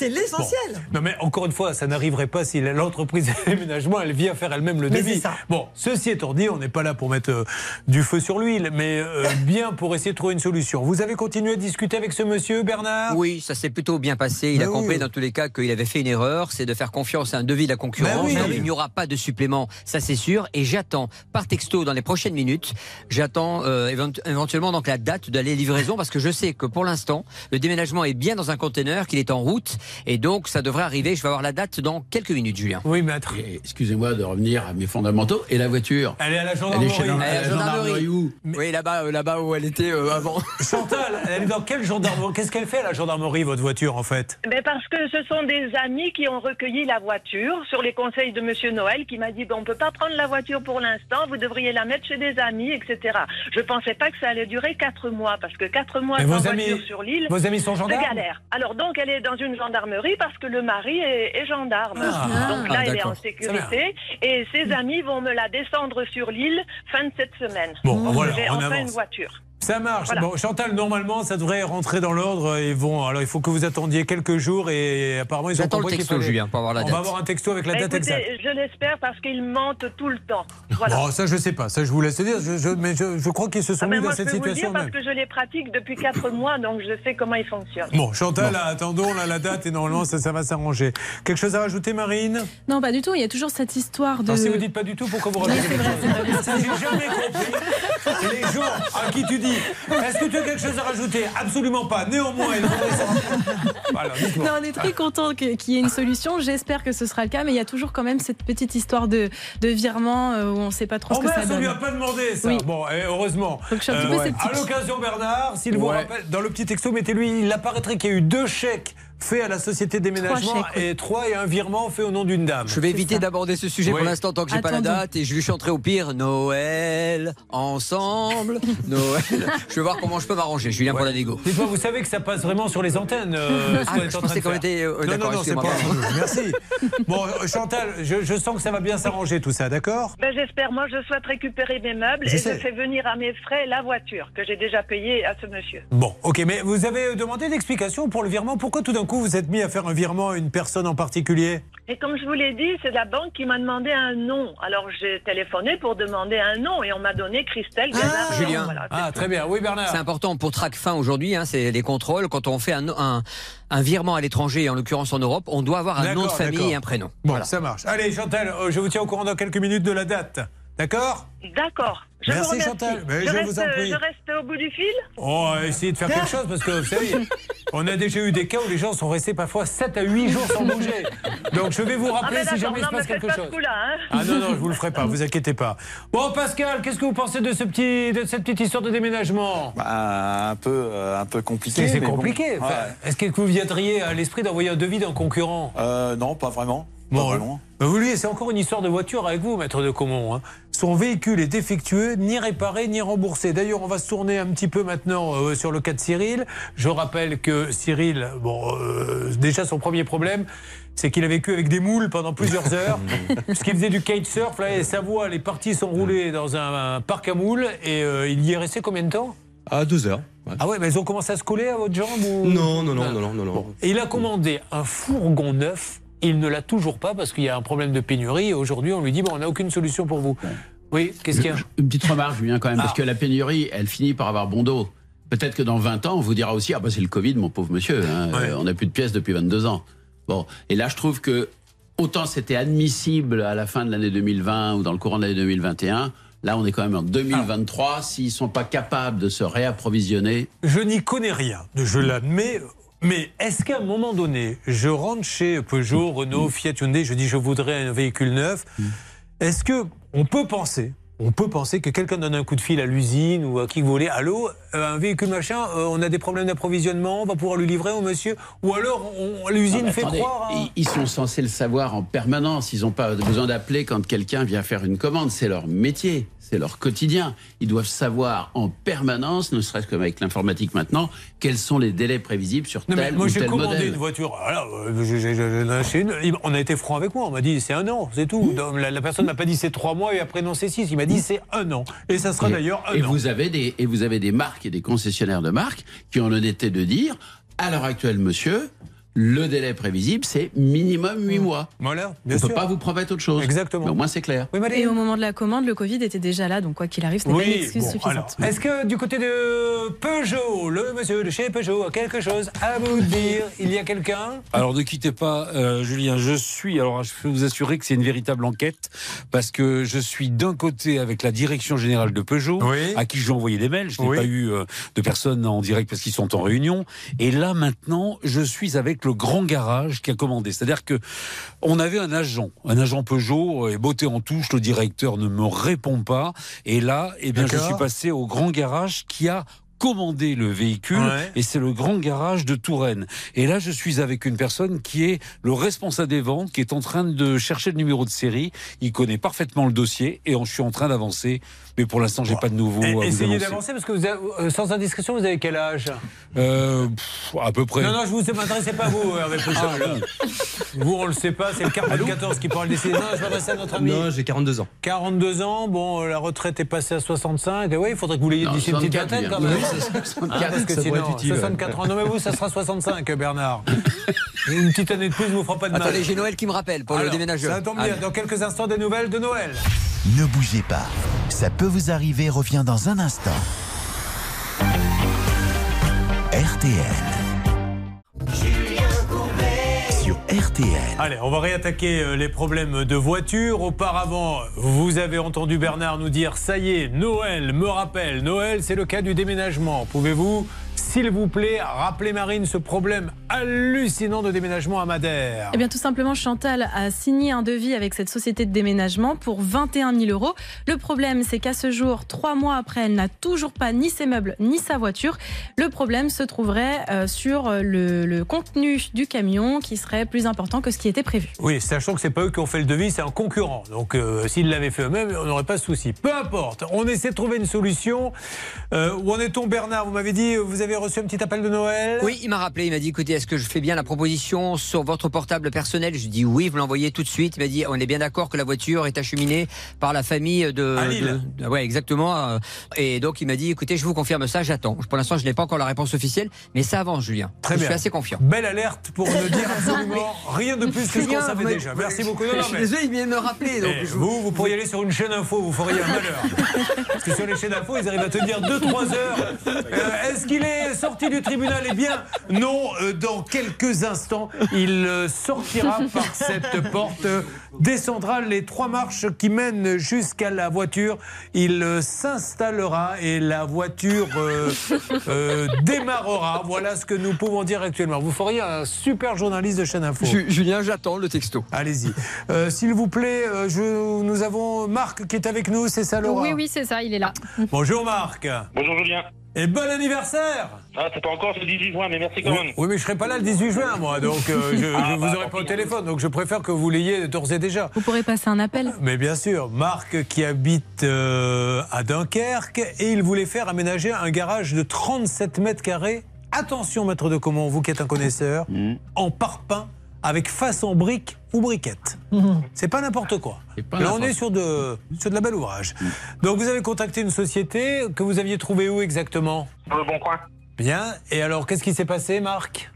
[SPEAKER 11] C'est l'essentiel.
[SPEAKER 2] Non mais encore une fois, ça n'arriverait pas si l'entreprise de déménagement, elle vient faire elle-même le
[SPEAKER 11] Mais
[SPEAKER 2] devis.
[SPEAKER 11] c'est ça.
[SPEAKER 2] Bon, ceci étant dit, on n'est pas là pour mettre euh, du feu sur l'huile, mais euh, bien pour essayer de trouver une solution. Vous avez continué à discuter avec ce monsieur, Bernard?
[SPEAKER 4] Oui, ça s'est plutôt bien passé. Il a
[SPEAKER 2] oui.
[SPEAKER 4] Compris dans tous les cas qu'il avait fait une erreur, c'est de faire confiance à un devis de la concurrence.
[SPEAKER 2] Ben oui.
[SPEAKER 4] Il n'y aura pas de supplément, ça c'est sûr. Et j'attends par texto dans les prochaines minutes, j'attends euh, évent- éventuellement donc la date de la livraison parce que je sais que pour l'instant le déménagement est bien dans un conteneur, qu'il est en route et donc ça devrait arriver. Je vais avoir la date dans quelques minutes, Julien.
[SPEAKER 2] Oui, maître.
[SPEAKER 9] Excusez-moi de revenir à mes fondamentaux. Et la voiture?
[SPEAKER 2] Elle est à la
[SPEAKER 9] Elle
[SPEAKER 2] gendarmerie.
[SPEAKER 9] est chez la,
[SPEAKER 4] Elle est
[SPEAKER 9] la
[SPEAKER 4] la gendarmerie.
[SPEAKER 9] gendarmerie où?
[SPEAKER 4] Oui, là-bas, euh, là-bas où elle était euh, avant.
[SPEAKER 2] Chantal, elle est dans quelle gendarmerie? Qu'est-ce qu'elle fait à la gendarmerie, votre voiture, en fait?
[SPEAKER 14] Ben parce que ce sont des amis qui ont recueilli la voiture sur les conseils de Monsieur Noël qui m'a dit ben, on peut pas prendre la voiture pour l'instant, vous devriez la mettre chez des amis, etc. Je pensais pas que ça allait durer quatre mois parce que quatre mois sans voiture sur l'île,
[SPEAKER 2] vos amis sont gendarmes
[SPEAKER 14] galère. Alors donc elle est dans une gendarmerie parce que le mari est, est gendarme.
[SPEAKER 2] Ah.
[SPEAKER 14] donc là
[SPEAKER 2] Ah,
[SPEAKER 14] elle est en sécurité et ses amis vont me la descendre sur l'île fin de cette semaine.
[SPEAKER 2] Bon, voilà,
[SPEAKER 14] J'ai
[SPEAKER 2] on
[SPEAKER 14] enfin
[SPEAKER 2] avance.
[SPEAKER 14] une voiture.
[SPEAKER 2] Ça marche.
[SPEAKER 14] Voilà.
[SPEAKER 2] Bon, Chantal, normalement, ça devrait rentrer dans l'ordre. Ils vont. Alors, il faut que vous attendiez quelques jours et apparemment, ils ont
[SPEAKER 4] le
[SPEAKER 2] compris qu'il
[SPEAKER 4] texto,
[SPEAKER 2] fallait-
[SPEAKER 4] Julien, pour avoir la
[SPEAKER 2] On
[SPEAKER 4] date.
[SPEAKER 2] va avoir un texto avec la
[SPEAKER 14] Ben,
[SPEAKER 2] date
[SPEAKER 14] écoutez,
[SPEAKER 2] exacte.
[SPEAKER 14] je l'espère parce qu'ils mentent tout le temps. Voilà.
[SPEAKER 2] Bon, ça, je sais pas. Ça, je vous laisse dire. Je, je- mais je, je crois qu'ils se sont
[SPEAKER 14] Ah
[SPEAKER 2] mis
[SPEAKER 14] moi,
[SPEAKER 2] dans
[SPEAKER 14] je
[SPEAKER 2] cette
[SPEAKER 14] peux vous le
[SPEAKER 2] situation
[SPEAKER 14] dire parce
[SPEAKER 2] même.
[SPEAKER 14] que je les pratique depuis 4 mois, donc je sais comment ils fonctionnent.
[SPEAKER 2] Bon, Chantal, là, attendons là, la date et normalement, ça, ça va s'arranger. Quelque chose à rajouter, Marine?
[SPEAKER 3] Non, pas du tout. Il y a toujours cette histoire de.
[SPEAKER 2] Si vous dites pas du tout, pourquoi vous rajoutez. Ça, J'ai jamais compris. Les gens à qui tu dis Est-ce que tu as quelque chose à rajouter? Absolument pas. Néanmoins, il. Voilà.
[SPEAKER 3] Non, on est très content qu'il y ait une solution. J'espère que ce sera le cas, mais il y a toujours quand même cette petite histoire de, de virement euh, où on ne sait pas trop
[SPEAKER 2] Oh
[SPEAKER 3] ce que ça
[SPEAKER 2] on
[SPEAKER 3] donne.
[SPEAKER 2] lui a pas demandé ça.
[SPEAKER 3] Oui.
[SPEAKER 2] Bon, eh, heureusement.
[SPEAKER 3] Donc, je suis un petit peu sceptique.
[SPEAKER 2] À l'occasion, Bernard, s'il vous rappelle, dans le petit texto, mettez-lui, il apparaîtrait qu'il y a eu deux chèques faits à la société déménagement et trois et un virement fait au nom d'une dame.
[SPEAKER 4] Je vais éviter d'aborder ce sujet
[SPEAKER 2] Oui.
[SPEAKER 4] pour l'instant tant que j'ai pas la date et je lui chanterai au pire Noël ensemble. Noël. Je vais voir comment je peux m'arranger. Julien pour la négo.
[SPEAKER 2] Dites-moi, vous savez que ça passe vraiment sur les antennes euh,
[SPEAKER 4] Ah, je pensais qu'on était, euh,
[SPEAKER 2] Non,
[SPEAKER 4] d'accord,
[SPEAKER 2] non, non, c'est pas. Merci. Bon, euh, Chantal, je, je sens que ça va bien s'arranger tout ça, d'accord?
[SPEAKER 14] Ben, J'espère. Moi, je souhaite récupérer mes meubles
[SPEAKER 2] Je
[SPEAKER 14] et
[SPEAKER 2] sais.
[SPEAKER 14] je fais venir à mes frais la voiture que j'ai déjà payée à ce monsieur.
[SPEAKER 2] Bon, ok, mais vous avez demandé d'explication pour le virement. Pourquoi tout d'un coup vous êtes mis à faire un virement à une personne en particulier
[SPEAKER 14] Et comme je vous l'ai dit, c'est la banque qui m'a demandé un nom. Alors j'ai téléphoné pour demander un nom et on m'a donné Christelle Gazard.
[SPEAKER 4] Julien.
[SPEAKER 14] Voilà, c'est
[SPEAKER 2] Ah, très bien. Oui, Bernard.
[SPEAKER 4] C'est important pour TracFin aujourd'hui, hein, c'est les contrôles. Quand on fait un, un, un virement à l'étranger, en l'occurrence en Europe, on doit avoir un nom de famille et un prénom.
[SPEAKER 2] Bon, ça marche. Allez, Chantal, euh, je vous tiens au courant dans quelques minutes de la date. D'accord
[SPEAKER 14] D'accord. Je
[SPEAKER 2] Merci,
[SPEAKER 14] vous.
[SPEAKER 2] Chantal. Mais
[SPEAKER 14] je,
[SPEAKER 2] je
[SPEAKER 14] reste,
[SPEAKER 2] vous en prie.
[SPEAKER 14] je reste au bout du fil
[SPEAKER 2] On va essayer de faire quelque chose parce que vous savez, on a déjà eu des cas où les gens sont restés parfois 7 à 8 jours sans bouger. Donc je vais vous
[SPEAKER 14] Ah
[SPEAKER 2] rappeler
[SPEAKER 14] ben
[SPEAKER 2] si jamais il se passe quelque
[SPEAKER 14] pas
[SPEAKER 2] chose.
[SPEAKER 14] Hein.
[SPEAKER 2] Ah non, non, je vous le ferai pas, vous inquiétez pas. Bon, Pascal, qu'est-ce que vous pensez de, ce petit, de cette petite histoire de déménagement?
[SPEAKER 6] Bah, un peu, euh, un peu compliqué.
[SPEAKER 2] C'est
[SPEAKER 6] bon.
[SPEAKER 2] compliqué. Enfin,
[SPEAKER 6] Ouais.
[SPEAKER 2] Est-ce que vous viendriez à l'esprit d'envoyer un devis d'un concurrent?
[SPEAKER 6] Euh, non, pas vraiment.
[SPEAKER 2] Bon,
[SPEAKER 6] pas vraiment.
[SPEAKER 2] Bah, vous lui, c'est encore une histoire de voiture avec vous, maître de Comont. hein. Son véhicule est défectueux, ni réparé, ni remboursé. D'ailleurs, on va se tourner un petit peu maintenant euh, sur le cas de Cyril. Je rappelle que Cyril, bon, euh, déjà son premier problème, c'est qu'il a vécu avec des moules pendant plusieurs heures, puisqu'il faisait du kitesurf. Là, et sa voile, les parties sont roulées dans un, un parc à moules, et euh, il y est resté combien de temps?
[SPEAKER 22] À deux heures. ouais.
[SPEAKER 2] Ah ouais, mais ils ont commencé à se coller à votre jambe ou...
[SPEAKER 22] Non, non, non, non, non, non. non.
[SPEAKER 2] Et il a commandé un fourgon neuf. Il ne l'a toujours pas parce qu'il y a un problème de pénurie. Et aujourd'hui, on lui dit bon, on n'a aucune solution pour vous. Oui, qu'est-ce qu'il y a
[SPEAKER 9] Une petite remarque, Julien, quand même, parce
[SPEAKER 2] Ah.
[SPEAKER 9] que la pénurie, elle finit par avoir bon dos. Peut-être que dans 20 ans, on vous dira aussi, ah bah c'est le Covid, mon pauvre monsieur, hein, euh, on n'a plus de pièces depuis 22 ans. Bon, et là je trouve que autant c'était admissible à la fin de l'année 2020 ou dans le courant de l'année 2021, là on est quand même en 2023, s'ils sont pas capables de se réapprovisionner.
[SPEAKER 2] Je n'y connais rien, je l'admets. Mais est-ce qu'à un moment donné, je rentre chez Peugeot, Renault, Fiat, Hyundai, je dis je voudrais un véhicule neuf. Est-ce que on peut penser, on peut penser que quelqu'un donne un coup de fil à l'usine ou à qui vous voulez, allô, euh, un véhicule machin, euh, on a des problèmes d'approvisionnement, on va pouvoir le livrer au monsieur, ou alors l'usine
[SPEAKER 9] Ah, mais
[SPEAKER 2] fait
[SPEAKER 9] attendez,
[SPEAKER 2] croire. à-
[SPEAKER 9] Ils sont censés le savoir en permanence. Ils n'ont pas besoin d'appeler quand quelqu'un vient faire une commande. C'est leur métier, c'est leur quotidien. Ils doivent savoir en permanence, ne serait-ce qu'avec l'informatique maintenant, quels sont les délais prévisibles sur
[SPEAKER 2] Non, mais
[SPEAKER 9] tel
[SPEAKER 2] moi
[SPEAKER 9] ou
[SPEAKER 2] j'ai
[SPEAKER 9] tel
[SPEAKER 2] commandé
[SPEAKER 9] modèle.
[SPEAKER 2] une voiture. Euh, j'ai- j'ai- j'en ai acheté une. Il- On a été franc avec moi. On m'a dit c'est un an, c'est tout. La, la personne m'a pas dit c'est trois mois et après non c'est six. Il m'a dit c'est un an. Et ça sera d'ailleurs un
[SPEAKER 9] et
[SPEAKER 2] an.
[SPEAKER 9] vous avez des et vous avez des marques et des concessionnaires de marques qui ont l'honnêteté de dire à l'heure actuelle, monsieur, le délai prévisible c'est minimum 8 mois.
[SPEAKER 2] Voilà,
[SPEAKER 9] On
[SPEAKER 2] bien
[SPEAKER 9] ne peut
[SPEAKER 2] sûr.
[SPEAKER 9] pas vous promettre autre chose.
[SPEAKER 2] Exactement.
[SPEAKER 9] Mais au moins c'est clair.
[SPEAKER 3] Et au moment de la commande, le Covid était déjà là, donc quoi qu'il arrive, ce n'est pas une excuse
[SPEAKER 2] bon,
[SPEAKER 3] suffisante.
[SPEAKER 2] alors, est-ce que du côté de Peugeot, le monsieur de chez Peugeot a quelque chose à vous dire? Il y a quelqu'un?
[SPEAKER 13] Alors ne quittez pas, euh, Julien. Je suis. Alors je peux vous assurer que c'est une véritable enquête parce que je suis d'un côté avec la direction générale de Peugeot, à qui j'ai envoyé des mails. Je n'ai
[SPEAKER 2] Oui.
[SPEAKER 13] pas eu euh, de personnes en direct parce qu'ils sont en réunion. Et là maintenant, je suis avec le grand garage qui a commandé. C'est-à-dire que on avait un agent, un agent Peugeot, et beauté en touche. Le directeur ne me répond pas. Et là, eh bien, je suis passé au grand garage qui a commandé le véhicule
[SPEAKER 2] Ouais.
[SPEAKER 13] et c'est le grand garage de Touraine. Et là, je suis avec une personne qui est le responsable des ventes, qui est en train de chercher le numéro de série. Il connaît parfaitement le dossier et je suis en train d'avancer. Mais pour l'instant, j'ai pas de nouveau
[SPEAKER 2] Eh,
[SPEAKER 13] à vous
[SPEAKER 2] Essayez d'avancer parce que vous avez- euh, sans indiscrétion, vous avez quel âge?
[SPEAKER 13] Euh, pff, à peu près.
[SPEAKER 2] Non, non, je vous m'adressais pas à vous, Hervé Pouchol. Vous, on le sait pas, c'est le 14 qui parle décider. Non, je m'adresse à notre ami.
[SPEAKER 22] Non, j'ai 42 ans.
[SPEAKER 2] 42 ans, bon, euh, la retraite est passée à 65. Et oui, il faudrait que vous l'ayez d'ici une petite
[SPEAKER 22] 64,
[SPEAKER 2] vingtaine quand même.
[SPEAKER 22] Oui, c'est ça, 64,
[SPEAKER 2] Ah, parce que
[SPEAKER 22] ça pourrait
[SPEAKER 2] sinon,
[SPEAKER 22] être utile, ouais.
[SPEAKER 2] 64 ans. Non, mais vous, ça sera 65, Bernard. Une petite année de plus ne vous fera pas de mal.
[SPEAKER 4] Attendez, j'ai Noël qui me rappelle pour le déménageur.
[SPEAKER 2] Ça tombe bien. Dans quelques instants, des nouvelles de Noël.
[SPEAKER 1] Ne bougez pas. Ça peut vous arriver revient dans un instant. RTL. Sur RTL.
[SPEAKER 2] Allez, on va réattaquer euh, les problèmes de voiture. Auparavant, vous avez entendu Bernard nous dire ça y est, Noël me rappelle. Noël, c'est le cas du déménagement. Pouvez-vous, s'il vous plaît, rappeler Marine ce problème hallucinant de déménagement à Madère
[SPEAKER 3] Eh bien, tout simplement, Chantal a signé un devis avec cette société de déménagement pour 21 000 euros. Le problème, c'est qu'à ce jour, trois mois après, elle n'a toujours pas ni ses meubles ni sa voiture. Le problème se trouverait euh, sur le, le contenu du camion qui serait plus important que ce qui était prévu.
[SPEAKER 2] Oui, sachant que c'est pas eux qui ont fait le devis, c'est un concurrent. Donc, euh, s'ils l'avaient fait eux-mêmes, on n'aurait pas de souci. Peu importe, on essaie de trouver une solution. Euh, où en est-on, Bernard? Vous m'avez dit, vous avez reçu un petit appel de Noël?
[SPEAKER 4] Oui, il m'a rappelé, il m'a dit écoutez, est-ce que je fais bien la proposition sur votre portable personnel? Je lui dis oui, vous l'envoyez tout de suite. Il m'a dit on est bien d'accord que la voiture est acheminée par la famille de.
[SPEAKER 2] À Lille.
[SPEAKER 4] de- ouais, exactement. euh, Et donc il m'a dit écoutez, je vous confirme ça, j'attends. Pour l'instant, je n'ai pas encore la réponse officielle, mais ça avance, Julien.
[SPEAKER 2] Très
[SPEAKER 4] je
[SPEAKER 2] bien.
[SPEAKER 4] suis assez confiant.
[SPEAKER 2] Belle alerte pour ne dire absolument rien de plus que ce qu'on savait
[SPEAKER 4] mais-
[SPEAKER 2] déjà. Merci beaucoup. Non, non,
[SPEAKER 4] Je suis
[SPEAKER 2] mais-
[SPEAKER 4] désolé, il vient de me rappeler. Donc
[SPEAKER 2] Eh,
[SPEAKER 4] je-
[SPEAKER 2] vous, vous pourriez aller sur une chaîne info, vous feriez un malheur. Parce que sur les chaînes info, ils arrivent à tenir 2-3 heures. Euh, Est-ce qu'il est sorti du tribunal Eh bien, non, euh, dans quelques instants, il euh, sortira par cette porte, euh, descendra les trois marches qui mènent jusqu'à la voiture. Il s'installera et la voiture euh, euh, démarrera. Voilà ce que nous pouvons dire actuellement. Vous feriez un super journaliste de chaîne info.
[SPEAKER 4] Ju- Julien, j'attends le texto.
[SPEAKER 2] Allez-y. Euh, S'il vous plaît, je, nous avons Marc qui est avec nous, c'est ça Laura?
[SPEAKER 8] Oui, oui, c'est ça, il est là.
[SPEAKER 2] Bonjour Marc.
[SPEAKER 23] Bonjour Julien.
[SPEAKER 2] Et bon anniversaire
[SPEAKER 23] Ah, c'est pas encore le 18 juin, mais merci quand même.
[SPEAKER 2] Oui, mais je serai pas là le 18 juin, moi, donc euh, je,
[SPEAKER 23] Ah,
[SPEAKER 2] je vous
[SPEAKER 23] bah,
[SPEAKER 2] aurai pas au téléphone, donc je préfère que vous l'ayez d'ores et déjà.
[SPEAKER 3] Vous pourrez passer un appel.
[SPEAKER 2] Mais bien sûr, Marc qui habite euh, à Dunkerque et il voulait faire aménager un garage de 37 mètres carrés. Attention, maître de comment, vous qui êtes un connaisseur,
[SPEAKER 23] Mmh.
[SPEAKER 2] en parpaing avec face en brique ou briquette. C'est pas n'importe quoi.
[SPEAKER 9] pas
[SPEAKER 2] Là, on est sur de, sur de la belle ouvrage. Donc, vous avez contacté une société que vous aviez trouvée où exactement?
[SPEAKER 23] Dans le bon coin.
[SPEAKER 2] Bien. Et alors, qu'est-ce qui s'est passé, Marc?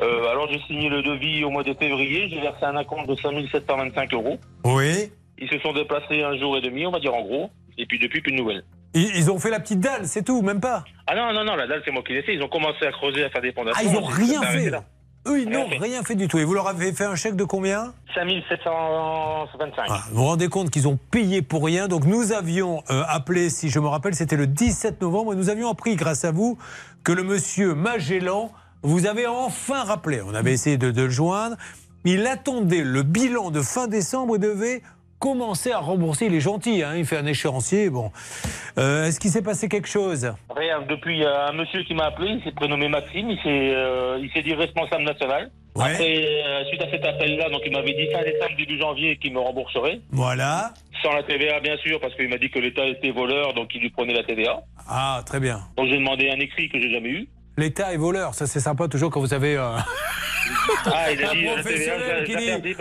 [SPEAKER 23] Euh, alors j'ai signé le devis au mois de février, j'ai versé un acompte de 5725 euros.
[SPEAKER 2] Oui.
[SPEAKER 23] Ils se sont déplacés un jour et demi, on va dire en gros, et puis depuis plus de nouvelles.
[SPEAKER 2] Ils, ont fait la petite dalle, c'est tout, même pas?
[SPEAKER 23] Ah non, non, non, la dalle, c'est moi qui l'ai fait. Ils ont commencé à creuser, à faire des fondations.
[SPEAKER 2] Ah, ils ont
[SPEAKER 23] Ça
[SPEAKER 2] rien fait.
[SPEAKER 23] là.
[SPEAKER 2] Eux, ils n'ont rien fait du tout. Et vous leur avez fait un chèque de combien
[SPEAKER 23] 5725.
[SPEAKER 2] Ah, Vous vous rendez compte qu'ils ont payé pour rien. Donc nous avions euh, appelé, si je me rappelle, c'était le 17 novembre, et nous avions appris, grâce à vous, que le monsieur Magellan vous avait enfin rappelé. On avait essayé de, de le joindre. Il attendait le bilan de fin décembre et devait commencer à rembourser. Il est gentil, hein, il fait un échéancier. Bon, Euh, est-ce qu'il s'est passé quelque chose?
[SPEAKER 23] Rien, depuis, il y a un monsieur qui m'a appelé, il s'est prénommé Maxime, il s'est euh, il s'est dit responsable national.
[SPEAKER 2] Ouais.
[SPEAKER 23] Après, euh, suite à cet appel-là, donc il m'avait dit fin décembre, début janvier, qu'il me rembourserait.
[SPEAKER 2] Voilà.
[SPEAKER 23] Sans la TVA, bien sûr, parce qu'il m'a dit que l'État était voleur, donc il lui prenait la TVA.
[SPEAKER 2] Ah, très bien.
[SPEAKER 23] Donc j'ai demandé un écrit que j'ai jamais eu.
[SPEAKER 2] L'État est voleur, ça c'est sympa toujours quand vous avez
[SPEAKER 23] Ah, il a dit
[SPEAKER 2] professionnel qui dit-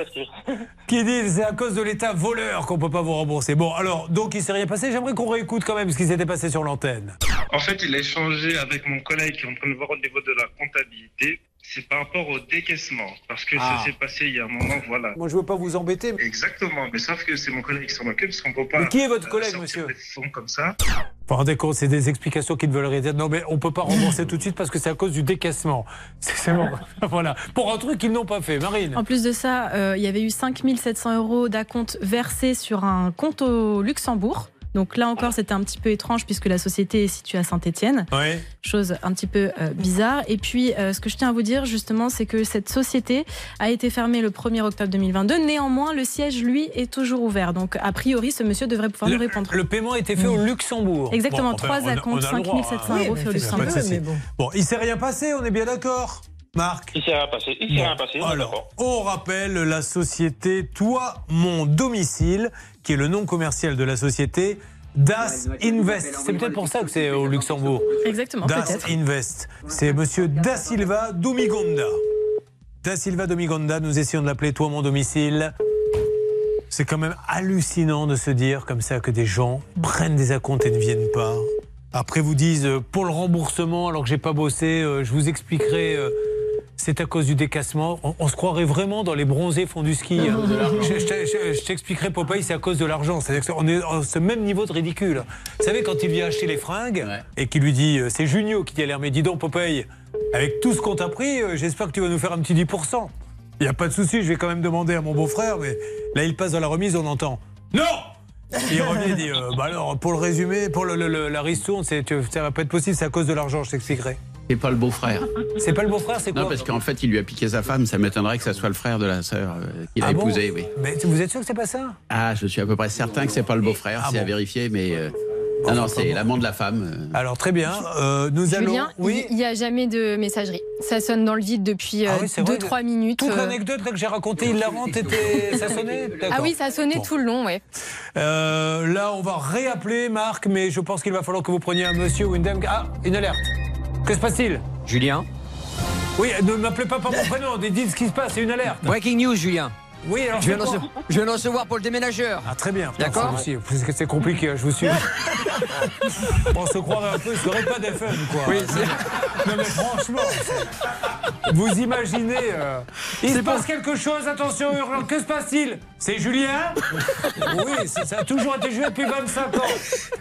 [SPEAKER 2] qui dit c'est à cause de l'État voleur qu'on peut pas vous rembourser. Bon, alors, donc il s'est rien passé. J'aimerais qu'on réécoute quand même ce qui s'était passé sur l'antenne.
[SPEAKER 24] En fait, il a échangé avec mon collègue qui est en train de voir au niveau de la comptabilité. C'est par rapport au décaissement. Parce que
[SPEAKER 2] Ah.
[SPEAKER 24] ça s'est passé il y a un moment, voilà.
[SPEAKER 2] Moi, je veux pas vous embêter. mais-
[SPEAKER 24] Exactement, mais sauf que c'est mon collègue qui s'en occupe, parce qu'on peut pas.
[SPEAKER 2] Mais qui est votre collègue, monsieur
[SPEAKER 24] des fonds comme ça.
[SPEAKER 2] Vous vous rendez compte, c'est des explications qui ne veulent rien dire. Non, mais on peut pas rembourser tout de suite parce que c'est à cause du décaissement. C'est bon. voilà. Pour un truc qu'ils n'ont pas fait. Marine.
[SPEAKER 3] En plus de ça, euh, il y avait eu 5700 euros d'acompte versés sur un compte au Luxembourg. Donc là encore, c'était un petit peu étrange puisque la société est située à Saint-Étienne.
[SPEAKER 2] Ouais.
[SPEAKER 3] Chose un petit peu euh, bizarre. Et puis, euh, ce que je tiens à vous dire justement, c'est que cette société a été fermée le 1er octobre 2022. Néanmoins, le siège, lui, est toujours ouvert. Donc, a priori, ce monsieur devrait pouvoir
[SPEAKER 2] Le,
[SPEAKER 3] nous répondre.
[SPEAKER 2] le paiement a été fait au Luxembourg.
[SPEAKER 3] Exactement,
[SPEAKER 2] Bon, enfin,
[SPEAKER 3] trois
[SPEAKER 2] on a-
[SPEAKER 3] acomptes,
[SPEAKER 2] on a le droit,
[SPEAKER 3] 5700
[SPEAKER 2] hein.
[SPEAKER 3] euros fait au Luxembourg.
[SPEAKER 2] Bon, il s'est rien passé, on est bien d'accord Marc
[SPEAKER 23] Il s'est rien passé, il s'est
[SPEAKER 2] Bon,
[SPEAKER 23] rien passé, on
[SPEAKER 2] Alors, on rappelle la société Toi, mon domicile, qui est le nom commercial de la société Das Invest. C'est peut-être pour ça que c'est au Luxembourg.
[SPEAKER 3] Exactement,
[SPEAKER 2] Das. Invest. C'est monsieur Da Silva Domigonda. Da Silva Domigonda, nous essayons de l'appeler Toi, mon domicile. C'est quand même hallucinant de se dire comme ça que des gens prennent des acomptes et ne viennent pas. Après vous disent euh, pour le remboursement alors que j'ai pas bossé, euh, je vous expliquerai. euh, c'est à cause du décassement. On, on se croirait vraiment dans les bronzés fonds du ski. hein. Je, je je- je t'expliquerai, Popeye, c'est à cause de l'argent. C'est-à-dire qu'on est à ce même niveau de ridicule. Vous savez, quand il vient acheter les fringues et qu'il lui dit, euh, c'est Junio qui dit à l'hermé, dis donc, Popeye, avec tout ce qu'on t'a pris, euh, j'espère que tu vas nous faire un petit 10%. Il n'y a pas de souci, je vais quand même demander à mon beau-frère, mais là, il passe dans la remise, on entend Non Il revient et dit euh, Bah alors, pour le résumé, pour le, le- le- la ristourne, ça va pas être possible, c'est à cause de l'argent, je t'expliquerai.
[SPEAKER 9] C'est pas le beau-frère.
[SPEAKER 2] C'est pas le beau-frère, c'est quoi
[SPEAKER 9] Non, parce qu'en fait, il lui a piqué sa femme. Ça m'étonnerait que ça soit le frère de la sœur euh, qu'il a
[SPEAKER 2] Ah bon
[SPEAKER 9] épousée, oui.
[SPEAKER 2] Mais vous êtes sûr que c'est pas ça?
[SPEAKER 9] Ah, je suis à peu près certain que c'est pas le beau-frère.
[SPEAKER 2] Ah
[SPEAKER 9] c'est à vérifier, mais. euh, non, non, c'est l'amant de la femme. euh.
[SPEAKER 2] Alors, très bien. Euh, nous allons.
[SPEAKER 8] Julien,
[SPEAKER 2] Oui.
[SPEAKER 8] il n'y a jamais de messagerie. Ça sonne dans le vide depuis
[SPEAKER 2] Ah oui, c'est vrai.
[SPEAKER 8] 2-3 minutes.
[SPEAKER 2] Toute l'anecdote que j'ai racontée hilarante, était... ça sonnait.
[SPEAKER 8] Ah oui, ça
[SPEAKER 2] Bon.
[SPEAKER 8] tout le long, ouais.
[SPEAKER 2] Euh, là, on va réappeler Marc, mais je pense qu'il va falloir que vous preniez un monsieur ou une dame. Ah, une alerte. Que se passe-t-il
[SPEAKER 4] Julien
[SPEAKER 2] Oui, ne m'appelez pas par mon prénom, dites ce qui se passe, c'est une alerte.
[SPEAKER 4] Breaking news, Julien.
[SPEAKER 2] Oui, alors
[SPEAKER 4] je viens,
[SPEAKER 2] c'est
[SPEAKER 4] de
[SPEAKER 2] quoi
[SPEAKER 4] rece- je viens de recevoir pour le déménageur.
[SPEAKER 2] Ah, très bien.
[SPEAKER 4] D'accord.
[SPEAKER 2] C'est compliqué, je vous suis. on se croirait un peu, ce serait pas des fun, quoi.
[SPEAKER 4] Oui,
[SPEAKER 2] non, mais franchement, vous imaginez. euh, il se passe quelque chose, attention, hurlant. Que se passe-t-il? C'est Julien? Oui, ça a toujours été Julien depuis 25 ans.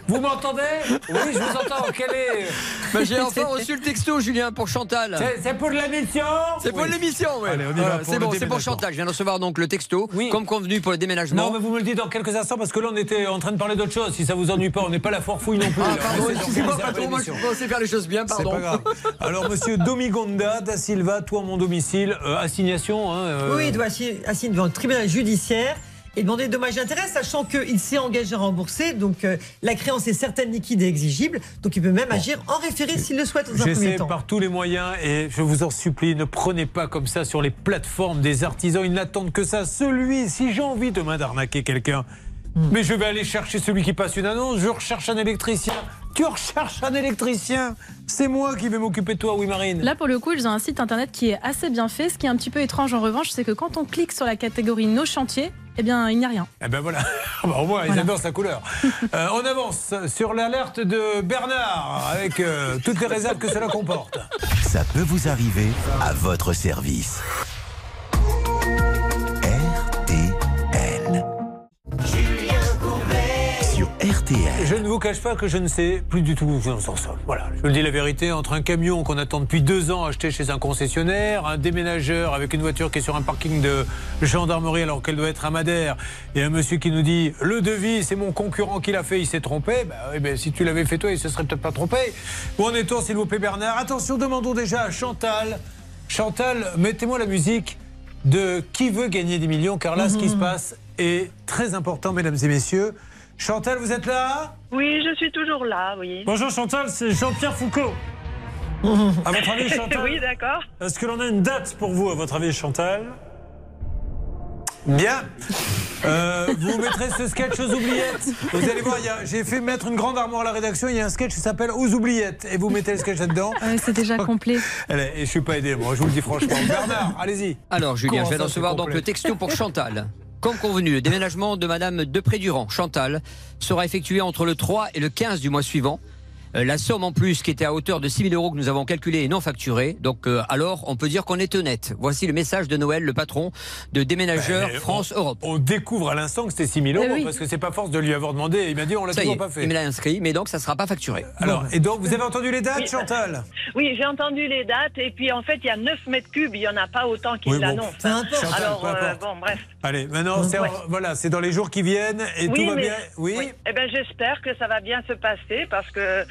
[SPEAKER 2] Vous m'entendez? Oui, je vous entends. Quel est.
[SPEAKER 4] Bah, J'ai enfin reçu le texto, Julien, pour Chantal.
[SPEAKER 2] C'est- pour l'émission?
[SPEAKER 4] C'est pour
[SPEAKER 2] Oui.
[SPEAKER 4] l'émission, oui.
[SPEAKER 2] Allez, on y va pour
[SPEAKER 4] c'est bon, c'est pour. Chantal. Je viens de recevoir donc le texto, comme convenu pour le déménagement.
[SPEAKER 2] Non, mais vous me le dites dans quelques instants parce que là, on était en train de parler d'autre chose. Si ça vous ennuie pas, on n'est pas la foire fouille non plus.
[SPEAKER 4] Ah, pardon, excusez-moi, patron, moi je pensais faire les choses bien,
[SPEAKER 2] C'est
[SPEAKER 4] pardon.
[SPEAKER 2] pas grave. Alors, monsieur Domigonda da Silva, toi, mon domicile, euh, assignation. Hein, euh,
[SPEAKER 11] Oui, il doit assigner devant le tribunal judiciaire et demander dommages et intérêts, sachant qu'il s'est engagé à rembourser. Donc euh, la créance est certaine, liquide et exigible. Donc il peut même agir en référé s'il le souhaite dans un premier
[SPEAKER 2] J'essaie par tous les moyens et je vous en supplie, ne prenez pas comme ça sur les plateformes des artisans. Ils n'attendent que ça. Celui, si j'ai envie demain d'arnaquer quelqu'un. Mais je vais aller chercher celui qui passe une annonce. Je recherche un électricien. Tu recherches un électricien. C'est moi qui vais m'occuper de toi, oui, Marine.
[SPEAKER 3] Là, pour le coup, ils ont un site internet qui est assez bien fait. Ce qui est un petit peu étrange en revanche, c'est que quand on clique sur la catégorie Nos chantiers, eh bien, il n'y a rien.
[SPEAKER 2] Eh ben voilà, Ah bah, au moins ils adorent sa couleur. Euh, on avance sur l'alerte de Bernard avec euh, toutes les réserves que cela comporte.
[SPEAKER 1] Ça peut vous arriver à votre service. RTL.
[SPEAKER 2] Je ne vous cache pas que je ne sais plus du tout où on s'en sort. Voilà, je vous le dis la vérité, entre un camion qu'on attend depuis deux ans acheté chez un concessionnaire, un déménageur avec une voiture qui est sur un parking de gendarmerie alors qu'elle doit être à Madère, et un monsieur qui nous dit le devis, c'est mon concurrent qui l'a fait, il s'est trompé. Bah oui, ben, si tu l'avais fait toi, il se serait peut-être pas trompé. Où en est-on, s'il vous plaît, Bernard? Attention, demandons déjà à Chantal. Chantal, mettez-moi la musique de Qui veut gagner des millions, car là, ce qui se passe est très important, mesdames et messieurs. Chantal, vous êtes là
[SPEAKER 14] Oui, je suis toujours là, oui.
[SPEAKER 25] Bonjour Chantal, c'est Jean-Pierre Foucault. À votre avis, Chantal
[SPEAKER 14] oui, d'accord.
[SPEAKER 25] Est-ce que l'on a une date pour vous, à votre avis, Chantal?
[SPEAKER 2] Bien. Euh, vous mettrez ce sketch aux oubliettes. Vous allez voir, j'ai fait mettre une grande armoire à la rédaction. Il y a un sketch qui s'appelle Aux oubliettes. Et vous mettez le sketch là-dedans.
[SPEAKER 3] Euh, c'est déjà complet.
[SPEAKER 2] Allez, et je suis pas aidé, moi, je vous le dis franchement. Bernard, allez-y.
[SPEAKER 4] Alors, Julien,
[SPEAKER 2] Comment
[SPEAKER 4] je viens de
[SPEAKER 2] ça,
[SPEAKER 4] recevoir donc le texto pour Chantal. Comme convenu, le déménagement de Madame Depré-Durand, Chantal, sera effectué entre le 3 et le 15 du mois suivant. Euh, la somme en plus qui était à hauteur de 6 000 euros que nous avons calculé et non facturé. Donc, euh, alors, on peut dire qu'on est honnête. Voici le message de Noël, le patron de Déménageurs
[SPEAKER 2] Mais
[SPEAKER 4] France-Europe.
[SPEAKER 2] On découvre à l'instant que c'était 6 000 euros
[SPEAKER 4] Eh oui.
[SPEAKER 2] parce que c'est pas force de lui avoir demandé. Il m'a dit on l'a toujours
[SPEAKER 4] est,
[SPEAKER 2] pas fait.
[SPEAKER 4] il me l'a inscrit, mais donc ça ne sera pas facturé.
[SPEAKER 2] Alors, et donc, vous avez entendu les dates,
[SPEAKER 14] Oui.
[SPEAKER 2] Chantal?
[SPEAKER 14] Oui, j'ai entendu les dates et puis en fait, il y a 9 mètres cubes, il n'y en a pas autant qu'ils
[SPEAKER 2] Oui, bon.
[SPEAKER 14] l'annoncent. Alors, euh, bon, bref.
[SPEAKER 2] Allez, maintenant, c'est
[SPEAKER 14] Ouais.
[SPEAKER 2] voilà, c'est dans les jours qui viennent et tout va
[SPEAKER 14] mais-
[SPEAKER 2] bien. Oui.
[SPEAKER 14] Eh ben, j'espère que ça va bien se passer parce que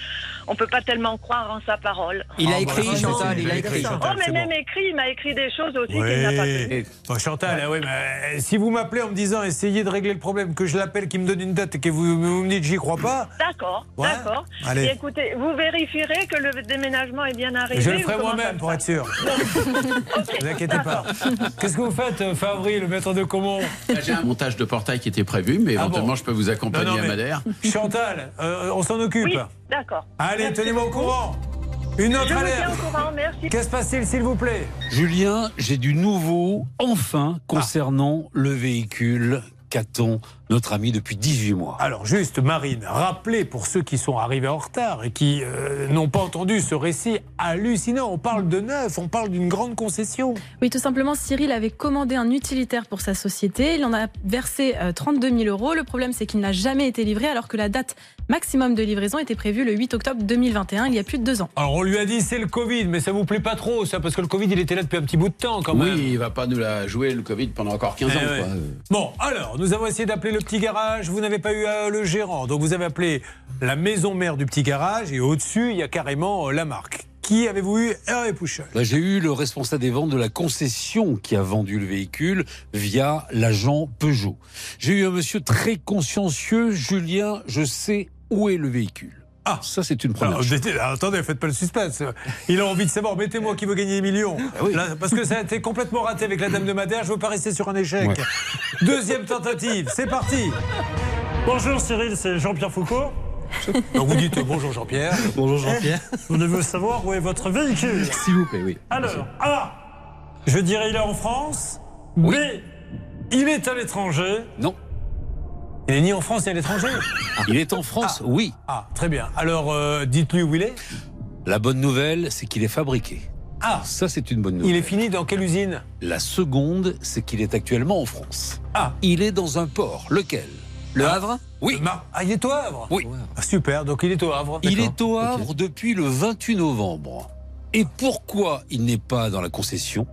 [SPEAKER 14] on peut pas tellement croire en sa parole.
[SPEAKER 4] Il a
[SPEAKER 2] Ah,
[SPEAKER 4] écrit,
[SPEAKER 2] bah,
[SPEAKER 4] Chantal, il a écrit.
[SPEAKER 14] Oh, mais même
[SPEAKER 2] bon.
[SPEAKER 14] écrit, il m'a écrit des choses aussi qu'il n'a pas
[SPEAKER 2] Oui.
[SPEAKER 14] fait.
[SPEAKER 2] Bon, Chantal, ah oui, mais euh, si vous m'appelez en me disant essayez de régler le problème, que je l'appelle, qu'il me donne une date et que vous, vous me dites j'y crois pas,
[SPEAKER 14] D'accord,
[SPEAKER 2] Ouais.
[SPEAKER 14] d'accord.
[SPEAKER 2] Allez.
[SPEAKER 14] Et écoutez, vous vérifierez que le déménagement est bien arrivé.
[SPEAKER 2] je le ferai
[SPEAKER 14] comment
[SPEAKER 2] moi-même pour être sûr. Ne vous inquiétez pas. Qu'est-ce que vous faites, euh, Favri, le maître de Comont
[SPEAKER 9] J'ai un montage de portail qui était prévu, mais
[SPEAKER 2] Ah
[SPEAKER 9] éventuellement
[SPEAKER 2] bon
[SPEAKER 9] je peux vous accompagner
[SPEAKER 2] Non, non,
[SPEAKER 9] à Madère.
[SPEAKER 2] Chantal, euh, on s'en occupe.
[SPEAKER 14] D'accord.
[SPEAKER 2] Allez,
[SPEAKER 14] Merci
[SPEAKER 2] tenez-moi au courant. Une autre alerte.
[SPEAKER 14] tiens au courant, merci.
[SPEAKER 2] Qu'est-ce qui se passe-t-il, s'il vous plaît?
[SPEAKER 13] Julien, j'ai du nouveau, enfin, concernant le véhicule qu'attend notre ami depuis 18 mois.
[SPEAKER 2] Alors juste, Marine, rappelez pour ceux qui sont arrivés en retard et qui euh, n'ont pas entendu ce récit hallucinant. On parle de neuf, on parle d'une grande concession.
[SPEAKER 3] Oui, tout simplement, Cyril avait commandé un utilitaire pour sa société. Il en a versé euh, 32 000 euros. Le problème, c'est qu'il n'a jamais été livré alors que la date maximum de livraison était prévue le 8 octobre 2021, il y a plus de deux ans.
[SPEAKER 2] Alors on lui a dit c'est le Covid, mais ça vous plaît pas trop ça parce que le Covid il était là depuis un petit bout de temps quand même.
[SPEAKER 9] Oui, il va pas nous la jouer le Covid pendant encore 15 ans.
[SPEAKER 2] Eh ouais.
[SPEAKER 9] quoi.
[SPEAKER 2] Bon, alors, nous avons essayé d'appeler le petit garage. Vous n'avez pas eu euh, le gérant. Donc, vous avez appelé la maison mère du petit garage. Et au-dessus, il y a carrément euh, la marque. Qui avez-vous eu Hervé Pouchol.
[SPEAKER 13] Bah, J'ai eu le responsable des ventes de la concession qui a vendu le véhicule via l'agent Peugeot. J'ai eu un monsieur très consciencieux, Julien, je sais où est le véhicule. Ah, ça c'est une première
[SPEAKER 2] Alors,
[SPEAKER 13] chose.
[SPEAKER 2] attendez, faites pas le suspense. Il a envie de savoir, mettez-moi qui veut gagner des millions. Là, parce que ça a été complètement raté avec la dame de Madère, je veux pas rester sur un échec.
[SPEAKER 25] Ouais.
[SPEAKER 2] Deuxième tentative, c'est parti.
[SPEAKER 25] Bonjour Cyril, c'est Jean-Pierre Foucault.
[SPEAKER 2] Donc vous dites bonjour Jean-Pierre.
[SPEAKER 25] Bonjour Jean-Pierre. Vous devez savoir où est votre véhicule.
[SPEAKER 9] S'il vous plaît, oui.
[SPEAKER 25] Alors, A, je dirais il est en France. B, il est à l'étranger.
[SPEAKER 13] Non.
[SPEAKER 2] Il est ni en France ni à l'étranger
[SPEAKER 13] Il est en France, oui.
[SPEAKER 2] Ah, très bien. Alors, euh, dites-lui où il est.
[SPEAKER 13] La bonne nouvelle, c'est qu'il est fabriqué.
[SPEAKER 2] Ah,
[SPEAKER 13] ça c'est une bonne nouvelle.
[SPEAKER 2] Il est fini dans quelle usine?
[SPEAKER 13] La seconde, c'est qu'il est actuellement en France.
[SPEAKER 2] Ah.
[SPEAKER 13] Il est dans un port. Lequel?
[SPEAKER 4] Le
[SPEAKER 2] Ah.
[SPEAKER 4] Havre?
[SPEAKER 13] Oui.
[SPEAKER 2] Ah, il est au Havre?
[SPEAKER 13] Oui.
[SPEAKER 2] Ah, super, donc il est au Havre.
[SPEAKER 13] Il est au Havre depuis le 28 novembre. Et pourquoi il n'est pas dans la concession?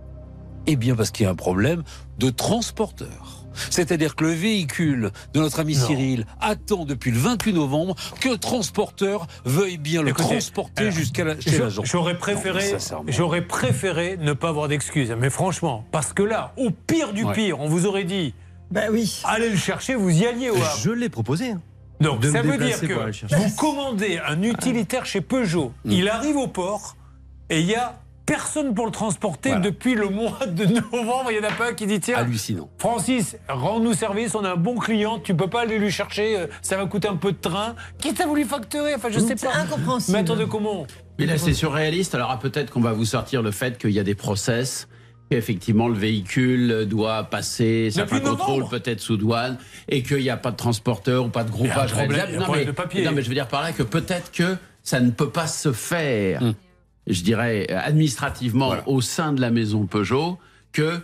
[SPEAKER 13] Eh bien parce qu'il y a un problème de transporteur. C'est-à-dire que le véhicule de notre ami
[SPEAKER 2] Non.
[SPEAKER 13] Cyril attend depuis le 28 novembre que le transporteur veuille bien le
[SPEAKER 2] Écoutez,
[SPEAKER 13] transporter jusqu'à la, chez l'agent.
[SPEAKER 2] J'aurais préféré, j'aurais ne pas avoir d'excuses. Mais franchement, parce que là, au pire du
[SPEAKER 13] Ouais.
[SPEAKER 2] pire, on vous aurait dit,
[SPEAKER 11] oui.
[SPEAKER 2] allez le chercher, vous y alliez au Havre.
[SPEAKER 22] Je l'ai proposé. hein.
[SPEAKER 2] Donc
[SPEAKER 22] de
[SPEAKER 2] ça veut dire que vous commandez un utilitaire chez Peugeot, il arrive au port et il y a personne pour le transporter
[SPEAKER 13] Voilà.
[SPEAKER 2] depuis le mois de novembre. Il y en a pas un qui dit tiens.
[SPEAKER 13] Hallucinant.
[SPEAKER 2] Francis, rends-nous service, on a un bon client, tu peux pas aller lui chercher, euh, ça va coûter un peu de train. Qui t'a voulu facturer? Enfin, je sais
[SPEAKER 11] C'est
[SPEAKER 2] pas.
[SPEAKER 11] incompréhensible.
[SPEAKER 2] Maître de comment
[SPEAKER 9] Mais là, c'est surréaliste. Alors, ah, peut-être qu'on va vous sortir le fait qu'il y a des process. Qu'effectivement, le véhicule doit passer certains contrôles, peut-être sous douane, et qu'il n'y a pas de transporteur ou pas de groupage
[SPEAKER 2] problème,
[SPEAKER 9] mais,
[SPEAKER 2] de papier.
[SPEAKER 9] non, mais je veux dire par là que peut-être que ça ne peut pas se faire,
[SPEAKER 2] Hum.
[SPEAKER 9] Je dirais, administrativement au sein de la maison Peugeot, que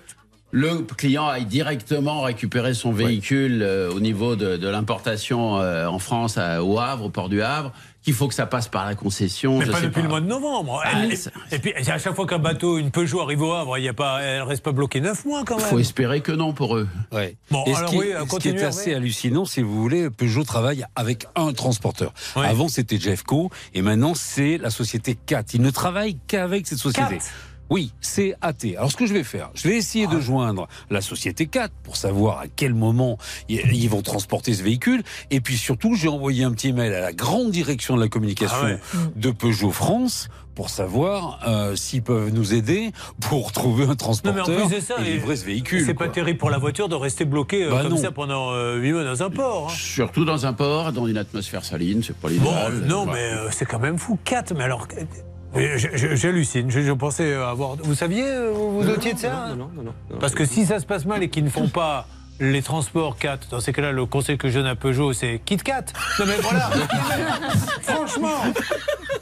[SPEAKER 9] le client aille directement récupérer son véhicule euh, au niveau de, de l'importation euh, en France, à- au Havre, au port du Havre, qu'il faut que ça passe par la concession.
[SPEAKER 2] Mais
[SPEAKER 9] je
[SPEAKER 2] pas
[SPEAKER 9] sais
[SPEAKER 2] depuis le mois de novembre.
[SPEAKER 9] Ah,
[SPEAKER 2] et,
[SPEAKER 9] ça-
[SPEAKER 2] et puis, à chaque fois qu'un bateau, une Peugeot arrive au Havre, il y a pas, elle reste pas bloquée neuf mois quand
[SPEAKER 9] Il
[SPEAKER 2] même.
[SPEAKER 9] faut espérer que non pour eux.
[SPEAKER 13] Ouais.
[SPEAKER 2] Bon,
[SPEAKER 13] Et ce
[SPEAKER 2] alors
[SPEAKER 13] qui,
[SPEAKER 2] oui,
[SPEAKER 13] est- ce qui est assez hallucinant, si vous voulez, Peugeot travaille avec un transporteur.
[SPEAKER 2] Ouais.
[SPEAKER 13] Avant, c'était Jeffco, et maintenant, c'est la société CAT. Il ne travaille qu'avec cette société.
[SPEAKER 2] CAT
[SPEAKER 13] Oui, c'est AT. Alors, ce que je vais faire, je vais essayer
[SPEAKER 2] Ah.
[SPEAKER 13] de joindre la société CAT pour savoir à quel moment ils vont transporter ce véhicule. Et puis surtout, j'ai envoyé un petit mail à la grande direction de la communication
[SPEAKER 2] Ah ouais.
[SPEAKER 13] de Peugeot France pour savoir euh, s'ils peuvent nous aider pour trouver un
[SPEAKER 2] Non, mais en
[SPEAKER 13] transporteur
[SPEAKER 2] plus de ça,
[SPEAKER 13] et livrer ce véhicule.
[SPEAKER 2] C'est pas terrible pour la voiture de rester bloquée euh,
[SPEAKER 13] Bah
[SPEAKER 2] comme
[SPEAKER 13] non.
[SPEAKER 2] ça pendant euh, 8 mois dans un port. hein.
[SPEAKER 9] Surtout dans un port, dans une atmosphère saline, c'est pas
[SPEAKER 2] Bon,
[SPEAKER 9] l'idéal.
[SPEAKER 2] non,
[SPEAKER 9] Voilà.
[SPEAKER 2] mais euh, c'est quand même fou. 4, mais alors. J'hallucine. Je, je pensais avoir. Vous saviez, euh, vous vous doutiez de ça
[SPEAKER 22] Non, non, non, non, non.
[SPEAKER 2] Parce que si ça se passe mal et qu'ils ne font pas les transports 4, dans ces cas-là, le conseil que je donne à Peugeot, c'est Kit 4. Non, mais voilà. Franchement,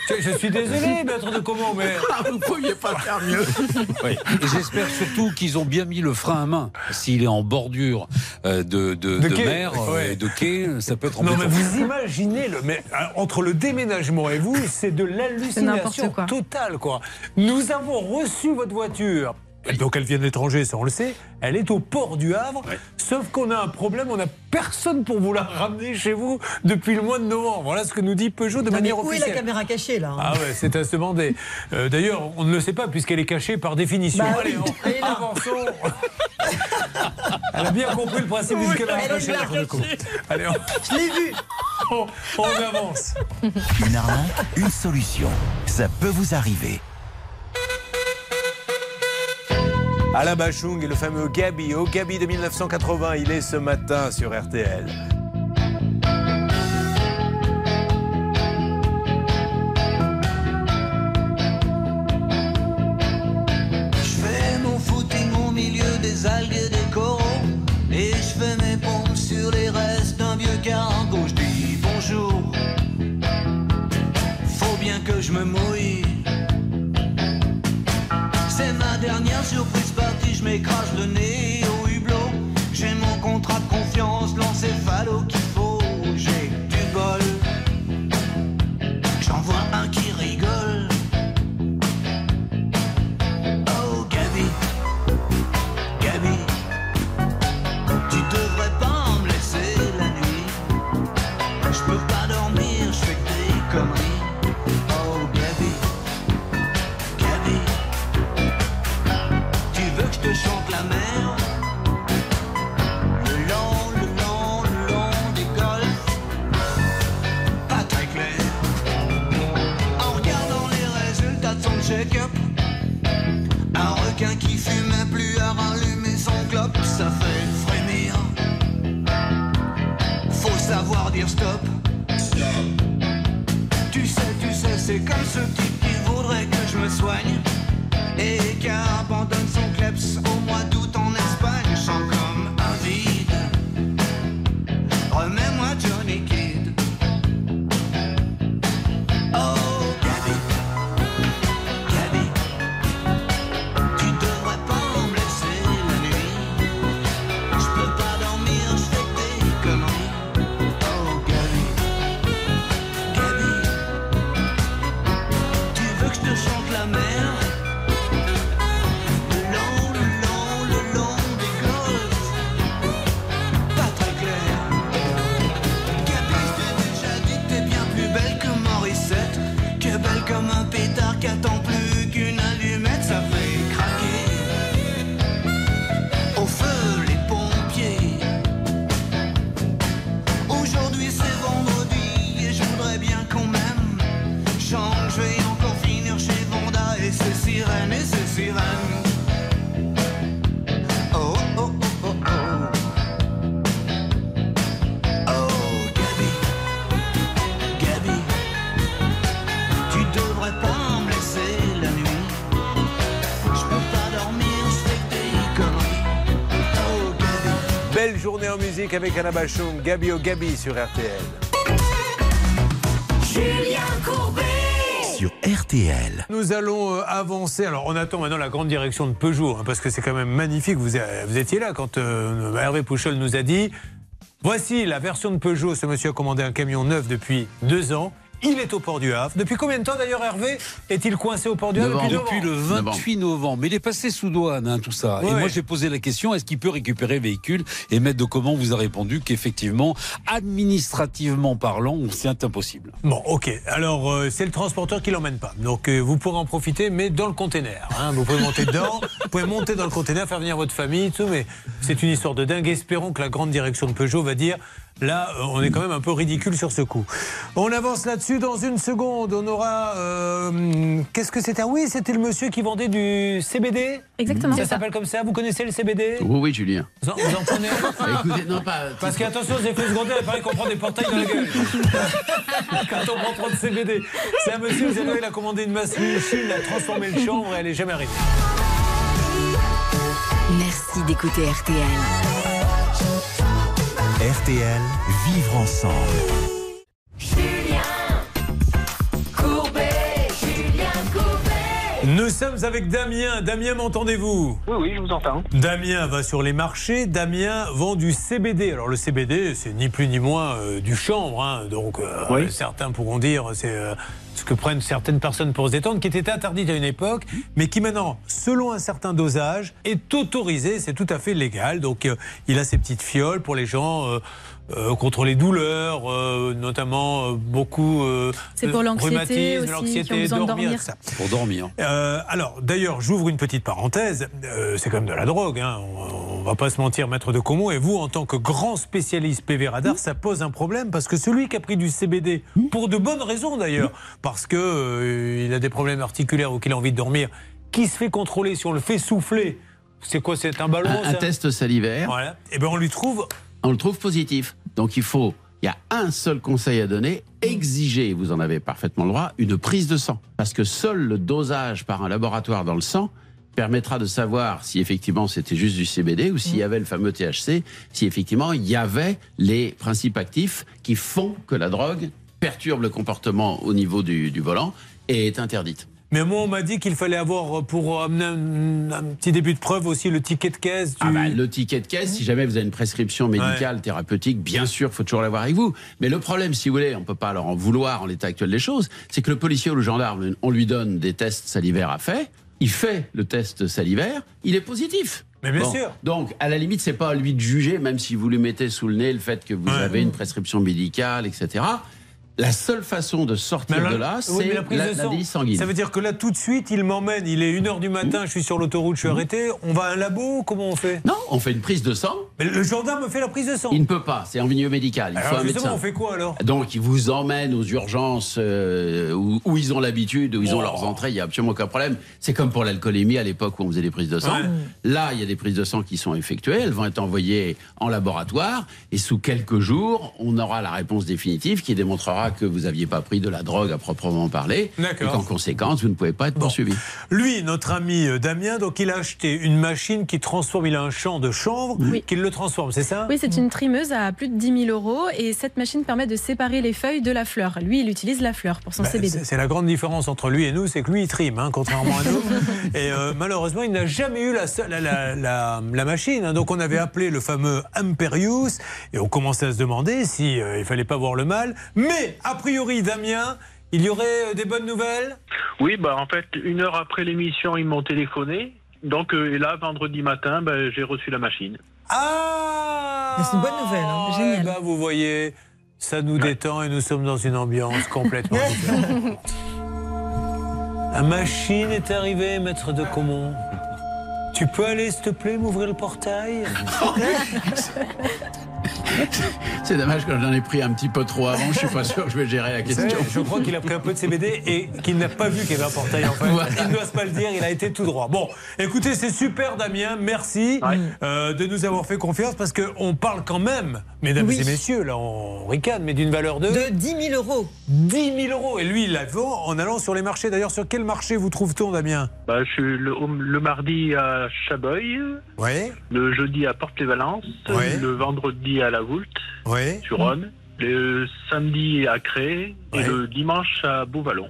[SPEAKER 2] je, je suis désolé, maître de comment, mais.
[SPEAKER 9] Ah, vous pouviez pas faire mieux.
[SPEAKER 13] Oui. Et j'espère surtout qu'ils ont bien mis le frein à main. S'il est en bordure euh, de, de,
[SPEAKER 2] De
[SPEAKER 13] de
[SPEAKER 2] quai,
[SPEAKER 13] mer, euh,
[SPEAKER 2] ouais.
[SPEAKER 13] et de quai, ça peut être
[SPEAKER 2] Non,
[SPEAKER 13] embêtant.
[SPEAKER 2] mais vous imaginez, le, mais, euh, entre le déménagement et vous, c'est de l'hallucination totale. Quoi. Nous avons reçu votre voiture. Donc elle vient de l'étranger, ça on le sait. Elle est au port du Havre. Sauf qu'on a un problème, on n'a personne pour vous la ramener chez vous depuis le mois de novembre. Voilà ce que nous dit Peugeot de
[SPEAKER 11] Non, mais
[SPEAKER 2] manière
[SPEAKER 11] où est
[SPEAKER 2] officielle.
[SPEAKER 11] la caméra cachée là hein
[SPEAKER 2] Ah ouais, c'est à se demander. Euh, D'ailleurs, on ne le sait pas puisqu'elle est cachée par définition.
[SPEAKER 11] Bah
[SPEAKER 2] Allez,
[SPEAKER 11] oui,
[SPEAKER 2] on-
[SPEAKER 11] elle est là.
[SPEAKER 2] avançons. Elle a bien compris le principe d'une caméra cachée. Allez, on,
[SPEAKER 11] Je l'ai vu
[SPEAKER 2] on- on avance.
[SPEAKER 1] Une arnaque, une solution. Ça peut vous arriver.
[SPEAKER 2] Alain Bachung et le fameux Gabi, au Gabi de 1980, il est ce matin sur RTL.
[SPEAKER 10] L'encéphalo qu'il en
[SPEAKER 2] musique avec Anna Bachung, Gabi au Gabi sur RTL.
[SPEAKER 10] Julien Courbet
[SPEAKER 1] sur RTL.
[SPEAKER 2] Nous allons euh, avancer. Alors, on attend maintenant la grande direction de Peugeot, hein, parce que c'est quand même magnifique. Vous, vous étiez là quand euh, Hervé Pouchol nous a dit Voici la version de Peugeot. Ce monsieur a commandé un camion neuf depuis deux ans. Il est au port du Havre. Depuis combien de temps d'ailleurs, Hervé Est-il coincé au port du Havre
[SPEAKER 13] Depuis le 28 novembre. Mais il est passé sous douane, hein, tout ça.
[SPEAKER 2] Ouais,
[SPEAKER 13] et moi, j'ai posé la question est-ce qu'il peut récupérer le véhicule Et Maître de Comment vous a répondu qu'effectivement, administrativement parlant, c'est impossible.
[SPEAKER 2] Bon, ok. Alors, euh, c'est le transporteur qui l'emmène pas. Donc, euh, vous pourrez en profiter, mais dans le container. hein. Vous pouvez monter dedans, vous pouvez monter dans le container, faire venir votre famille, tout. Mais c'est une histoire de dingue. Espérons que la grande direction de Peugeot va dire. Là, euh, on est quand même un peu ridicule sur ce coup. On avance là-dessus dans une seconde. On aura. euh, Qu'est-ce que c'était Ah Oui, c'était le monsieur qui vendait du CBD.
[SPEAKER 3] Exactement.
[SPEAKER 2] Ça s'appelle comme ça. Vous connaissez le CBD
[SPEAKER 9] Oui, oui, Julien.
[SPEAKER 2] vous en, vous en prenez un
[SPEAKER 9] Écoutez, non, pas.
[SPEAKER 2] Parce qu'attention aux effets secondaires, il paraît qu'on prend des portails dans la gueule. Quand on prend trop de CBD. C'est un monsieur, vous savez, il a commandé une machine, il a transformé le chanvre et elle est jamais arrivée.
[SPEAKER 12] Merci d'écouter RTL.
[SPEAKER 1] RTL, vivre ensemble.
[SPEAKER 2] Nous sommes avec Damien. Damien, m'entendez-vous?
[SPEAKER 23] Oui, oui, je vous entends.
[SPEAKER 2] Damien va sur les marchés. Damien vend du CBD. Alors le CBD, c'est ni plus ni moins euh, du chanvre. hein. Donc euh,
[SPEAKER 23] Oui.
[SPEAKER 2] certains pourront dire c'est euh, ce que prennent certaines personnes pour se détendre, qui était interdit à une époque, mais qui maintenant, selon un certain dosage, est autorisé. C'est tout à fait légal. Donc euh, il a ses petites fioles pour les gens. euh, euh, contre les douleurs, euh, notamment euh, beaucoup euh,
[SPEAKER 3] C'est
[SPEAKER 2] de
[SPEAKER 3] pour l'anxiété
[SPEAKER 2] rhumatisme,
[SPEAKER 3] aussi,
[SPEAKER 2] l'anxiété, dormir,
[SPEAKER 3] dormir.
[SPEAKER 2] ça.
[SPEAKER 13] Pour dormir.
[SPEAKER 2] Euh, alors, d'ailleurs, j'ouvre une petite parenthèse. Euh, c'est quand même de la drogue. Hein. On, on va pas se mentir, maître de Como. Et vous, en tant que grand spécialiste PV radar, ça pose un problème parce que celui qui a pris du CBD, pour de bonnes raisons d'ailleurs, parce que euh, il a des problèmes articulaires ou qu'il a envie de dormir, qui se fait contrôler si on le fait souffler C'est quoi C'est un ballon
[SPEAKER 9] Un, un test salivaire.
[SPEAKER 2] Voilà. Et ben on lui trouve.
[SPEAKER 9] On le trouve positif. Donc il faut, il y a un seul conseil à donner, exiger, vous en avez parfaitement le droit, une prise de sang. Parce que seul le dosage par un laboratoire dans le sang permettra de savoir si effectivement c'était juste du CBD ou s'il y avait le fameux THC, si effectivement il y avait les principes actifs qui font que la drogue perturbe le comportement au niveau du, du volant et est interdite.
[SPEAKER 2] Mais moi, on m'a dit qu'il fallait avoir, pour amener un, un petit début de preuve aussi, le ticket de caisse. Du...
[SPEAKER 9] Ah bah, le ticket de caisse, si jamais vous avez une prescription médicale, thérapeutique, bien sûr, faut toujours l'avoir avec vous. Mais le problème, si vous voulez, on peut pas leur en vouloir en l'état actuel des choses, c'est que le policier ou le gendarme, on lui donne des tests salivaires à faire, il fait le test salivaire, il est positif.
[SPEAKER 2] Mais bien sûr.
[SPEAKER 9] Donc, à la limite, c'est pas à lui de juger, même si vous lui mettez sous le nez le fait que vous avez une prescription médicale, etc. La seule façon de sortir de là,
[SPEAKER 2] oui,
[SPEAKER 9] c'est
[SPEAKER 2] la prise
[SPEAKER 9] la,
[SPEAKER 2] de
[SPEAKER 9] la
[SPEAKER 2] sang.
[SPEAKER 9] délice sanguine.
[SPEAKER 2] Ça veut dire que là, tout de suite, il m'emmène. Il est 1h du matin, je suis sur l'autoroute, je suis arrêté. On va à un labo Comment on fait?
[SPEAKER 9] Non, on fait une prise de sang.
[SPEAKER 2] Mais le gendarme fait la prise de sang.
[SPEAKER 9] Il ne peut pas, c'est en milieu médical. Il faut
[SPEAKER 2] Alors
[SPEAKER 9] un
[SPEAKER 2] justement,
[SPEAKER 9] médecin.
[SPEAKER 2] on fait quoi alors?
[SPEAKER 9] Donc, ils vous emmènent aux urgences euh, où, où ils ont l'habitude, où ils ont
[SPEAKER 2] Oh.
[SPEAKER 9] leurs entrées, il n'y a absolument aucun problème. C'est comme pour l'alcoolémie à l'époque où on faisait des prises de sang.
[SPEAKER 2] Ouais.
[SPEAKER 9] Là, il y a des prises de sang qui sont effectuées, elles vont être envoyées en laboratoire, et sous quelques jours, on aura la réponse définitive qui démontrera que vous n'aviez pas pris de la drogue à proprement parler, et qu'en conséquence, vous ne pouvez pas être poursuivi.
[SPEAKER 2] Lui, notre ami euh, Damien, donc il a acheté une machine qui transforme, il a un champ de chanvre, qui le transforme, c'est ça?
[SPEAKER 3] Oui, c'est une trimeuse à plus de 10 000 euros et cette machine permet de séparer les feuilles de la fleur. Lui, il utilise la fleur pour son
[SPEAKER 2] Bah,
[SPEAKER 3] CBD.
[SPEAKER 2] c'est- la grande différence entre lui et nous, c'est que lui il trime, hein, contrairement à nous. Et euh, malheureusement, il n'a jamais eu la, seule- la, la- la- la machine. hein. Donc on avait appelé le fameux Imperius et on commençait à se demander si euh, il fallait pas voir le mal. Mais a priori, Damien, il y aurait euh, des bonnes nouvelles?
[SPEAKER 23] Oui, bah en fait, une heure après l'émission, ils m'ont téléphoné. Donc, euh, et là, vendredi matin, bah, j'ai reçu la machine.
[SPEAKER 2] Ah
[SPEAKER 11] C'est une bonne nouvelle. hein.
[SPEAKER 2] Eh ben, vous voyez, ça nous détend et nous sommes dans une ambiance complètement différente. La machine est arrivée, maître de Comont. Tu peux aller, s'il te plaît, m'ouvrir le portail?
[SPEAKER 9] C'est dommage que j'en ai pris un petit peu trop avant, je suis pas sûr que je vais gérer la question.
[SPEAKER 2] Je crois qu'il a pris un peu de CBD et qu'il n'a pas vu qu'il y avait un portail en fait.
[SPEAKER 9] Voilà.
[SPEAKER 2] Il ne doit pas le dire, il a été tout droit. Bon, écoutez, c'est super Damien, merci euh, de nous avoir fait confiance parce qu'on parle quand même, mesdames
[SPEAKER 11] Oui.
[SPEAKER 2] et messieurs, là on ricane, mais d'une valeur de...
[SPEAKER 11] De 10 000 euros.
[SPEAKER 2] 10 000 euros. Et lui, il la vend en allant sur les marchés. D'ailleurs, sur quel marché vous trouve-t-on, Damien?
[SPEAKER 23] Bah, je suis le, le mardi à Chaboy,
[SPEAKER 2] Oui.
[SPEAKER 23] le jeudi à Porte-les-Valences,
[SPEAKER 2] Ouais.
[SPEAKER 23] le vendredi à La Voulte,
[SPEAKER 2] Oui.
[SPEAKER 23] sur Rhône, le samedi à Cré et le dimanche à Beauvallon.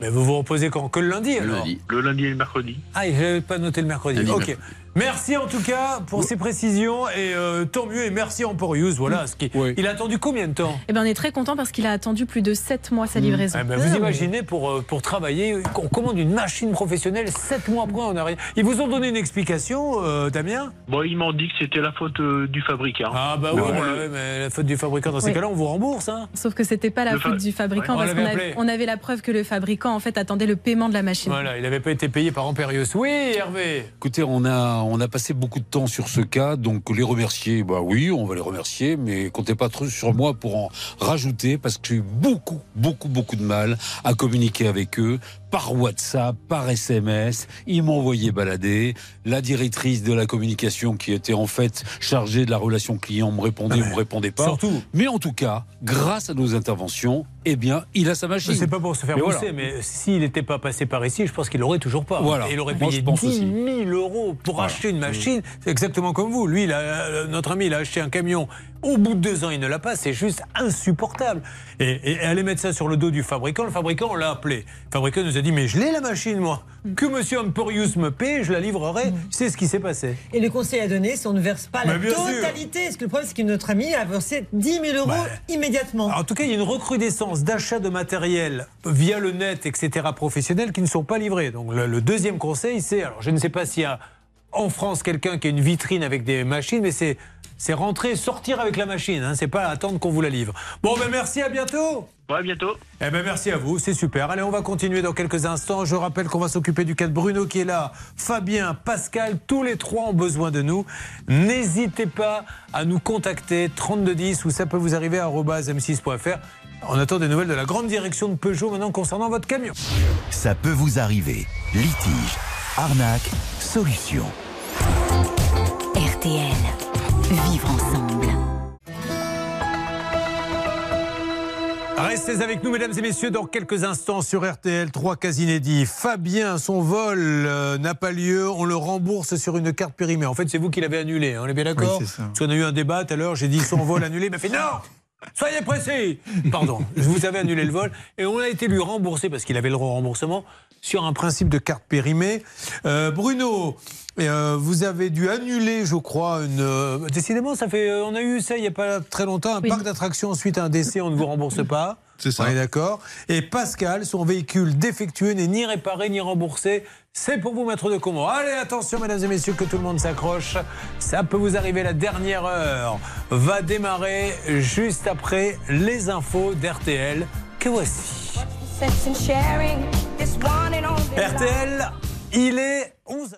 [SPEAKER 2] Mais vous vous reposez quand? Que le lundi alors?
[SPEAKER 23] Le lundi et le mercredi.
[SPEAKER 2] Ah, je n'avais pas noté le mercredi.
[SPEAKER 23] Lundi,
[SPEAKER 2] ok.
[SPEAKER 23] mercredi.
[SPEAKER 2] Merci en tout cas pour ces précisions et euh, tant mieux et merci Emporius. Voilà, ce qui... il a attendu combien de temps?
[SPEAKER 3] Eh ben, on est très content parce qu'il a attendu plus de 7 mois sa livraison.
[SPEAKER 2] Eh ben, vous imaginez pour, euh, pour travailler, on commande une machine professionnelle, 7 mois après on n'a rien. Ils vous ont donné une explication, euh, Damien?
[SPEAKER 23] Bon, ils m'ont dit que c'était la faute euh, du fabricant.
[SPEAKER 2] Ah bah oui, ouais, mais la faute du fabricant, dans ces
[SPEAKER 3] Oui.
[SPEAKER 2] cas-là on vous rembourse. Hein.
[SPEAKER 3] Sauf que c'était pas la
[SPEAKER 23] Le fa-
[SPEAKER 3] faute du fabricant
[SPEAKER 2] Ouais,
[SPEAKER 3] parce qu'on avait,
[SPEAKER 2] appelé.
[SPEAKER 3] on avait la preuve que le fabricant en fait attendait le paiement de la machine.
[SPEAKER 2] Voilà, il n'avait pas été payé par Emperius. Oui, Hervé
[SPEAKER 13] Écoutez, on a, on a passé beaucoup de temps sur ce cas, donc les remercier, bah oui, on va les remercier, mais comptez pas trop sur moi pour en rajouter, parce que j'ai eu beaucoup, beaucoup, beaucoup de mal à communiquer avec eux par WhatsApp, par SMS. Ils envoyé balader. La directrice de la communication, qui était en fait chargée de la relation client, me répondait ou me répondait pas.
[SPEAKER 2] surtout.
[SPEAKER 13] Mais en tout cas, grâce à nos interventions, eh bien, il a sa machine.
[SPEAKER 2] C'est pas pour se faire
[SPEAKER 13] Mais
[SPEAKER 2] pousser,
[SPEAKER 13] voilà.
[SPEAKER 2] mais s'il n'était pas passé par ici, je pense qu'il l'aurait toujours pas.
[SPEAKER 13] Voilà.
[SPEAKER 2] Et il aurait
[SPEAKER 13] Moi,
[SPEAKER 2] payé
[SPEAKER 13] pense
[SPEAKER 2] 10
[SPEAKER 13] aussi.
[SPEAKER 2] 000 euros pour
[SPEAKER 13] Voilà.
[SPEAKER 2] acheter une machine. C'est exactement comme vous. Lui, il a- euh, notre ami, il a acheté un camion. Au bout de deux ans, il ne l'a pas. C'est juste insupportable. Et, et aller mettre ça sur le dos du fabricant, le fabricant, on l'a appelé. Le fabricant nous a dit Mais je l'ai la machine, moi. Que monsieur Emporius me paie, je la livrerai. C'est ce qui s'est passé.
[SPEAKER 11] Et le conseil à donner, c'est on ne verse pas la
[SPEAKER 2] bien sûr.
[SPEAKER 11] totalité. Parce que le problème, c'est que notre ami a versé 10 000 euros immédiatement.
[SPEAKER 2] En tout cas, il y a une recrudescence d'achats de matériel via le net, etc., professionnels, qui ne sont pas livrés. Donc le, le deuxième conseil, c'est, alors je ne sais pas s'il y a en France quelqu'un qui a une vitrine avec des machines, mais c'est c'est rentrer, sortir avec la machine. Hein, c'est pas attendre qu'on vous la livre. Bon, ben merci, à bientôt.
[SPEAKER 23] Ouais, à bientôt.
[SPEAKER 2] Eh ben merci à vous, c'est super. Allez, on va continuer dans quelques instants. Je rappelle qu'on va s'occuper du cas de Bruno qui est là, Fabien, Pascal, tous les trois ont besoin de nous. N'hésitez pas à nous contacter 3210 ou ça peut vous arriver à m6.fr. On attend des nouvelles de la grande direction de Peugeot maintenant concernant votre camion.
[SPEAKER 1] Ça peut vous arriver. Litige, arnaque, solution.
[SPEAKER 12] RTL. Vivre ensemble.
[SPEAKER 2] Restez avec nous, mesdames et messieurs, dans quelques instants sur RTL. Trois cas inédits. Fabien, son vol euh, n'a pas lieu. On le rembourse sur une carte périmée. En fait, c'est vous qui l'avez annulé. hein, on est bien d'accord
[SPEAKER 26] Oui, c'est ça.
[SPEAKER 2] Parce qu'on a eu un débat tout à l'heure. J'ai dit son vol annulé. Il m'a fait non Soyez pressés Pardon, je vous avais annulé le vol. Et on a été lui rembourser, parce qu'il avait le droit au remboursement, sur un principe de carte périmée. Euh, Bruno, euh, vous avez dû annuler, je crois, une. euh, décidément, ça fait. on a eu ça il n'y a pas très longtemps. Un parc d'attractions suite à un décès, on ne vous rembourse pas.
[SPEAKER 26] C'est ça.
[SPEAKER 2] On est d'accord. Et Pascal, son véhicule défectueux n'est ni réparé ni remboursé. C'est pour vous mettre de comment. Allez, attention, mesdames et messieurs, que tout le monde s'accroche. Ça peut vous arriver. La dernière heure va démarrer juste après les infos d'RTL que voici. RTL, il est 11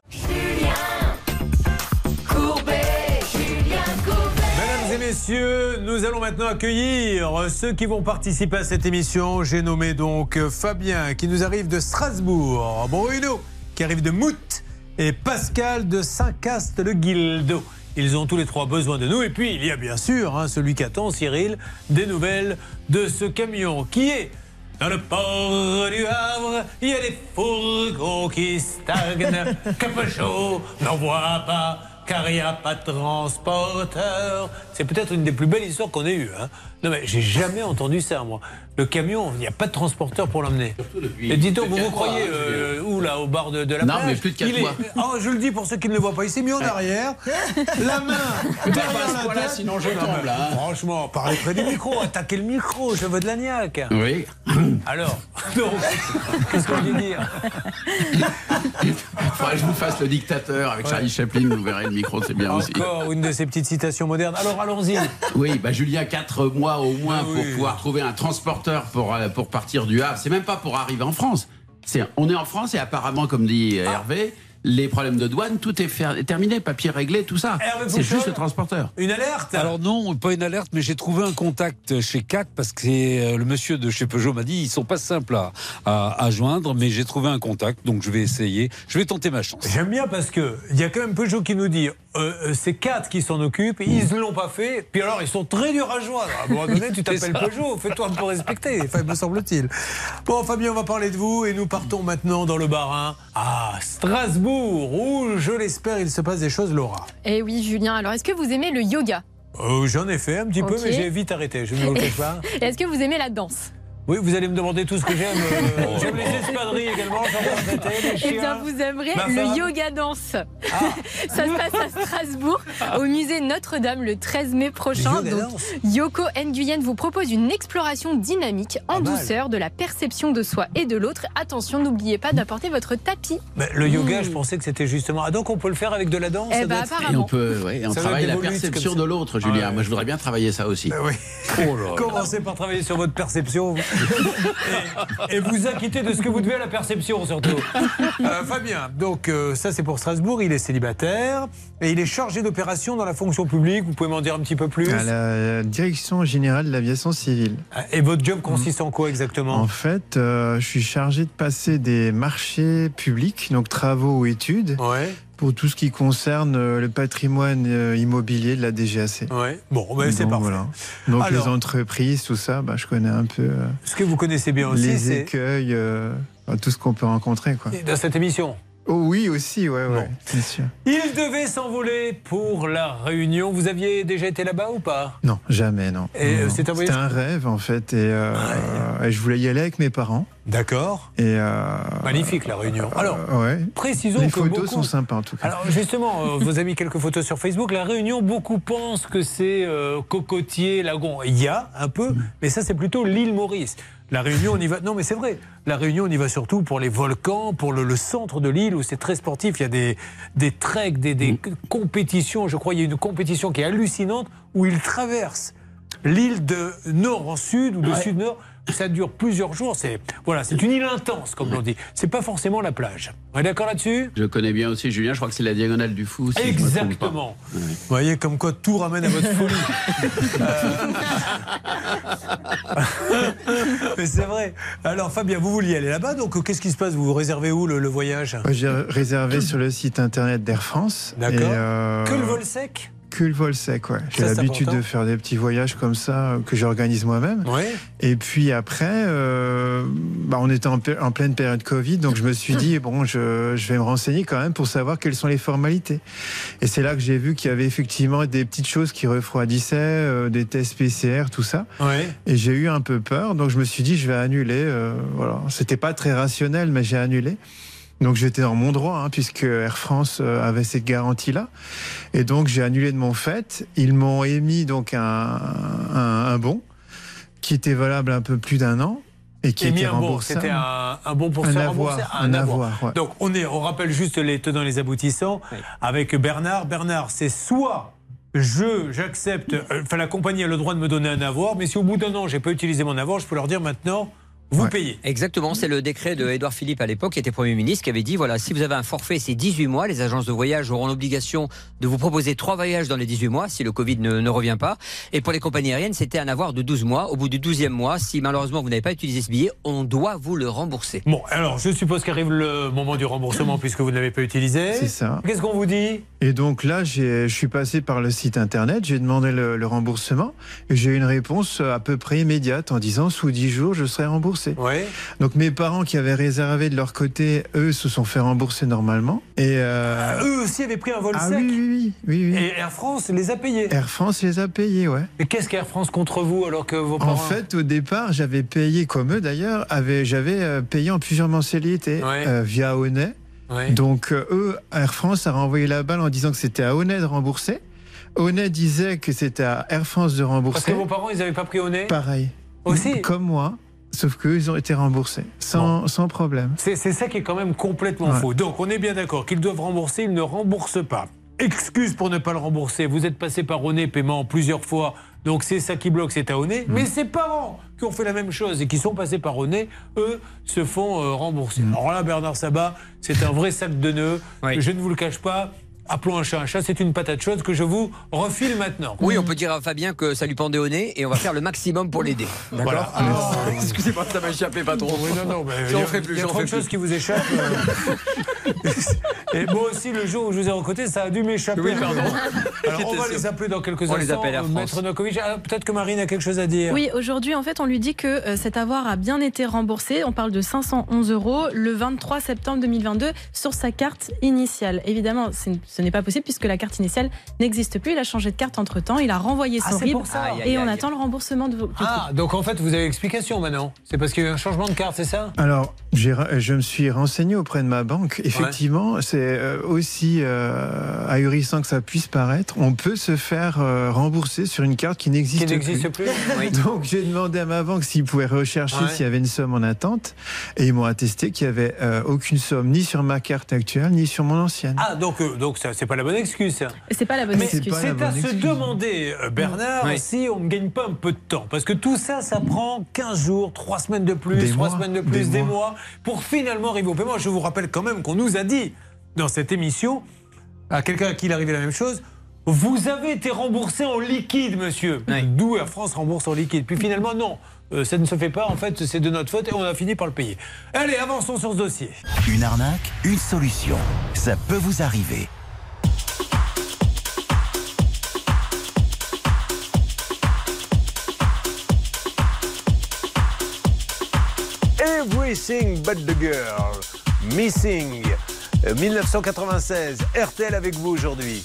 [SPEAKER 2] Mesdames et messieurs, nous allons maintenant accueillir ceux qui vont participer à cette émission. J'ai nommé donc Fabien qui nous arrive de Strasbourg, Bruno qui arrive de Mout et Pascal de Saint-Cast-le-Guildo. Ils ont tous les trois besoin de nous. Et puis, il y a bien sûr hein, celui qui attend, Cyril, des nouvelles de ce camion qui est dans le port du Havre. Il y a des fourgons qui stagnent, Peugeot n'en voit pas. Car il n'y a pas de transporteur. C'est peut-être une des plus belles histoires qu'on ait eues. Hein. Non, mais j'ai jamais entendu ça, moi. Le camion, il n'y a pas de transporteur pour l'emmener. Et dites donc, vous vous croyez euh, où, là, au bar de, de la
[SPEAKER 9] Non,
[SPEAKER 2] plage
[SPEAKER 9] mais plus de quatre
[SPEAKER 2] Il est-
[SPEAKER 9] mois.
[SPEAKER 2] Oh, je le dis pour ceux qui ne le voient pas, il s'est mis en arrière, la main derrière la tête.
[SPEAKER 9] sinon je tombe, là, hein.
[SPEAKER 2] Franchement, parlez près du micro, attaquez le micro, je veux de la niaque.
[SPEAKER 9] Oui.
[SPEAKER 2] Alors, donc, qu'est-ce qu'on dit dire
[SPEAKER 9] Faudrait que je vous fasse le dictateur avec Charlie Chaplin, vous verrez le micro, c'est bien aussi.
[SPEAKER 2] Encore une de ces petites citations modernes. Alors, allons-y.
[SPEAKER 9] Oui, bah Julien, 4 mois au moins
[SPEAKER 2] Ah
[SPEAKER 9] pour
[SPEAKER 2] oui.
[SPEAKER 9] pouvoir trouver un transporteur pour, euh, pour partir du Havre. C'est même pas pour arriver en France. On est en France et apparemment, comme dit
[SPEAKER 2] Ah.
[SPEAKER 9] Hervé, les problèmes de douane, tout est fer- terminé, papier réglé, tout ça. C'est juste le transporteur.
[SPEAKER 2] Une alerte
[SPEAKER 13] Alors non, pas une alerte, mais j'ai trouvé un contact chez CAT parce que c'est, euh, le monsieur de chez Peugeot m'a dit ils sont pas simples à, à, à joindre, mais j'ai trouvé un contact, donc je vais essayer. Je vais tenter ma chance.
[SPEAKER 2] J'aime bien parce que il y a quand même Peugeot qui nous dit euh, euh, c'est quatre qui s'en occupent, ils ne l'ont pas fait, puis alors ils sont très durs à joindre. À un moment donné, tu t'appelles. Peugeot, fais-toi un peu respecter, enfin, me semble-t-il. Bon, Fabien, on va parler de vous et nous partons maintenant dans le Bas-Rhin à Strasbourg, où, je l'espère, il se passe des choses, Laura.
[SPEAKER 8] Eh oui, Julien, alors est-ce que vous aimez le yoga?
[SPEAKER 2] Euh, J'en ai fait un petit peu, mais j'ai vite arrêté, je ne vous le cache pas.
[SPEAKER 8] Est-ce que vous aimez la danse?
[SPEAKER 2] Oui, vous allez me demander tout ce que j'aime. euh, j'aime les espadrilles également, j'en
[SPEAKER 8] Eh bien, vous aimerez
[SPEAKER 2] Ma
[SPEAKER 8] le
[SPEAKER 2] femme.
[SPEAKER 8] yoga danse. Ça se passe à Strasbourg, au musée Notre-Dame, le 13 mai prochain. Donc. Yoko Nguyen vous propose une exploration dynamique en douceur de la perception de soi et de l'autre. Attention, n'oubliez pas d'apporter votre tapis.
[SPEAKER 2] Mais le yoga, je pensais que c'était justement. Ah, donc on peut le faire avec de la danse
[SPEAKER 8] Eh
[SPEAKER 2] ça
[SPEAKER 8] ben,
[SPEAKER 2] doit être-
[SPEAKER 8] apparemment.
[SPEAKER 9] Et on peut, ouais, on
[SPEAKER 2] Ça
[SPEAKER 9] travaille la perception de l'autre, Julien.
[SPEAKER 2] Ouais.
[SPEAKER 9] Moi, je voudrais bien travailler ça aussi.
[SPEAKER 2] Ben oui. Commencez par travailler sur votre perception et, et vous acquitter de ce que vous devez à la perception surtout. Euh, Fabien, donc euh, ça c'est pour Strasbourg, il est célibataire et il est chargé d'opération dans la fonction publique. Vous pouvez m'en dire un petit peu plus?
[SPEAKER 26] À la Direction générale de l'aviation civile.
[SPEAKER 2] Et votre job consiste en quoi exactement?
[SPEAKER 26] En fait, euh, je suis chargé de passer des marchés publics, donc travaux ou études, pour tout ce qui concerne euh, le patrimoine euh, immobilier de la DGAC.
[SPEAKER 2] Ouais. Bon, ben, c'est parfait.
[SPEAKER 26] voilà. Donc
[SPEAKER 2] Alors-
[SPEAKER 26] les entreprises, tout ça, bah, je connais un peu. euh,
[SPEAKER 2] Ce que vous connaissez bien aussi,
[SPEAKER 26] les écueils, euh, enfin, tout ce qu'on peut rencontrer. Quoi.
[SPEAKER 2] dans cette émission.
[SPEAKER 26] Oh oui, aussi, ouais, ouais, bien sûr.
[SPEAKER 2] Il devait s'envoler pour la Réunion. Vous aviez déjà été là-bas ou pas?
[SPEAKER 26] Non, jamais, non.
[SPEAKER 2] Et,
[SPEAKER 26] Non,
[SPEAKER 2] euh, c'est un
[SPEAKER 26] C'était un rêve, en fait, et, euh, et je voulais y aller avec mes parents.
[SPEAKER 2] D'accord.
[SPEAKER 26] Et euh,
[SPEAKER 2] Magnifique la Réunion. Alors,
[SPEAKER 26] ouais.
[SPEAKER 2] précisons
[SPEAKER 26] Les
[SPEAKER 2] que
[SPEAKER 26] photos
[SPEAKER 2] beaucoup-
[SPEAKER 26] sont sympas, en tout cas.
[SPEAKER 2] Alors justement, euh, vous avez mis quelques photos sur Facebook. La Réunion, beaucoup pensent que c'est euh, cocotier, lagon. Il y a un peu, mais ça c'est plutôt l'île Maurice. La Réunion, on y va. Non, mais c'est vrai. La Réunion, on y va surtout pour les volcans, pour le, le centre de l'île où c'est très sportif. Il y a des, des treks, des, des compétitions. Je crois qu'il y a une compétition qui est hallucinante où ils traversent l'île de nord en sud ou de sud-nord. Ça dure plusieurs jours. C'est voilà, c'est une île intense, comme l'on dit. C'est pas forcément la plage. On est d'accord là-dessus?
[SPEAKER 9] Je connais bien aussi Julien, je crois que c'est la diagonale du fou. si je me trompe pas.
[SPEAKER 2] Exactement. Vous voyez comme quoi tout ramène à votre folie. Euh, Mais c'est vrai. Alors Fabien, vous vouliez aller là-bas, donc qu'est-ce qui se passe? Vous réservez où le, le voyage?
[SPEAKER 26] J'ai réservé sur le site internet d'Air France.
[SPEAKER 2] D'accord.
[SPEAKER 26] Euh,
[SPEAKER 2] Que le vol sec?
[SPEAKER 26] Que le vol sec, ouais. J'ai l'habitude de faire des petits voyages comme ça euh, que j'organise moi-même.
[SPEAKER 2] Ouais.
[SPEAKER 26] Et puis après, euh, bah, on était en pleine période Covid, donc je me suis dit, bon, je, je vais me renseigner quand même pour savoir quelles sont les formalités. Et c'est là que j'ai vu qu'il y avait effectivement des petites choses qui refroidissaient, euh, des tests PCR, tout ça.
[SPEAKER 2] Ouais.
[SPEAKER 26] Et j'ai eu un peu peur, donc je me suis dit, je vais annuler. euh, voilà. C'était pas très rationnel, mais j'ai annulé. Donc j'étais dans mon droit, hein, puisque Air France euh, avait cette garantie-là. Et donc j'ai annulé de mon fait. Ils m'ont émis donc un, un, un bon qui était valable un peu plus d'un an et qui
[SPEAKER 2] Émis
[SPEAKER 26] était
[SPEAKER 2] un bon,
[SPEAKER 26] remboursable.
[SPEAKER 2] c'était un, un bon pour
[SPEAKER 26] Un
[SPEAKER 2] se
[SPEAKER 26] avoir,
[SPEAKER 2] rembourser.
[SPEAKER 26] un avoir, ouais.
[SPEAKER 2] Donc on est, on rappelle juste les tenants et les aboutissants avec Bernard. Bernard, c'est soit je, j'accepte, euh, enfin la compagnie a le droit de me donner un avoir, mais si au bout d'un an j'ai pas utilisé mon avoir, je peux leur dire maintenant vous payez.
[SPEAKER 4] Exactement, c'est le décret de Édouard Philippe à l'époque, qui était Premier ministre, qui avait dit voilà, si vous avez un forfait, c'est 18 mois, les agences de voyage auront l'obligation de vous proposer trois voyages dans les 18 mois, si le Covid ne, ne revient pas. Et pour les compagnies aériennes, c'était un avoir de 12 mois. Au bout du 12e mois, si malheureusement vous n'avez pas utilisé ce billet, on doit vous le rembourser.
[SPEAKER 2] Bon, alors je suppose qu'arrive le moment du remboursement puisque vous ne l'avez pas utilisé.
[SPEAKER 26] C'est ça.
[SPEAKER 2] Qu'est-ce qu'on vous dit?
[SPEAKER 26] Et donc là, j'ai- je suis passé par le site internet, j'ai demandé le, le remboursement et j'ai eu une réponse à peu près immédiate en disant sous 10 jours, je serai remboursé.
[SPEAKER 2] Ouais.
[SPEAKER 26] Donc mes parents qui avaient réservé de leur côté, eux, se sont fait rembourser normalement. Et euh,
[SPEAKER 2] Eux aussi avaient pris un vol
[SPEAKER 26] ah
[SPEAKER 2] sec.
[SPEAKER 26] oui, oui, oui, oui, oui.
[SPEAKER 2] Et Air France les a payés.
[SPEAKER 26] Air France les a payés, ouais.
[SPEAKER 2] Et qu'est-ce qu'Air France contre vous alors que vos parents
[SPEAKER 26] En fait, au départ, j'avais payé, comme eux d'ailleurs, j'avais euh, payé en plusieurs mensualités
[SPEAKER 2] Ouais.
[SPEAKER 26] euh, via.
[SPEAKER 2] Ouais.
[SPEAKER 26] Donc eux, Air France a renvoyé la balle en disant que c'était à Honnay de rembourser. Honnay disait que c'était à Air France de
[SPEAKER 2] Parce que
[SPEAKER 26] rembourser.
[SPEAKER 2] vos parents, ils n'avaient pas pris nez
[SPEAKER 26] Pareil.
[SPEAKER 2] Aussi
[SPEAKER 26] Comme moi, sauf qu'eux, ils ont été remboursés, sans, sans problème.
[SPEAKER 2] C'est c'est ça qui est quand même complètement
[SPEAKER 26] Ouais.
[SPEAKER 2] faux. Donc, on est bien d'accord qu'ils doivent rembourser, ils ne remboursent pas. Excuse pour ne pas le rembourser. Vous êtes passé par Oné paiement plusieurs fois, donc c'est ça qui bloque, c'est à Oné. Mais ses parents qui ont fait la même chose et qui sont passés par Oné, eux, se font euh, rembourser. Alors là, Bernard Sabat, c'est un vrai sac de nœuds. Je ne vous le cache pas. Appelons un chat un chat, c'est une patate chaude que je vous refile maintenant.
[SPEAKER 4] Oui, on peut dire à Fabien que ça lui pendait au nez et on va faire le maximum pour l'aider. D'accord
[SPEAKER 2] Voilà.
[SPEAKER 4] Ah, Excusez-moi, ça m'a échappé, patron.
[SPEAKER 2] Oui, non, non, mais y a-
[SPEAKER 4] ferai plus,
[SPEAKER 2] Il y a
[SPEAKER 4] j'en
[SPEAKER 2] trop
[SPEAKER 4] ferai
[SPEAKER 2] de choses qui vous échappent. euh. Et moi aussi, le jour où je vous ai recruté, ça a dû m'échapper.
[SPEAKER 4] Oui, pardon.
[SPEAKER 2] Alors, on va
[SPEAKER 4] sûr.
[SPEAKER 2] les appeler dans quelques
[SPEAKER 4] On
[SPEAKER 2] instants.
[SPEAKER 4] les
[SPEAKER 2] Euh. Maître Nokovic, Ah, peut-être que Marine a quelque chose à dire.
[SPEAKER 3] Oui, aujourd'hui, en fait, on lui dit que euh, cet avoir a bien été remboursé. On parle de 511 euros le 23 septembre 2022 sur sa carte initiale. Évidemment, Ce n'est pas possible puisque la carte initiale n'existe plus. Il a changé de carte entre temps. Il a renvoyé
[SPEAKER 10] Ah,
[SPEAKER 3] son
[SPEAKER 10] c'est
[SPEAKER 3] RIB
[SPEAKER 10] pour ça. Aïe,
[SPEAKER 3] et
[SPEAKER 10] aïe,
[SPEAKER 3] on attend le remboursement de vos.
[SPEAKER 10] Ah, donc en fait, vous avez l'explication maintenant. C'est parce qu'il y a eu un changement de carte, c'est ça?
[SPEAKER 26] Alors, je me suis renseigné auprès de ma banque. Effectivement, c'est euh, aussi euh, ahurissant que ça puisse paraître. On peut se faire euh, rembourser sur une carte qui n'existe
[SPEAKER 10] Qui n'existe plus. Oui.
[SPEAKER 26] Donc, j'ai demandé à ma banque s'ils pouvaient rechercher
[SPEAKER 10] Ouais.
[SPEAKER 26] s'il y avait une somme en attente. Et ils m'ont attesté qu'il n'y avait euh, aucune somme ni sur ma carte actuelle, ni sur mon ancienne.
[SPEAKER 10] Ah, donc euh, donc ça, c'est pas la bonne excuse.
[SPEAKER 3] c'est pas la bonne
[SPEAKER 10] Mais
[SPEAKER 3] excuse.
[SPEAKER 10] c'est à se demander, euh, Bernard,
[SPEAKER 3] Oui.
[SPEAKER 10] si on ne gagne pas un peu de temps. Parce que tout ça, ça prend 15 jours, 3 semaines de plus,
[SPEAKER 26] Des
[SPEAKER 10] 3
[SPEAKER 26] mois,
[SPEAKER 10] semaines de plus,
[SPEAKER 26] des
[SPEAKER 10] des,
[SPEAKER 26] mois.
[SPEAKER 10] mois, pour finalement arriver au paiement. Je vous rappelle quand même qu'on nous a dit dans cette émission, à quelqu'un à qui il arrivait la même chose, vous avez été remboursé en liquide, monsieur. D'où Air France rembourse en liquide. Puis finalement, non. euh, ça ne se fait pas, en fait, c'est de notre faute et on a fini par le payer. Allez, avançons sur ce dossier.
[SPEAKER 1] Une arnaque, une solution. Ça peut vous arriver.
[SPEAKER 10] Everything but the girl. Missing. Euh, 1996. RTL avec vous aujourd'hui.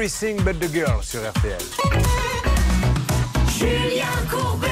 [SPEAKER 2] Everything But the Girl sur RTL.
[SPEAKER 10] Julien Courbet.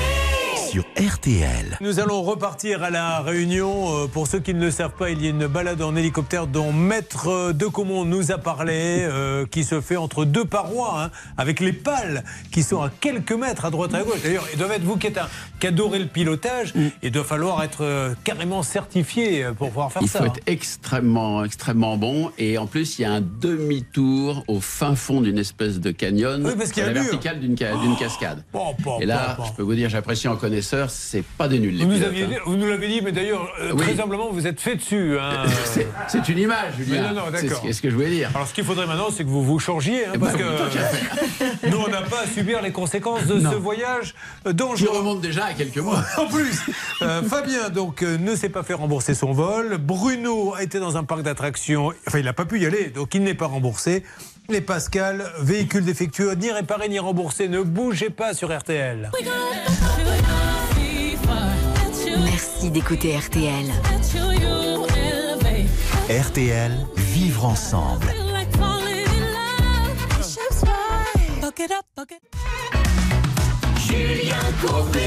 [SPEAKER 1] Sur RTL.
[SPEAKER 2] Nous allons repartir à la Réunion. Euh, Pour ceux qui ne le savent pas, il y a une balade en hélicoptère dont Maître de Comont nous a parlé, euh, qui se fait entre deux parois, hein, avec les pales qui sont à quelques mètres à droite et à gauche. D'ailleurs, il doit être vous qui, êtes un, qui adorez le pilotage, il doit falloir être euh, carrément certifié euh, pour pouvoir faire
[SPEAKER 9] Il
[SPEAKER 2] ça.
[SPEAKER 9] faut
[SPEAKER 2] hein.
[SPEAKER 9] être extrêmement, extrêmement bon. Et en plus, il y a un demi-tour au fin fond d'une espèce de canyon,
[SPEAKER 2] Oui, parce qu'il y a
[SPEAKER 9] à la verticale d'une ca- d'une cascade.
[SPEAKER 2] Bon, bon,
[SPEAKER 9] Et là,
[SPEAKER 2] bon,
[SPEAKER 9] je peux vous dire, j'apprécie en connaisseur, c'est pas des nuls. les
[SPEAKER 2] Vous nous,
[SPEAKER 9] pilotes,
[SPEAKER 2] aviez
[SPEAKER 9] hein.
[SPEAKER 2] vous nous l'avez dit, mais d'ailleurs, euh,
[SPEAKER 9] Oui.
[SPEAKER 2] très humblement, vous êtes fait dessus. hein.
[SPEAKER 9] C'est- C'est une image, Julien.
[SPEAKER 2] Non, non,
[SPEAKER 9] C'est
[SPEAKER 2] d'accord.
[SPEAKER 9] ce, ce que je voulais dire.
[SPEAKER 2] Alors, ce qu'il faudrait maintenant, c'est que vous vous changiez, hein,
[SPEAKER 9] Eh
[SPEAKER 2] parce
[SPEAKER 9] ben,
[SPEAKER 2] que nous, on n'a pas à subir les conséquences de
[SPEAKER 9] Non.
[SPEAKER 2] ce voyage euh,
[SPEAKER 9] Qui
[SPEAKER 2] dangereux.
[SPEAKER 9] remonte déjà à quelques mois.
[SPEAKER 2] En plus, euh, Fabien donc euh, ne s'est pas fait rembourser son vol. Bruno a été dans un parc d'attractions. Enfin, il n'a pas pu y aller, donc il n'est pas remboursé. Les Pascal, véhicule défectueux, ni réparé ni remboursé. Ne bougez pas sur RTL.
[SPEAKER 12] Merci d'écouter RTL.
[SPEAKER 1] RTL, vivre ensemble.
[SPEAKER 10] Julien Courbet.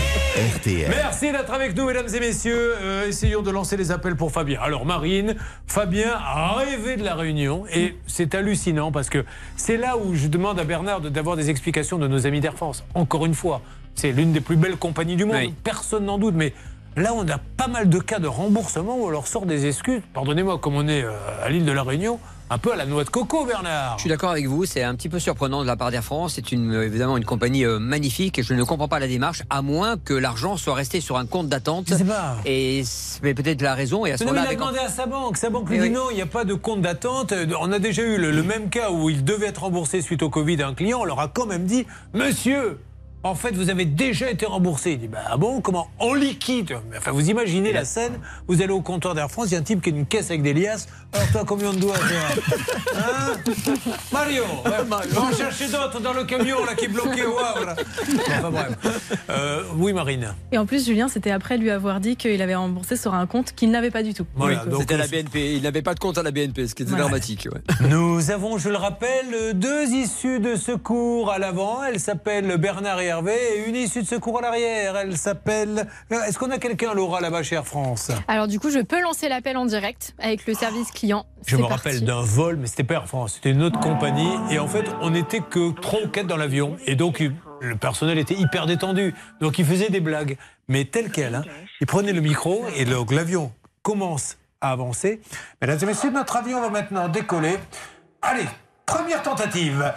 [SPEAKER 1] RTL.
[SPEAKER 2] Merci d'être avec nous, mesdames et messieurs. Euh, essayons de lancer les appels pour Fabien. Alors, Marine, Fabien a rêvé de la réunion et c'est hallucinant parce que c'est là où je demande à Bernard de- d'avoir des explications de nos amis d'Air France. Encore une fois, c'est l'une des plus belles compagnies du monde,
[SPEAKER 4] Oui.
[SPEAKER 2] personne n'en doute, mais. Là, on a pas mal de cas de remboursement où on leur sort des excuses. Pardonnez-moi, comme on est euh, à l'île de la Réunion, un peu à la noix de coco, Bernard.
[SPEAKER 4] Je suis d'accord avec vous, c'est un petit peu surprenant de la part d'Air France. C'est une, euh, évidemment une compagnie euh, magnifique et je ne comprends pas la démarche, à moins que l'argent soit resté sur un compte d'attente.
[SPEAKER 2] Je sais pas.
[SPEAKER 4] Et c'est peut-être la raison. Et à ce
[SPEAKER 2] Mais non, mais
[SPEAKER 4] moment-là,
[SPEAKER 2] il a demandé à sa banque. Sa banque lui
[SPEAKER 4] Eh
[SPEAKER 2] dit
[SPEAKER 4] oui.
[SPEAKER 2] non, il n'y a pas de compte d'attente. On a déjà eu le, le même cas où il devait être remboursé suite au Covid à un client. On leur a quand même dit Monsieur, en fait, vous avez déjà été remboursé. Il dit bah, Ah bon Comment En liquide. Enfin, vous imaginez la scène Vous allez au comptoir d'Air France, il y a un type qui a une caisse avec des liasses. Alors, toi, combien de doigts toi Hein Mario Va en chercher d'autres dans le camion là, qui est bloqué au Havre. Enfin, bref. Euh, oui, Marine.
[SPEAKER 3] Et en plus, Julien, c'était après lui avoir dit qu'il avait remboursé sur un compte qu'il n'avait pas du tout.
[SPEAKER 2] Voilà, donc,
[SPEAKER 4] C'était à la BNP. Il n'avait pas de compte à la BNP, ce qui était
[SPEAKER 3] Voilà.
[SPEAKER 4] dramatique. ouais.
[SPEAKER 2] Nous avons, je le rappelle, deux issues de secours à l'avant. Elle s'appelle Bernard et Hervé. Et une issue de secours à l'arrière. Elle s'appelle. Euh, Est-ce qu'on a quelqu'un, Laura, là-bas chez Air France?
[SPEAKER 8] Alors du coup, je peux lancer l'appel en direct avec le service client.
[SPEAKER 2] Je me
[SPEAKER 8] parti.
[SPEAKER 2] rappelle d'un vol, mais c'était pas Air France, c'était une autre compagnie. Et en fait, on n'était que trois ou quatre dans l'avion. Et donc, le personnel était hyper détendu. Donc, il faisait des blagues. Mais tel quel. Hein. Il prenait le micro et donc l'avion commence à avancer. Mesdames et messieurs, notre avion va maintenant décoller. Allez Première tentative.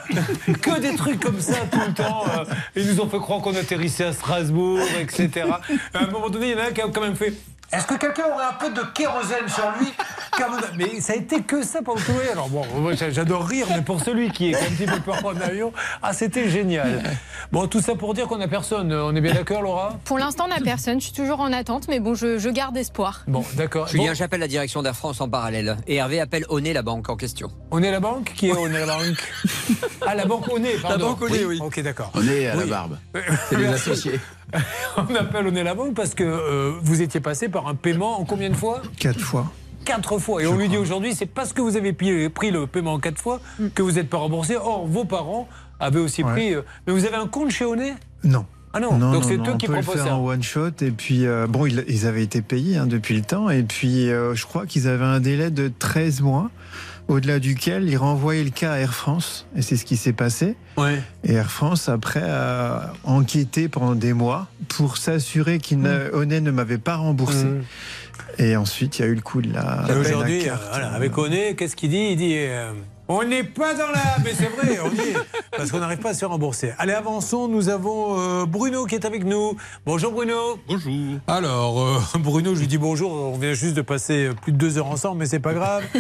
[SPEAKER 2] que des trucs comme ça tout le temps. euh, ils nous ont fait croire qu'on atterrissait à Strasbourg, etc. À un moment donné, il y en a un qui a quand même fait. Est-ce que quelqu'un aurait un peu de kérosène sur lui Mais ça a été que ça pour tout le Alors bon, j'adore rire, mais pour celui qui est un petit peu peur en avion, ah c'était génial. Bon, tout ça pour dire qu'on n'a personne. On est bien d'accord, Laura?
[SPEAKER 8] Pour l'instant, on n'a personne. Je suis toujours en attente, mais bon, je, je garde espoir.
[SPEAKER 2] Bon, d'accord.
[SPEAKER 4] Julien,
[SPEAKER 2] Bon,
[SPEAKER 4] j'appelle la direction d'Air France en parallèle. Et Hervé appelle Oné, la banque en question.
[SPEAKER 2] on est la banque? Qui est on est la banque? Ah, la banque Oné, pardon.
[SPEAKER 4] banque Oné, oui.
[SPEAKER 2] Ok, d'accord.
[SPEAKER 9] On est à la barbe. C'est les associés.
[SPEAKER 2] On appelle on est la banque parce que euh, vous étiez passé par un paiement en combien de fois?
[SPEAKER 26] Quatre fois.
[SPEAKER 2] Quatre fois. Et on lui dit aujourd'hui, c'est parce que vous avez pris le paiement en quatre fois que vous n'êtes pas remboursé. Or, vos parents avaient aussi
[SPEAKER 26] Ouais.
[SPEAKER 2] pris. euh, mais vous avez un compte chez Oné
[SPEAKER 26] Non.
[SPEAKER 2] Ah non, donc c'est eux
[SPEAKER 26] on
[SPEAKER 2] qui
[SPEAKER 26] peut le
[SPEAKER 2] proposent
[SPEAKER 26] faire
[SPEAKER 2] ça.
[SPEAKER 26] en one shot et puis euh, bon ils, ils avaient été payés hein, depuis le temps et puis euh, je crois qu'ils avaient un délai de 13 mois au-delà duquel ils renvoyaient le cas à Air France et c'est ce qui s'est passé.
[SPEAKER 2] Ouais.
[SPEAKER 26] et Air France après a enquêté pendant des mois pour s'assurer qu'il n'a- Onet ne m'avait pas remboursé.
[SPEAKER 2] Mm.
[SPEAKER 26] et ensuite il y a eu le coup de la,
[SPEAKER 2] Et aujourd'hui, voilà, avec Oné, qu'est-ce qu'il dit? Il dit euh, On n'est pas dans la. Mais c'est vrai, on y est. Parce qu'on n'arrive pas à se faire rembourser. Allez, avançons. Nous avons euh, Bruno qui est avec nous. Bonjour Bruno.
[SPEAKER 27] Bonjour.
[SPEAKER 2] Alors, euh, Bruno, je lui dis bonjour. On vient juste de passer plus de deux heures ensemble, mais c'est pas grave.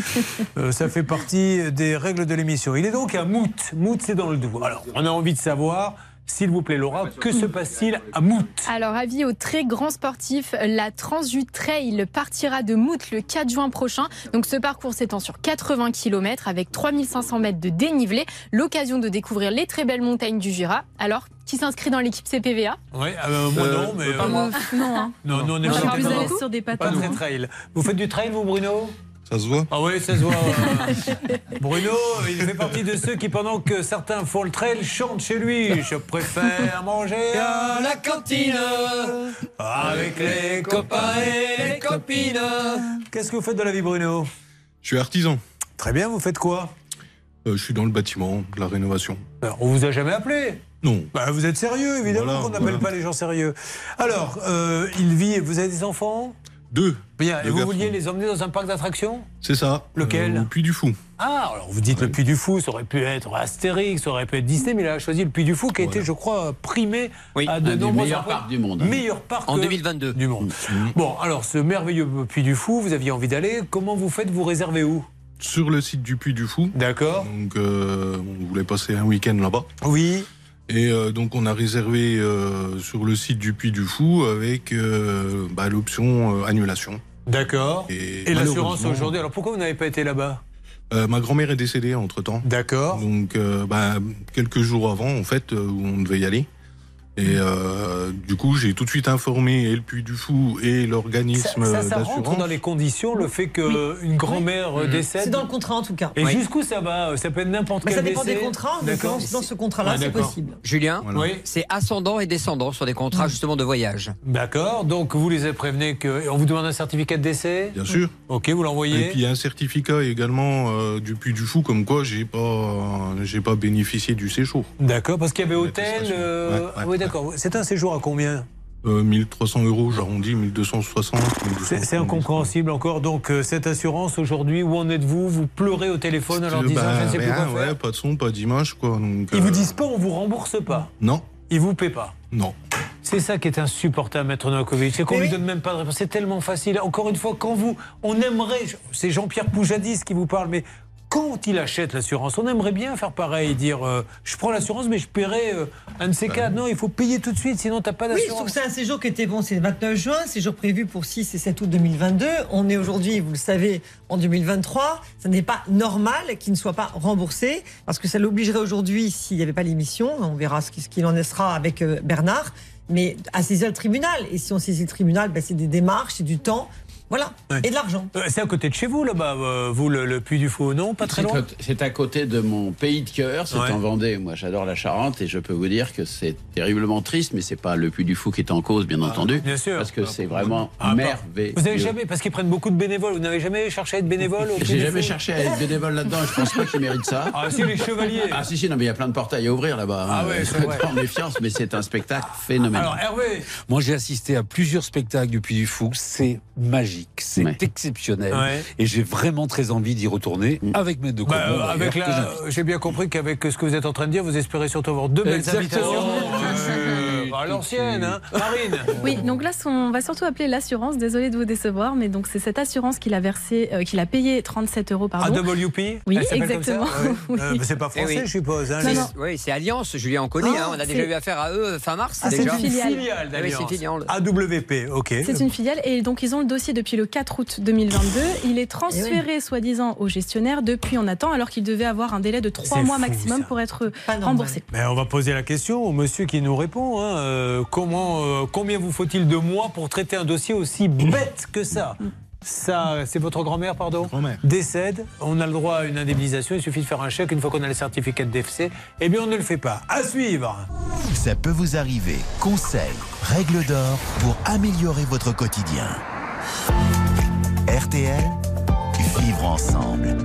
[SPEAKER 2] Euh, ça fait partie des règles de l'émission. Il est donc à Mout. Mout, c'est dans le Doubs. Alors, on a envie de savoir, s'il vous plaît, Laura, que se passe-t-il à Mout
[SPEAKER 8] Alors, avis aux très grands sportifs, la Transjus Trail partira de Mout le 4 juin prochain. Donc, ce parcours s'étend sur 80 km avec 3500 mètres de dénivelé. L'occasion de découvrir les très belles montagnes du Jura. Alors, qui s'inscrit dans l'équipe CPVA
[SPEAKER 2] Oui, moi
[SPEAKER 27] Euh,
[SPEAKER 2] non, mais.
[SPEAKER 27] pas moi.
[SPEAKER 3] Non, hein.
[SPEAKER 2] Non, nous, on est
[SPEAKER 3] Moi,
[SPEAKER 2] pas
[SPEAKER 3] sur des
[SPEAKER 2] Pas
[SPEAKER 3] patins.
[SPEAKER 2] très
[SPEAKER 3] hein.
[SPEAKER 2] trail. Vous faites du trail, vous, Bruno?
[SPEAKER 27] Ça se voit
[SPEAKER 2] Ah oui, ça se voit. Bruno, il fait partie de ceux qui, pendant que certains font le trail, chantent chez lui. Je préfère manger à la cantine avec les copains et les copines. Qu'est-ce que vous faites de la vie, Bruno?
[SPEAKER 27] Je suis artisan.
[SPEAKER 2] Très bien, vous faites quoi?
[SPEAKER 27] Euh, je suis dans le bâtiment, de la rénovation.
[SPEAKER 2] Alors, On vous a jamais appelé?
[SPEAKER 27] Non.
[SPEAKER 2] Bah, vous êtes sérieux, évidemment
[SPEAKER 27] Voilà,
[SPEAKER 2] qu'on n'appelle
[SPEAKER 27] voilà.
[SPEAKER 2] pas les gens sérieux. Alors, euh, il vit, vous avez des enfants?
[SPEAKER 27] Deux.
[SPEAKER 2] Bien, et vous
[SPEAKER 27] garçons.
[SPEAKER 2] vouliez les emmener dans un parc d'attractions?
[SPEAKER 27] C'est ça.
[SPEAKER 2] Lequel?
[SPEAKER 27] Euh, Au Puy du Fou.
[SPEAKER 2] Ah, alors vous dites le Puy du Fou, ça aurait pu être Astérix, ça aurait pu être Disney, mais il a choisi le Puy du Fou qui a été, je crois, primé à de
[SPEAKER 9] un
[SPEAKER 2] nombreux
[SPEAKER 9] meilleurs parcs du monde.
[SPEAKER 2] Meilleur parc
[SPEAKER 4] En
[SPEAKER 2] euh,
[SPEAKER 4] 2022.
[SPEAKER 2] du monde.
[SPEAKER 27] Mm.
[SPEAKER 2] Bon, alors ce merveilleux Puy du Fou, vous aviez envie d'aller. Comment vous faites Vous réservez où?
[SPEAKER 27] Sur le site du Puy du Fou.
[SPEAKER 2] D'accord.
[SPEAKER 27] Donc, euh, on voulait passer un week-end là-bas.
[SPEAKER 2] Oui.
[SPEAKER 27] Et euh, donc, on a réservé euh, sur le site du Puy du Fou avec euh, bah, l'option annulation.
[SPEAKER 2] D'accord.
[SPEAKER 27] Et,
[SPEAKER 2] Et l'assurance aujourd'hui, alors pourquoi vous n'avez pas été là-bas?
[SPEAKER 27] Ma grand-mère est décédée entre-temps.
[SPEAKER 2] D'accord.
[SPEAKER 27] Donc, bah, quelques jours avant, en fait, où on devait y aller. Et euh, du coup, j'ai tout de suite informé et le Puy du Fou et l'organisme
[SPEAKER 2] Ça, ça rentre
[SPEAKER 27] d'assurance.
[SPEAKER 2] dans les conditions, le fait qu'une grand-mère euh, décède
[SPEAKER 11] C'est dans le contrat en tout cas.
[SPEAKER 2] Et jusqu'où ça va Ça peut être n'importe
[SPEAKER 11] Mais
[SPEAKER 2] quel
[SPEAKER 11] ça dépend
[SPEAKER 2] décès
[SPEAKER 11] des contrats. donc
[SPEAKER 2] D'accord.
[SPEAKER 11] Dans, ce contrat-là,
[SPEAKER 2] Ouais,
[SPEAKER 11] c'est possible.
[SPEAKER 4] Julien,
[SPEAKER 2] Oui.
[SPEAKER 4] c'est ascendant et descendant sur des contrats justement de voyage.
[SPEAKER 2] D'accord, donc vous les prévenez que. On vous demande un certificat de décès?
[SPEAKER 27] Bien sûr.
[SPEAKER 2] Ok, vous
[SPEAKER 27] Et
[SPEAKER 2] l'envoyez
[SPEAKER 27] puis il y a un certificat également euh, du Puy du Fou, comme quoi j'ai pas, j'ai pas bénéficié du séjour.
[SPEAKER 2] D'accord, parce qu'il y avait hôtel. Euh, d'accord. C'est un séjour à combien
[SPEAKER 27] Euh, 1300 euros, j'arrondis, 1260.
[SPEAKER 2] C'est c'est incompréhensible encore. Donc, euh, cette assurance aujourd'hui, où en êtes-vous? Vous pleurez au téléphone en leur disant
[SPEAKER 27] Bah,
[SPEAKER 2] je ne sais plus
[SPEAKER 27] rien,
[SPEAKER 2] quoi faire.
[SPEAKER 27] ouais, pas de son, pas d'image, quoi. Donc,
[SPEAKER 2] Ils
[SPEAKER 27] euh,
[SPEAKER 2] vous disent pas, on vous rembourse pas?
[SPEAKER 27] Non,
[SPEAKER 2] Ils vous paient pas?
[SPEAKER 27] non.
[SPEAKER 2] C'est ça qui est insupportable, Maître Novakovic. C'est qu'on lui donne même pas de réponse. C'est tellement facile. Encore une fois, quand vous. On aimerait. C'est Jean-Pierre Poujadis qui vous parle, mais. Quand il achète l'assurance, on aimerait bien faire pareil, dire euh, je prends l'assurance, mais je paierai euh, un de ces
[SPEAKER 27] Bah
[SPEAKER 2] quatre. Non, il faut payer tout de suite, sinon tu n'as pas
[SPEAKER 11] Oui,
[SPEAKER 2] d'assurance.
[SPEAKER 11] sauf que c'est un séjour qui était bon, c'est le 29 juin, séjour prévu pour 6 et 7 août 2022. On est aujourd'hui, vous le savez, en 2023. Ce n'est pas normal qu'il ne soit pas remboursé, parce que ça l'obligerait aujourd'hui, s'il n'y avait pas l'émission, on verra ce qu'il en sera avec euh, Bernard, mais à saisir le tribunal. Et si on saisit le tribunal, ben, c'est des démarches, c'est du temps, voilà, et de l'argent.
[SPEAKER 2] Euh, c'est à côté de chez vous, là-bas, euh, vous, le, le Puy du Fou, non Pas très
[SPEAKER 9] C'est
[SPEAKER 2] loin
[SPEAKER 9] à- C'est à côté de mon pays de cœur, c'est
[SPEAKER 2] Ouais.
[SPEAKER 9] en Vendée. Moi, j'adore la Charente et je peux vous dire que c'est terriblement triste, mais c'est pas le Puy du Fou qui est en cause, bien entendu.
[SPEAKER 2] bien sûr.
[SPEAKER 9] Parce que c'est vraiment
[SPEAKER 2] Ah,
[SPEAKER 9] merveilleux.
[SPEAKER 2] Vous n'avez jamais, parce qu'ils prennent beaucoup de bénévoles, vous n'avez jamais cherché à être bénévole au
[SPEAKER 9] J'ai jamais cherché à être bénévole là-dedans et je pense pas qu'ils méritent ça.
[SPEAKER 2] Ah, si, les chevaliers.
[SPEAKER 9] Ah, si, si, non, mais il y a plein de portails à ouvrir là-bas.
[SPEAKER 2] Ah
[SPEAKER 9] hein.
[SPEAKER 2] ouais, c'est vrai.
[SPEAKER 9] Méfiance, mais c'est un spectacle phénoménal.
[SPEAKER 2] Alors, Hervé
[SPEAKER 13] Moi, j'ai assisté à plusieurs spectacles du Puy du Fou. C'est magique, c'est exceptionnel.
[SPEAKER 2] Ouais.
[SPEAKER 13] Et j'ai vraiment très envie d'y retourner avec Maître de
[SPEAKER 2] Bah,
[SPEAKER 13] Comont,
[SPEAKER 2] euh, avec la, j'ai bien compris qu'avec ce que vous êtes en train de dire, vous espérez surtout avoir deux belles invitations. Euh, à l'ancienne, hein. Marine.
[SPEAKER 3] Oui, donc là, on va surtout appeler l'assurance. Désolé de vous décevoir, mais donc c'est cette assurance qu'il a versé, euh, qu'il a payé 37 euros par mois.
[SPEAKER 2] AWP
[SPEAKER 3] Oui, exactement.
[SPEAKER 2] Euh,
[SPEAKER 3] Oui.
[SPEAKER 2] mais c'est pas
[SPEAKER 4] Eh
[SPEAKER 2] français,
[SPEAKER 4] oui.
[SPEAKER 2] je suppose. hein,
[SPEAKER 4] Oui, c'est Alliance, Julien, on connaît.
[SPEAKER 3] Ah,
[SPEAKER 4] hein, on a déjà eu affaire à eux fin mars.
[SPEAKER 3] Ah, c'est une filiale.
[SPEAKER 2] Filiale
[SPEAKER 4] Ah oui,
[SPEAKER 2] d'Alliance.
[SPEAKER 4] c'est une filiale.
[SPEAKER 2] AWP, ok.
[SPEAKER 3] C'est une filiale et donc ils ont le dossier depuis le 4 août 2022. Il est transféré soi-disant au gestionnaire. Depuis, on attend alors qu'il devait avoir un délai de 3
[SPEAKER 2] C'est
[SPEAKER 3] mois
[SPEAKER 2] fou,
[SPEAKER 3] maximum
[SPEAKER 2] ça.
[SPEAKER 3] pour être remboursé.
[SPEAKER 2] Mais on va poser la question au monsieur qui nous répond. hein, euh, comment, euh, combien vous faut-il de mois pour traiter un dossier aussi bête que ça ça, c'est votre grand-mère, pardon Décède, on a le droit à une indemnisation, il suffit de faire un chèque une fois qu'on a le certificat de DFC. Eh bien, on ne le fait pas. À suivre
[SPEAKER 1] Ça peut vous arriver. Conseils, règles d'or pour améliorer votre quotidien. RTL, vivre ensemble.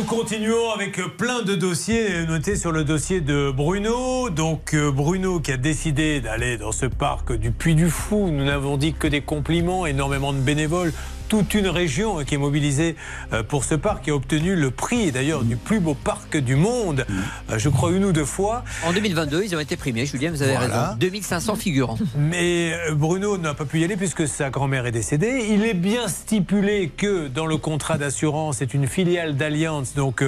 [SPEAKER 2] Nous continuons avec euh, plein de dossiers notés sur le dossier de Bruno. Donc euh, Bruno qui a décidé d'aller dans ce parc du Puy du Fou. Nous n'avons dit que des compliments, énormément de bénévoles. Toute une région hein, qui est mobilisée euh, pour ce parc qui a obtenu le prix d'ailleurs du plus beau parc du monde, Euh, je crois une ou deux fois.
[SPEAKER 4] En 2022, ils ont été primés, Julien, vous avez
[SPEAKER 2] Voilà.
[SPEAKER 4] raison. 2500 figurants.
[SPEAKER 2] Mais euh, Bruno n'a pas pu y aller puisque sa grand-mère est décédée. Il est bien stipulé que dans le contrat d'assurance, c'est une filiale d'Allianz. Donc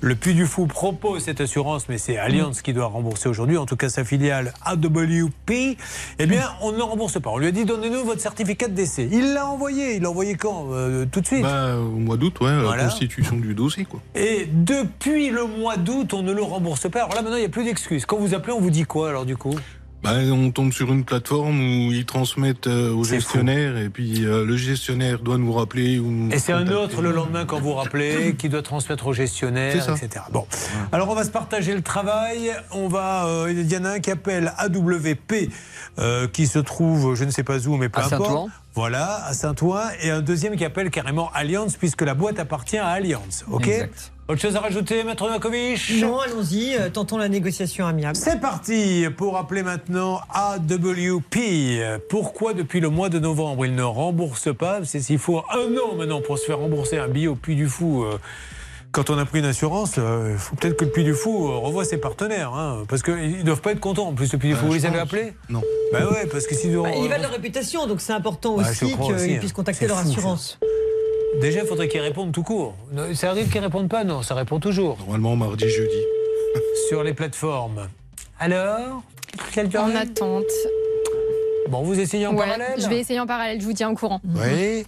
[SPEAKER 2] le Puy du Fou propose cette assurance, mais c'est Allianz qui doit rembourser aujourd'hui. En tout cas, sa filiale AWP. Eh bien, on ne rembourse pas. On lui a dit donnez-nous votre certificat de décès. Il l'a envoyé. Il l'a envoyé quand Euh, Tout de suite.
[SPEAKER 27] Bah, au mois d'août, ouais,
[SPEAKER 2] Voilà.
[SPEAKER 27] la constitution du dossier, quoi.
[SPEAKER 2] Et depuis le mois d'août, on ne le rembourse pas. Alors là, maintenant, il n'y a plus d'excuses. Quand vous appelez, on vous dit quoi alors du coup?
[SPEAKER 27] Bah, on tombe sur une plateforme où ils transmettent euh, au gestionnaire et puis euh, le gestionnaire doit nous rappeler ou nous
[SPEAKER 2] Et c'est un autre le lendemain quand vous rappelez qui doit transmettre au gestionnaire,
[SPEAKER 27] C'est ça.
[SPEAKER 2] etc. Bon, alors on va se partager le travail. On va, euh, il y en a un qui appelle AWP euh, qui se trouve, je ne sais pas où, mais peu
[SPEAKER 4] À
[SPEAKER 2] importe.
[SPEAKER 4] Saint-Ouen
[SPEAKER 2] Voilà, à Saint-Ouen, et un deuxième qui appelle carrément Allianz puisque la boîte appartient à Allianz. Ok?
[SPEAKER 11] Exact.
[SPEAKER 2] Autre chose à rajouter, Maître Novakovic?
[SPEAKER 11] Non, allons-y, euh, tentons la négociation amiable.
[SPEAKER 2] C'est parti pour appeler maintenant AWP. Pourquoi depuis le mois de novembre il ne rembourse pas? C'est s'il faut un an maintenant pour se faire rembourser un billet au Puy du Fou. euh, Quand on a pris une assurance, euh, il faut peut-être que le Puy du Fou revoie ses partenaires. hein, parce qu'ils ne doivent pas être contents. En plus, le Puy du Fou,
[SPEAKER 27] Euh,
[SPEAKER 2] vous les avez appelés?
[SPEAKER 27] Non.
[SPEAKER 2] Bah ouais, parce que s'ils
[SPEAKER 11] Bah,
[SPEAKER 2] ont-
[SPEAKER 11] ils valent leur réputation, donc c'est important
[SPEAKER 2] Bah,
[SPEAKER 11] aussi qu'ils
[SPEAKER 2] hein.
[SPEAKER 11] puissent contacter leur
[SPEAKER 2] fou, ça. Déjà, il faudrait qu'ils répondent tout court. Ça arrive qu'ils répondent pas Non, ça répond toujours.
[SPEAKER 27] Normalement, mardi, jeudi.
[SPEAKER 2] Sur les plateformes. Alors quelle
[SPEAKER 8] En attente.
[SPEAKER 2] Bon, vous essayez en
[SPEAKER 8] Ouais,
[SPEAKER 2] parallèle
[SPEAKER 8] je vais essayer en parallèle, je vous tiens au courant.
[SPEAKER 2] Oui.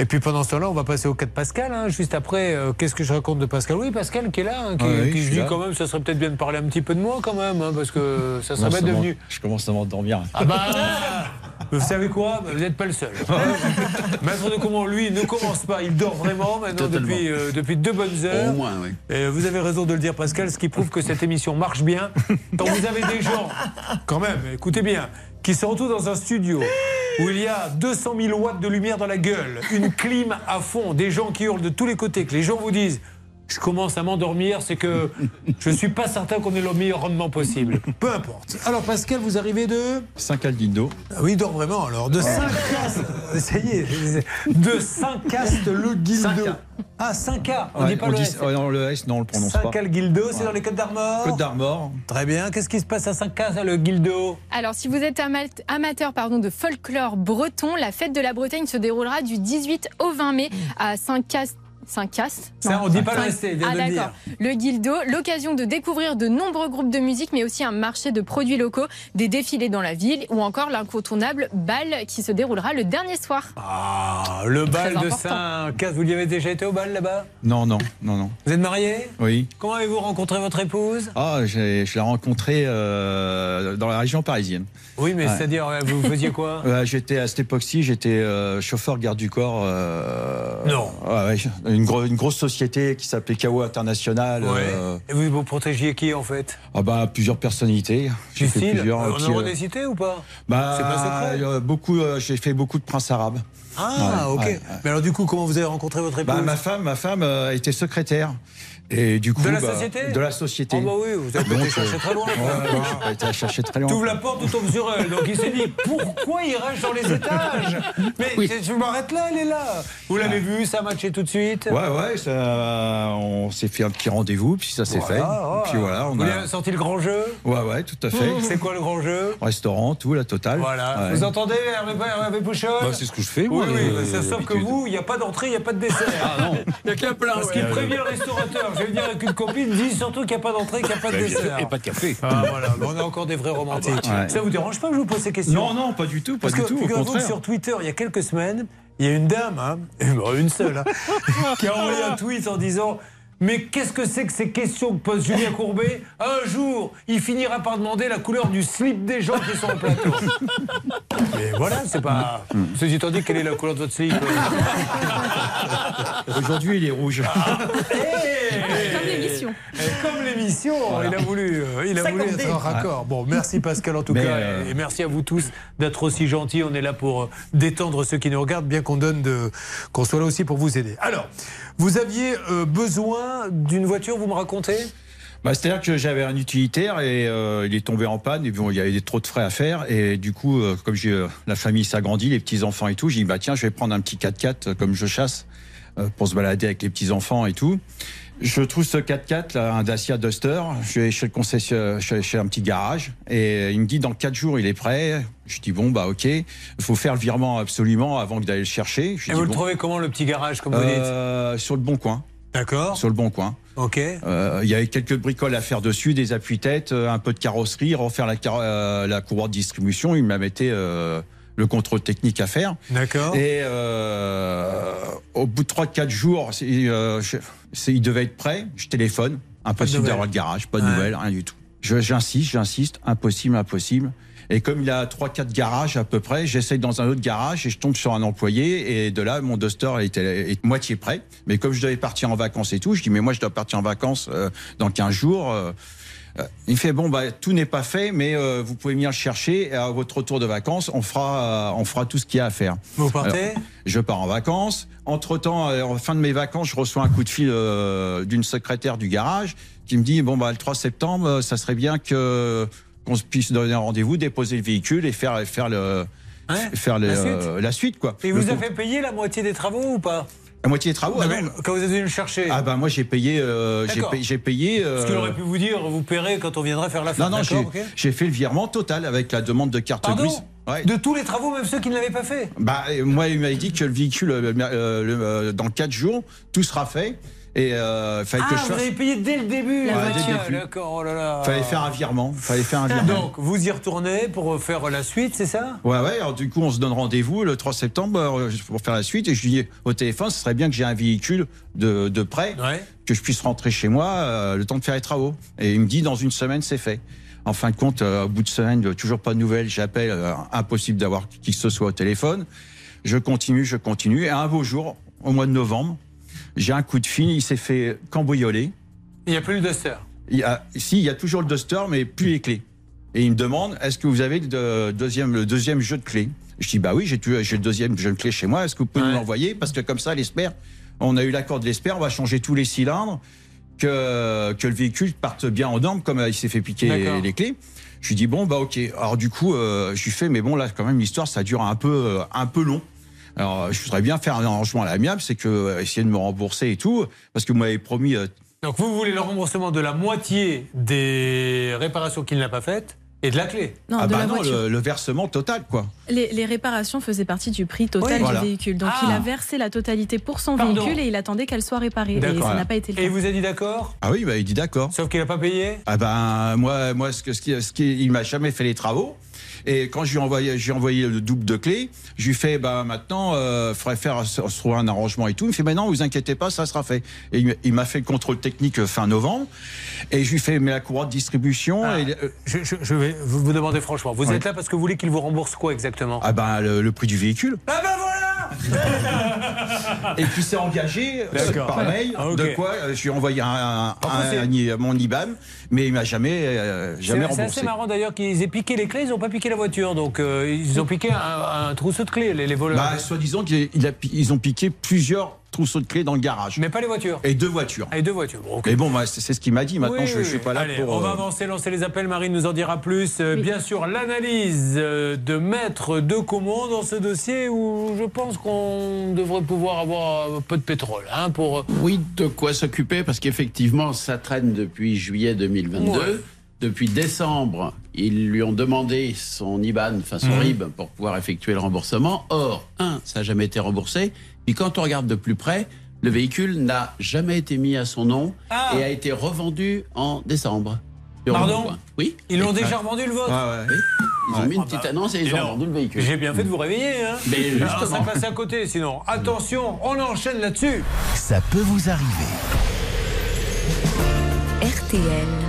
[SPEAKER 2] Et puis pendant ce temps-là, on va passer au cas de Pascal. hein. Juste après, euh, qu'est-ce que je raconte de Pascal? Oui, Pascal qui est là, hein, qui,
[SPEAKER 28] Ah oui,
[SPEAKER 2] qui
[SPEAKER 28] je
[SPEAKER 2] se
[SPEAKER 28] suis
[SPEAKER 2] dit
[SPEAKER 28] là.
[SPEAKER 2] quand même, ça serait peut-être bien de parler un petit peu de moi quand même, hein, parce que ça serait bien devenu.
[SPEAKER 28] Je commence à m'endormir.
[SPEAKER 2] Ah bah Vous savez quoi Vous n'êtes pas le seul. Maître de comment lui ne commence pas, il dort vraiment maintenant depuis, euh, depuis deux bonnes heures.
[SPEAKER 9] Au moins, oui.
[SPEAKER 2] Et vous avez raison de le dire, Pascal, ce qui prouve que cette émission marche bien. Quand vous avez des gens, quand même, écoutez bien, qui se retrouvent dans un studio où il y a 200 000 watts de lumière dans la gueule, une clim à fond, des gens qui hurlent de tous les côtés, que les gens vous disent je commence à m'endormir, c'est que je suis pas certain qu'on ait le meilleur rendement possible. Peu importe. Alors Pascal, vous arrivez de
[SPEAKER 28] 5 Aldindo.
[SPEAKER 2] ah oui, il dort vraiment alors. De Saint-Cast. Ça y est. De Saint-Cast le Guildo. Ah, 5K. On
[SPEAKER 28] Ouais,
[SPEAKER 2] dit pas
[SPEAKER 28] on
[SPEAKER 2] le
[SPEAKER 28] dit-
[SPEAKER 2] S.
[SPEAKER 28] ouais, non, le S, non, on le prononce pas.
[SPEAKER 2] Saint-Cal Guildo, c'est
[SPEAKER 28] Ouais.
[SPEAKER 2] dans les Côtes d'Armor
[SPEAKER 28] Côte d'Armor.
[SPEAKER 2] Très bien. Qu'est-ce qui se passe à Saint-Cast, le Guildo
[SPEAKER 8] Alors, si vous êtes ama- amateur pardon, de folklore breton, la fête de la Bretagne se déroulera du 18 au 20 mai à Saint-Cast. Saint-Cast
[SPEAKER 2] Ça,
[SPEAKER 8] Non.
[SPEAKER 2] on dit pas le vient
[SPEAKER 8] Ah,
[SPEAKER 2] de le
[SPEAKER 8] d'accord. Le Guildo, l'occasion de découvrir de nombreux groupes de musique, mais aussi un marché de produits locaux, des défilés dans la ville ou encore l'incontournable bal qui se déroulera le dernier soir.
[SPEAKER 2] Ah, le bal de. Saint-Cast. Vous y avez déjà été au bal là-bas?
[SPEAKER 28] Non, non, non, non.
[SPEAKER 2] Vous êtes marié?
[SPEAKER 28] Oui.
[SPEAKER 2] Comment avez-vous rencontré votre épouse?
[SPEAKER 28] Ah, j'ai- je l'ai rencontré euh, dans la région parisienne.
[SPEAKER 2] Oui, mais
[SPEAKER 28] Ouais.
[SPEAKER 2] c'est-à-dire, vous faisiez quoi
[SPEAKER 28] j'étais à cette époque-ci, j'étais euh, chauffeur garde du corps. euh,
[SPEAKER 2] Non.
[SPEAKER 28] ouais, une, gro- une grosse société qui s'appelait KO International. Euh,
[SPEAKER 2] Et vous, vous protégiez qui en fait?
[SPEAKER 28] Ah bah, plusieurs personnalités. J'ai fait plusieurs.
[SPEAKER 2] On a
[SPEAKER 28] euh,
[SPEAKER 2] ou pas?
[SPEAKER 28] Bah,
[SPEAKER 2] C'est pas secret
[SPEAKER 28] beaucoup. j'ai fait beaucoup de princes arabes.
[SPEAKER 2] Ah, ok. Mais alors, du coup, comment vous avez rencontré votre épouse?
[SPEAKER 28] Bah, ma femme, ma femme était secrétaire. Et du coup,
[SPEAKER 2] De la
[SPEAKER 28] bah,
[SPEAKER 2] société?
[SPEAKER 28] De la société.
[SPEAKER 2] Oh bah oui, vous avez été chercher
[SPEAKER 28] euh,
[SPEAKER 2] très loin.
[SPEAKER 28] ouais, été la chercher très loin.
[SPEAKER 2] Tu ouvres la porte, tu tombes sur elle. Donc il s'est dit pourquoi il reste dans les étages? Mais je m'arrête là, elle est là. Vous l'avez vu, ça a matché tout de suite?
[SPEAKER 28] Ouais, ouais, ça, on s'est fait un petit rendez-vous, puis ça s'est
[SPEAKER 2] Voilà,
[SPEAKER 28] fait.
[SPEAKER 2] ouais.
[SPEAKER 28] Puis voilà, on
[SPEAKER 2] Vous
[SPEAKER 28] a.
[SPEAKER 2] avez sorti le grand jeu?
[SPEAKER 28] Ouais, ouais, tout à fait.
[SPEAKER 2] C'est quoi le grand jeu?
[SPEAKER 28] Restaurant, tout, la totale.
[SPEAKER 2] Voilà.
[SPEAKER 28] Ouais.
[SPEAKER 2] Vous entendez, Hervé, Hervé Pouchon
[SPEAKER 28] Bah, c'est ce que je fais,
[SPEAKER 2] Oui,
[SPEAKER 28] moi,
[SPEAKER 2] oui,
[SPEAKER 28] euh,
[SPEAKER 2] ça, sauf que
[SPEAKER 28] d'habitude.
[SPEAKER 2] vous, il n'y a pas d'entrée, il n'y a pas de dessert.
[SPEAKER 28] Ah non.
[SPEAKER 2] Il n'y a qu'un plat. Parce qu'il
[SPEAKER 28] ouais.
[SPEAKER 2] prévient le restaurateur. Je vais venir avec une copine, dis surtout qu'il n'y a pas d'entrée, qu'il n'y a pas de
[SPEAKER 28] Bah,
[SPEAKER 2] dessert.
[SPEAKER 28] et pas de café.
[SPEAKER 2] Ah, voilà, on est encore des vrais romantiques.
[SPEAKER 28] Ouais.
[SPEAKER 2] Ça vous dérange pas que je vous pose ces questions
[SPEAKER 28] Non, non, pas du tout, pas
[SPEAKER 2] Parce
[SPEAKER 28] du
[SPEAKER 2] que
[SPEAKER 28] tout, au
[SPEAKER 2] figurez-vous que
[SPEAKER 28] contraire.
[SPEAKER 2] sur Twitter, il y a quelques semaines, il y a une dame, hein, une seule, hein, qui a envoyé un tweet en disant mais qu'est-ce que c'est que ces questions que pose Julien Courbet Un jour, il finira par demander la couleur du slip des gens qui sont au plateau. Mais voilà, c'est pas. Ceci étant dit, quelle est la couleur de votre slip
[SPEAKER 28] Aujourd'hui, il est rouge.
[SPEAKER 8] Comme l'émission.
[SPEAKER 2] Et Comme l'émission, il a voulu, euh, il a voulu être en raccord. Bon, merci Pascal en tout
[SPEAKER 28] Mais,
[SPEAKER 2] cas,
[SPEAKER 28] euh,
[SPEAKER 2] et merci à vous tous d'être aussi gentils. On est là pour euh, détendre ceux qui nous regardent, bien qu'on donne de, qu'on soit là aussi pour vous aider. Alors, vous aviez euh, besoin d'une voiture, vous me racontez?
[SPEAKER 28] Bah, C'est-à-dire que j'avais un utilitaire et euh, il est tombé en panne et bon, il y avait trop de frais à faire et du coup, euh, comme j'ai euh, la famille s'agrandit, les petits enfants et tout, j'ai dit bah tiens, je vais prendre un petit 4x4 euh, comme je chasse euh, pour se balader avec les petits enfants et tout. Je trouve ce 4x4 là, un Dacia Duster. Je vais chez le concessionnaire, chez, chez un petit garage et il me dit dans 4 jours il est prêt. Je dis bon bah ok, il faut faire le virement absolument avant que d'aller le chercher. Je
[SPEAKER 2] Et
[SPEAKER 28] dis,
[SPEAKER 2] vous le
[SPEAKER 28] bon,
[SPEAKER 2] trouvez comment le petit garage, comme vous dites
[SPEAKER 28] euh, sur le bon coin.
[SPEAKER 2] D'accord.
[SPEAKER 28] Sur le bon coin.
[SPEAKER 2] Ok.
[SPEAKER 28] Euh, Il y avait quelques bricoles à faire dessus, des appuis-têtes, euh, un peu de carrosserie, refaire la, euh, courroie de distribution. Il m'a metté euh, le contrôle technique à faire.
[SPEAKER 2] D'accord.
[SPEAKER 28] Et euh, au bout de 3-4 jours, euh, je- il devait être prêt. Je téléphone, impossible d'avoir le garage, pas de
[SPEAKER 2] Ouais.
[SPEAKER 28] nouvelles, rien du tout. Je- J'insiste, j'insiste, impossible, impossible. Et comme il a 3-4 garages à peu près, j'essaye dans un autre garage et je tombe sur un employé. Et de là, mon Duster était est moitié prêt. Mais comme je devais partir en vacances et tout, je dis, mais moi, je dois partir en vacances euh, dans 15 jours. euh, il fait bon bah tout n'est pas fait mais euh, vous pouvez venir le chercher et à votre retour de vacances on fera euh, on fera tout ce qu'il y a à faire.
[SPEAKER 2] Vous partez
[SPEAKER 28] Alors, Je pars en vacances. Entre temps, en fin de mes vacances, je reçois un coup de fil euh, d'une secrétaire du garage qui me dit bon bah le 3 septembre, euh, ça serait bien que qu'on se puisse donner un rendez-vous, déposer le véhicule et faire faire le faire le-
[SPEAKER 2] la suite
[SPEAKER 28] euh, la suite quoi.
[SPEAKER 2] Et
[SPEAKER 28] Le
[SPEAKER 2] vous
[SPEAKER 28] coup-
[SPEAKER 2] avez fait payer la moitié des travaux ou pas?
[SPEAKER 28] La moitié des travaux. Ah non.
[SPEAKER 2] Quand vous êtes venu le chercher
[SPEAKER 28] Ah bah moi j'ai payé euh, j'ai payé, j'ai payé euh,
[SPEAKER 2] Parce qu'il aurait pu vous dire, vous paierez quand on viendra faire la fête.
[SPEAKER 28] Non, non, j'ai fait le virement total avec la demande de carte
[SPEAKER 2] Pardon
[SPEAKER 28] grise. Ouais.
[SPEAKER 2] De tous les travaux, même ceux qui ne l'avaient pas fait
[SPEAKER 28] Bah, moi, il m'avait dit que le véhicule, le- euh, dans 4 jours, tout sera fait. Et euh, fallait
[SPEAKER 2] Ah,
[SPEAKER 28] que je
[SPEAKER 2] vous
[SPEAKER 28] fasse.
[SPEAKER 2] avez payé dès le début
[SPEAKER 28] La voiture.
[SPEAKER 2] voiture.
[SPEAKER 28] dès le début.
[SPEAKER 2] D'accord, oh là là.
[SPEAKER 28] Fallait faire un virement. Fallait faire un virement.
[SPEAKER 2] Donc, vous y retournez pour faire la suite, c'est ça?
[SPEAKER 28] Ouais, ouais, alors du coup, on se donne rendez-vous le 3 septembre euh, pour faire la suite. Et je lui dis au téléphone, ce serait bien que j'ai un véhicule de, de prêt, que je puisse rentrer chez moi euh, le temps de faire les travaux. Et il me dit, dans une semaine, c'est fait. En fin de compte, euh, au bout de semaine, toujours pas de nouvelles, j'appelle, impossible d'avoir qui que ce soit au téléphone. Je continue, je continue. Et un beau jour, au mois de novembre, j'ai un coup de fil, il s'est fait cambrioler.
[SPEAKER 2] Il n'y a plus le Duster.
[SPEAKER 28] Il y a, si, il y a toujours le Duster, mais plus les clés. Et il me demande, est-ce que vous avez le de- deuxième, le deuxième jeu de clés Je dis, bah oui, j'ai le deuxième jeu de clés chez moi. Est-ce que vous pouvez nous l'envoyer? Parce que comme ça, l'espère, on a eu l'accord de l'espère, on va changer tous les cylindres, que, que le véhicule parte bien en norme, comme euh, il s'est fait piquer les clés. Je lui dis, bon, bah ok. Alors du coup, euh, je lui fais, mais bon, là, quand même, l'histoire, ça dure un peu, euh, un peu long. Alors, euh, je voudrais bien faire un arrangement à l'amiable, c'est que euh, essayer de me rembourser et tout, parce que vous m'avez promis euh,
[SPEAKER 2] Donc, vous voulez le remboursement de la moitié des réparations qu'il n'a pas faites et de la clé
[SPEAKER 3] Non,
[SPEAKER 28] ah
[SPEAKER 3] de
[SPEAKER 28] bah
[SPEAKER 3] la
[SPEAKER 28] non,
[SPEAKER 3] voiture.
[SPEAKER 28] le, le versement total, quoi.
[SPEAKER 3] Les, les réparations faisaient partie du prix total
[SPEAKER 28] Oui,
[SPEAKER 3] du
[SPEAKER 28] voilà.
[SPEAKER 3] véhicule. Donc
[SPEAKER 2] Ah.
[SPEAKER 3] il a versé la totalité pour son
[SPEAKER 2] Pardon.
[SPEAKER 3] véhicule et il attendait qu'elle soit réparée. Et ça n'a pas été le
[SPEAKER 2] Et
[SPEAKER 3] cas.
[SPEAKER 2] il vous a dit d'accord?
[SPEAKER 28] Ah oui, bah, il dit d'accord.
[SPEAKER 2] Sauf qu'il n'a pas payé?
[SPEAKER 28] Ah ben moi, moi, ce que, ce qui, ce qui- il m'a jamais fait les travaux. Et quand je lui ai envoyé, j'ai envoyé le double de clés, je lui fais, bah maintenant, euh, faudrait faire se, trouver un arrangement et tout. Il me fait, mais non, vous inquiétez pas, ça sera fait. Et il, m'a fait le contrôle technique euh, fin novembre. Et je lui fais, mais la courroie de distribution.
[SPEAKER 2] Ah,
[SPEAKER 28] et, euh,
[SPEAKER 2] je, je- je vais vous, demander franchement, vous êtes là parce que vous voulez qu'il vous rembourse quoi exactement?
[SPEAKER 28] Ah ben le, le prix du véhicule.
[SPEAKER 2] Ah ben
[SPEAKER 28] Et puis s'est engagé euh, par mail.
[SPEAKER 2] Ah.
[SPEAKER 28] De quoi euh, je lui ai envoyé un, un- un- mon IBAN, mais il m'a jamais, euh,
[SPEAKER 2] C'est
[SPEAKER 28] jamais
[SPEAKER 2] c'est assez
[SPEAKER 28] remboursé.
[SPEAKER 2] marrant d'ailleurs qu'ils aient piqué les clés, ils n'ont pas piqué la voiture. Donc euh, ils ont piqué un, un trousseau de clés, les, les voleurs.
[SPEAKER 28] Bah, soi-disant qu'ils il ont piqué plusieurs trousseaux de clés dans le garage.
[SPEAKER 2] Mais pas les voitures.
[SPEAKER 28] Et deux voitures.
[SPEAKER 2] Et deux voitures. Bon, ok.
[SPEAKER 28] Et bon, moi, c'est ce qu'il m'a dit. Maintenant,
[SPEAKER 2] Oui,
[SPEAKER 28] je,
[SPEAKER 2] oui,
[SPEAKER 28] je suis pas là
[SPEAKER 2] Allez,
[SPEAKER 28] pour.
[SPEAKER 2] On va
[SPEAKER 28] euh,
[SPEAKER 2] avancer, lancer les appels. Marine nous en dira plus. Euh, Bien sûr, l'analyse euh, de maître de Comont dans ce dossier où je pense qu'on devrait pouvoir avoir un peu de pétrole hein, pour.
[SPEAKER 9] Oui, de quoi s'occuper parce qu'effectivement, ça traîne depuis juillet 2022.
[SPEAKER 2] Ouais.
[SPEAKER 9] Depuis décembre, ils lui ont demandé son IBAN, enfin son
[SPEAKER 2] Mhm.
[SPEAKER 9] RIB, pour pouvoir effectuer le remboursement. Or, un, ça n'a jamais été remboursé. Puis quand on regarde de plus près, le véhicule n'a jamais été mis à son nom
[SPEAKER 2] Ah.
[SPEAKER 9] et a été revendu en décembre.
[SPEAKER 2] Pardon.
[SPEAKER 9] Oui.
[SPEAKER 2] Ils l'ont déjà revendu le vôtre
[SPEAKER 9] Oui. Ils ont mis une petite annonce et ils ont vendu le véhicule.
[SPEAKER 2] J'ai bien fait de vous réveiller. Hein.
[SPEAKER 9] Mais
[SPEAKER 2] Alors, ça
[SPEAKER 9] justement.
[SPEAKER 2] passe à côté sinon. Attention, on enchaîne là-dessus.
[SPEAKER 1] Ça peut vous arriver.
[SPEAKER 12] RTL.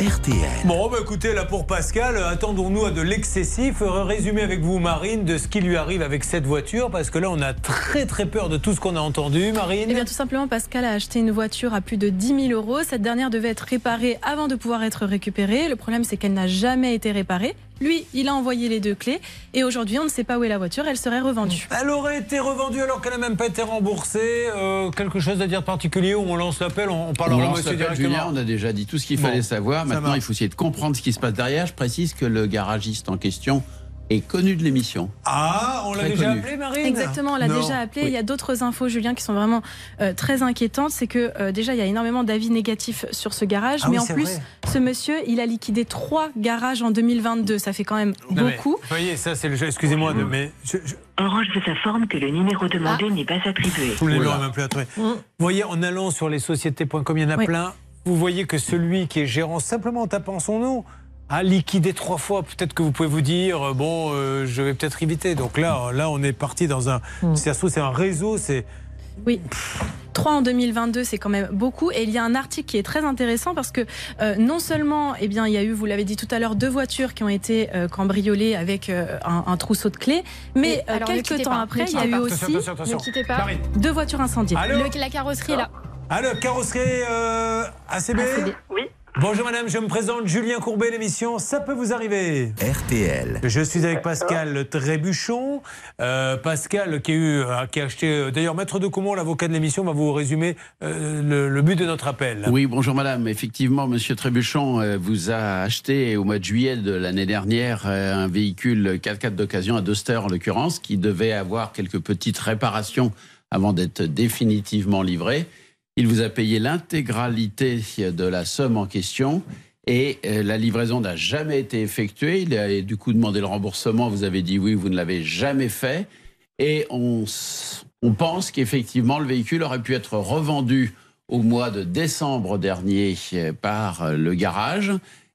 [SPEAKER 1] RTL.
[SPEAKER 2] Bon, bah écoutez, là pour Pascal, euh, attendons-nous à de l'excessif. Euh, Résumé avec vous, Marine, de ce qui lui arrive avec cette voiture, parce que là, on a très très peur de tout ce qu'on a entendu, Marine.
[SPEAKER 3] Eh bien, tout simplement, Pascal a acheté une voiture à plus de 10 000 euros. Cette dernière devait être réparée avant de pouvoir être récupérée. Le problème, c'est qu'elle n'a jamais été réparée. Lui, il a envoyé les deux clés. Et aujourd'hui, on ne sait pas où est la voiture. Elle serait revendue.
[SPEAKER 2] Elle aurait été revendue alors qu'elle n'a même pas été remboursée. Euh, quelque chose à dire de particulier où on lance l'appel, on, on parle
[SPEAKER 9] On
[SPEAKER 2] monsieur
[SPEAKER 9] l'appel,
[SPEAKER 2] directement.
[SPEAKER 9] Julien, on a déjà dit tout ce qu'il
[SPEAKER 2] Bon,
[SPEAKER 9] fallait savoir. Maintenant, il faut essayer de comprendre ce qui se passe derrière. Je précise que le garagiste en question est connu de l'émission.
[SPEAKER 2] Ah, on l'a déjà
[SPEAKER 9] connu.
[SPEAKER 2] appelé, Marine
[SPEAKER 3] Exactement, on l'a déjà appelé. Il y a d'autres infos, Julien, qui sont vraiment euh, très inquiétantes. C'est que euh, déjà, il y a énormément d'avis négatifs sur ce garage.
[SPEAKER 2] Ah
[SPEAKER 3] mais
[SPEAKER 2] oui,
[SPEAKER 3] en plus,
[SPEAKER 2] vrai.
[SPEAKER 3] ce monsieur, il a liquidé trois garages en 2022. Ça fait quand même
[SPEAKER 2] Non, mais,
[SPEAKER 3] beaucoup.
[SPEAKER 2] Vous voyez, ça c'est le jeu. Excusez-moi, mais je, je-
[SPEAKER 29] Orange vous informe que le numéro demandé
[SPEAKER 3] Ah.
[SPEAKER 29] n'est pas attribué.
[SPEAKER 2] Tous les noms, même plus à trouver. Vous voyez, en allant sur les sociétés.com, il y en a
[SPEAKER 3] Oui.
[SPEAKER 2] plein. Vous voyez que celui qui est gérant, simplement en tapant son nom, a liquidé trois fois. Peut-être que vous pouvez vous dire, euh, bon, euh, je vais peut-être éviter. Donc là, là, on est parti dans un. Si ça se trouve, c'est un réseau, c'est.
[SPEAKER 3] Oui. 3 en 2022, c'est quand même beaucoup. Et il y a un article qui est très intéressant parce que euh, non seulement, eh bien, il y a eu, vous l'avez dit tout à l'heure, deux voitures qui ont été euh, cambriolées avec euh, un, un trousseau de clés. Mais euh,
[SPEAKER 8] alors
[SPEAKER 3] quelques temps
[SPEAKER 8] pas,
[SPEAKER 3] après, il y a eu aussi
[SPEAKER 2] Attention, attention.
[SPEAKER 8] Ne pas.
[SPEAKER 3] Deux voitures incendiées.
[SPEAKER 2] Allô
[SPEAKER 8] Le- la carrosserie est là.
[SPEAKER 2] Alors, carrosserie euh, ACB
[SPEAKER 29] Oui.
[SPEAKER 2] Bonjour madame, je me présente Julien Courbet, l'émission Ça peut vous arriver.
[SPEAKER 1] RTL.
[SPEAKER 2] Je suis avec Pascal Trébuchon. Euh, Pascal qui a, eu, euh, qui a acheté. euh, D'ailleurs, Maître de Comont, l'avocat de l'émission, va vous résumer euh, le, le but de notre appel.
[SPEAKER 9] Oui, bonjour madame. Effectivement, monsieur Trébuchon euh, vous a acheté au mois de juillet de l'année dernière euh, un véhicule 4x4 d'occasion à Duster en l'occurrence, qui devait avoir quelques petites réparations avant d'être définitivement livré. Il vous a payé l'intégralité de la somme en question et euh, la livraison n'a jamais été effectuée. Il a du coup demandé le remboursement. Vous avez dit oui, vous ne l'avez jamais fait. Et on, pense qu'effectivement, le véhicule aurait pu être revendu au mois de décembre dernier euh, par le garage.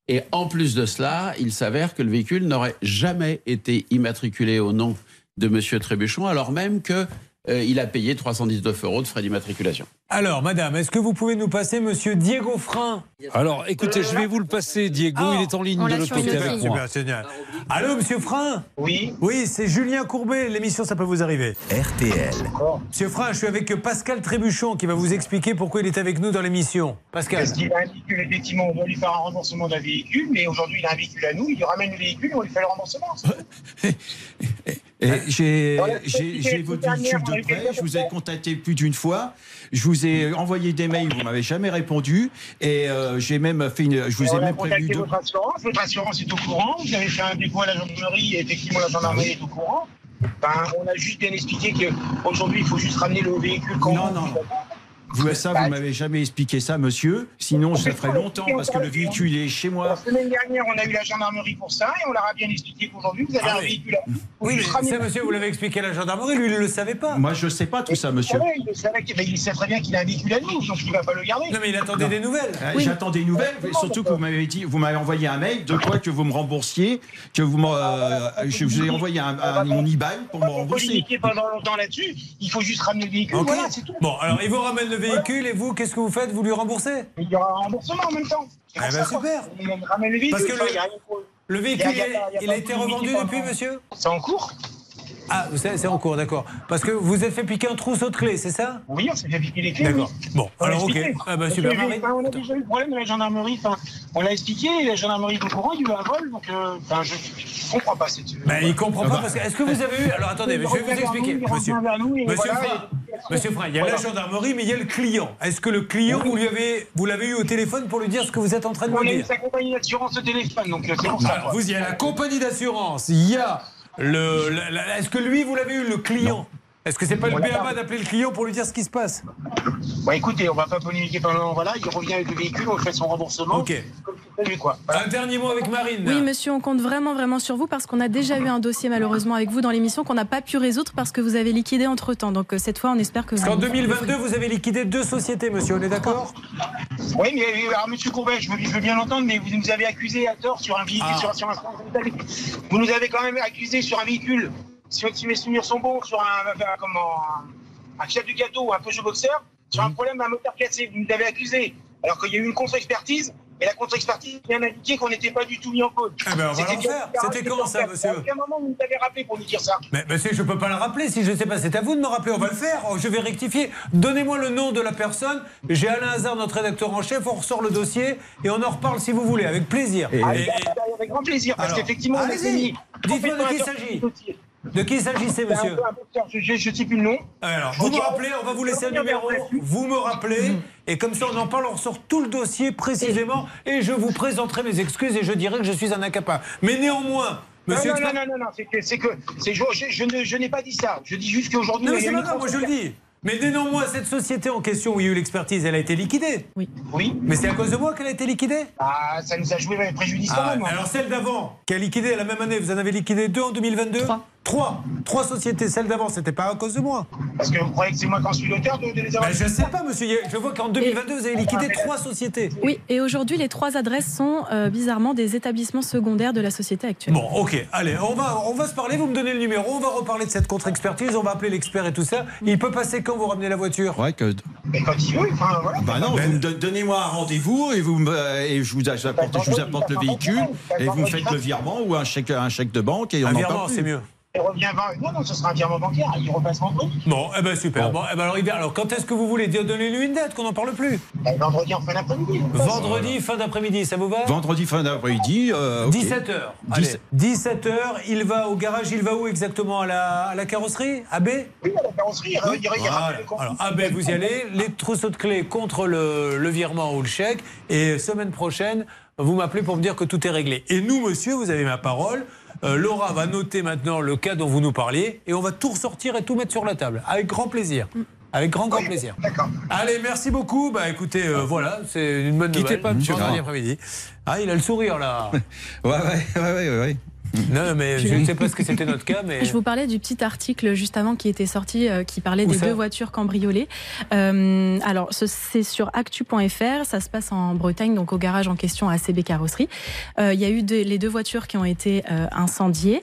[SPEAKER 9] Et en plus de cela, il s'avère que le véhicule n'aurait jamais été immatriculé au nom de Monsieur Trébuchon, alors même que euh, a payé 319 euros de frais d'immatriculation.
[SPEAKER 2] Alors, madame, est-ce que vous pouvez nous passer monsieur Diego Frein
[SPEAKER 13] Alors, écoutez, je vais vous le passer, Diego.
[SPEAKER 2] Ah,
[SPEAKER 13] il est en ligne de
[SPEAKER 8] l'a
[SPEAKER 13] l'autre côté avec
[SPEAKER 8] ligne.
[SPEAKER 13] moi.
[SPEAKER 2] Super, génial. Allô, monsieur Frein
[SPEAKER 30] Oui.
[SPEAKER 2] Oui, c'est Julien Courbet, l'émission Ça peut vous arriver.
[SPEAKER 1] RTL.
[SPEAKER 2] Monsieur Frein, je suis avec Pascal Trébuchon qui va vous expliquer pourquoi il est avec nous dans l'émission. Pascal.
[SPEAKER 30] Parce qu'il a un véhicule, effectivement, on doit lui faire un remboursement d'un véhicule, mais aujourd'hui il a un véhicule à nous, il lui ramène le véhicule et on lui fait le remboursement.
[SPEAKER 28] J'ai votre véhicule de près, je vous ai contacté plus d'une fois, je vous ai envoyé des mails, vous m'avez jamais répondu, et euh, j'ai même fait une, je vous
[SPEAKER 30] on
[SPEAKER 28] ai même prévu
[SPEAKER 30] votre assurance, votre assurance est au courant, vous avez fait un dépôt à la gendarmerie et effectivement la gendarmerie est au courant. Enfin, on a juste bien expliqué qu'aujourd'hui il faut juste ramener le véhicule quand
[SPEAKER 28] Non, non. Vous, ça, vous m'avez jamais expliqué ça, monsieur. Sinon, ça ferait longtemps parce que le véhicule est chez
[SPEAKER 30] La
[SPEAKER 28] moi.
[SPEAKER 30] semaine dernière, on a eu la gendarmerie pour ça et on leur a bien expliqué qu'aujourd'hui vous avez
[SPEAKER 2] Ah
[SPEAKER 30] un
[SPEAKER 2] oui.
[SPEAKER 30] véhicule à vous.
[SPEAKER 2] Oui, mais ça, monsieur, vous l'avez expliqué à la gendarmerie, lui, il ne le savait pas.
[SPEAKER 28] Moi, je sais pas tout ça, monsieur.
[SPEAKER 30] savait, il savait il sait très bien qu'il a un véhicule à nous, donc il va pas le garder.
[SPEAKER 2] Non, mais il attendait des nouvelles.
[SPEAKER 28] Euh, J'attends des nouvelles, mais surtout que vous m'avez dit, vous m'avez envoyé un mail de quoi que vous me remboursiez, que vous me, euh, je vous ai envoyé un, un- mon IBAN pour me rembourser.
[SPEAKER 30] communiquer pendant longtemps là-dessus, il faut juste ramener le véhicule,
[SPEAKER 2] Ok.
[SPEAKER 30] voilà, c'est tout.
[SPEAKER 2] Bon, alors il vous ramène le véhicule et vous, qu'est-ce que vous faites? Vous lui remboursez?
[SPEAKER 30] Il y aura un remboursement en même temps.
[SPEAKER 2] Ah
[SPEAKER 30] pour
[SPEAKER 2] ben, super.
[SPEAKER 30] Il ramène le véhicule.
[SPEAKER 2] Parce que le- véhicule,
[SPEAKER 30] il a
[SPEAKER 2] il,
[SPEAKER 30] pas- il y a
[SPEAKER 2] il
[SPEAKER 30] pas
[SPEAKER 2] a été revendu depuis, monsieur?
[SPEAKER 30] C'est en cours
[SPEAKER 2] Ah, c'est c'est en cours, d'accord. Parce que vous êtes fait piquer un trousseau de clés, c'est ça?
[SPEAKER 30] Oui, on s'est fait piquer les clés.
[SPEAKER 2] D'accord.
[SPEAKER 30] oui.
[SPEAKER 2] Bon,
[SPEAKER 30] On l'a
[SPEAKER 2] alors ok.
[SPEAKER 30] expliqué.
[SPEAKER 2] Ah bah super.
[SPEAKER 30] que, on a déjà eu le problème de la gendarmerie. Enfin, on l'a expliqué, la gendarmerie est au courant, il y a eu un vol, donc euh, enfin, je ne comprends pas cette.
[SPEAKER 2] Ben, il comprend pas parce que est-ce que vous avez eu alors attendez, je vais vous expliquer monsieur. Monsieur Frein, Monsieur il y a la gendarmerie mais il y a le client. Est-ce que le client vous lui avez vous l'avez eu au téléphone pour lui dire ce que vous êtes en train de
[SPEAKER 30] On
[SPEAKER 2] me
[SPEAKER 30] a eu
[SPEAKER 2] dire?
[SPEAKER 30] sa compagnie d'assurance au téléphone, donc euh, c'est pour ça.
[SPEAKER 2] Alors,
[SPEAKER 30] quoi.
[SPEAKER 2] vous il y a la compagnie d'assurance, il y a le la- la- est-ce que lui vous l'avez eu le client? Est-ce que c'est pas le
[SPEAKER 30] On
[SPEAKER 2] BABA d'appeler le client pour lui dire ce qui se passe?
[SPEAKER 30] Bon, écoutez, on va pas communiquer pendant. Voilà, il revient avec le véhicule, on fait son remboursement.
[SPEAKER 2] OK. Un dernier mot avec Marine.
[SPEAKER 3] Oui, monsieur, on compte vraiment, vraiment sur vous parce qu'on a déjà eu un dossier malheureusement avec vous dans l'émission qu'on n'a pas pu résoudre parce que vous avez liquidé entre temps. Donc euh, cette fois, on espère que vous.
[SPEAKER 2] Parce qu'en 2022, vous avez liquidé deux sociétés, monsieur, on est d'accord?
[SPEAKER 30] Oui, mais euh, alors, monsieur Courbet, je veux, je veux bien l'entendre, mais vous nous avez accusé à tort sur un véhicule,
[SPEAKER 2] Ah.
[SPEAKER 30] sur, sur un Vous nous avez quand même accusé sur un véhicule, si, si mes souvenirs sont bons, sur un, un- comment, un, un chef du gâteau, un Peugeot Boxer, sur un problème d'un moteur cassé. Vous nous avez accusé, alors qu'il y a eu une contre-expertise. Et la contre-expertise vient indiquer qu'on n'était pas du tout mis en cause.
[SPEAKER 2] Eh ben, on va faire. C'était quand, ça, monsieur
[SPEAKER 30] À aucun moment vous nous avez rappelé pour nous dire ça.
[SPEAKER 2] Mais monsieur, je peux pas le rappeler. Si je sais pas, c'est à vous de me rappeler. On va le faire. Oh, Je vais rectifier. Donnez-moi le nom de la personne. J'ai Alain Hazard, notre rédacteur en chef. On ressort le dossier et on en reparle si vous voulez, avec plaisir. Et-
[SPEAKER 30] Avec,
[SPEAKER 2] et-
[SPEAKER 30] avec grand plaisir, parce qu'effectivement, on a mis-
[SPEAKER 2] Dites-moi de qui il s'agit. De qui s'agissait,
[SPEAKER 30] un
[SPEAKER 2] monsieur
[SPEAKER 30] je ne sais plus le nom.
[SPEAKER 2] Alors, vous me rappelez, on va vous laisser un numéro,
[SPEAKER 30] vous.
[SPEAKER 2] vous me rappelez, et comme ça on en parle, on ressort tout le dossier précisément, et je vous présenterai mes excuses et je dirai que je suis un incapable. Mais néanmoins, monsieur...
[SPEAKER 30] non, non, non, non, non, c'est que, c'est que, c'est, je, je, je ne, je n'ai pas dit ça. Je dis juste qu'aujourd'hui.
[SPEAKER 2] Non, mais c'est pas grave, moi je le dis. Mais néanmoins, cette société en question où il y a eu l'expertise, elle a été liquidée.
[SPEAKER 3] Oui.
[SPEAKER 30] Oui.
[SPEAKER 2] Mais c'est à cause de moi qu'elle a été liquidée?
[SPEAKER 30] Ah, ça nous a joué préjudice quand
[SPEAKER 2] Ah,
[SPEAKER 30] même. hein.
[SPEAKER 2] Alors celle d'avant, qui a liquidé la même année, vous en avez liquidé deux en 2022
[SPEAKER 3] Trois.
[SPEAKER 2] Trois. Trois sociétés. Celle d'avant, c'était pas à cause de moi.
[SPEAKER 30] Parce que vous croyez que c'est moi qui en suis l'auteur de, de les avoir
[SPEAKER 2] Ben, je sais pas, monsieur. Je vois qu'en 2022, vous avez liquidé trois sociétés.
[SPEAKER 3] Oui, et aujourd'hui, les trois adresses sont euh, bizarrement des établissements secondaires de la société actuelle.
[SPEAKER 2] Bon, ok, allez, on va, on va se parler, vous me donnez le numéro, on va reparler de cette contre-expertise, on va appeler l'expert et tout ça. Il peut passer quand vous ramenez la voiture?
[SPEAKER 28] Ouais, que.
[SPEAKER 30] Mais quand il veut, enfin voilà.
[SPEAKER 28] Bah non, don- donnez-moi un rendez-vous et, vous me- et je, vous apporte, je vous apporte le véhicule et vous me faites le virement ou un chèque, un chèque de banque et on
[SPEAKER 2] Un
[SPEAKER 28] en
[SPEAKER 2] virement,
[SPEAKER 28] parle
[SPEAKER 2] c'est mieux.
[SPEAKER 30] Il revient 20. Non, non, ce sera un virement bancaire. Il repasse vendredi.
[SPEAKER 2] Bon, eh ben super. Bon, eh ben alors, il vient. alors quand est-ce que vous voulez dire donnez-lui une date qu'on n'en parle plus
[SPEAKER 30] Ben, vendredi en fin d'après-midi.
[SPEAKER 2] Vendredi, fin d'après-midi, ça vous va
[SPEAKER 28] Vendredi fin d'après-midi. euh, ok.
[SPEAKER 2] 17h. 17h, il va au garage, il va où exactement? À la, à la carrosserie? AB
[SPEAKER 30] Oui, à la carrosserie. il regarde
[SPEAKER 2] Voilà.
[SPEAKER 30] le compte.
[SPEAKER 2] Alors, AB, vous y allez, les trousseaux de clés contre le, le virement ou le chèque, et semaine prochaine, vous m'appelez pour me dire que tout est réglé. Et nous, monsieur, vous avez ma parole. Euh, Laura va noter maintenant le cas dont vous nous parliez et on va tout ressortir et tout mettre sur la table. Avec grand plaisir. Avec grand, grand plaisir. Allez, merci beaucoup. Bah écoutez, euh, voilà, c'est une bonne
[SPEAKER 28] Quittez
[SPEAKER 2] nouvelle.
[SPEAKER 28] pas, monsieur Gras.
[SPEAKER 2] après-midi. Ah, il a le sourire là.
[SPEAKER 28] Ouais, ouais, ouais, ouais, ouais.
[SPEAKER 2] Non, mais je ne sais pas ce que c'était notre cas, mais.
[SPEAKER 3] Je vous parlais du petit article juste avant qui était sorti, euh, qui parlait
[SPEAKER 2] Où
[SPEAKER 3] des deux voitures cambriolées. Euh, alors, ce- c'est sur actu.fr, ça se passe en Bretagne, donc au garage en question à ACB Carrosserie. Euh, Il y a eu les deux voitures qui ont été euh, incendiées,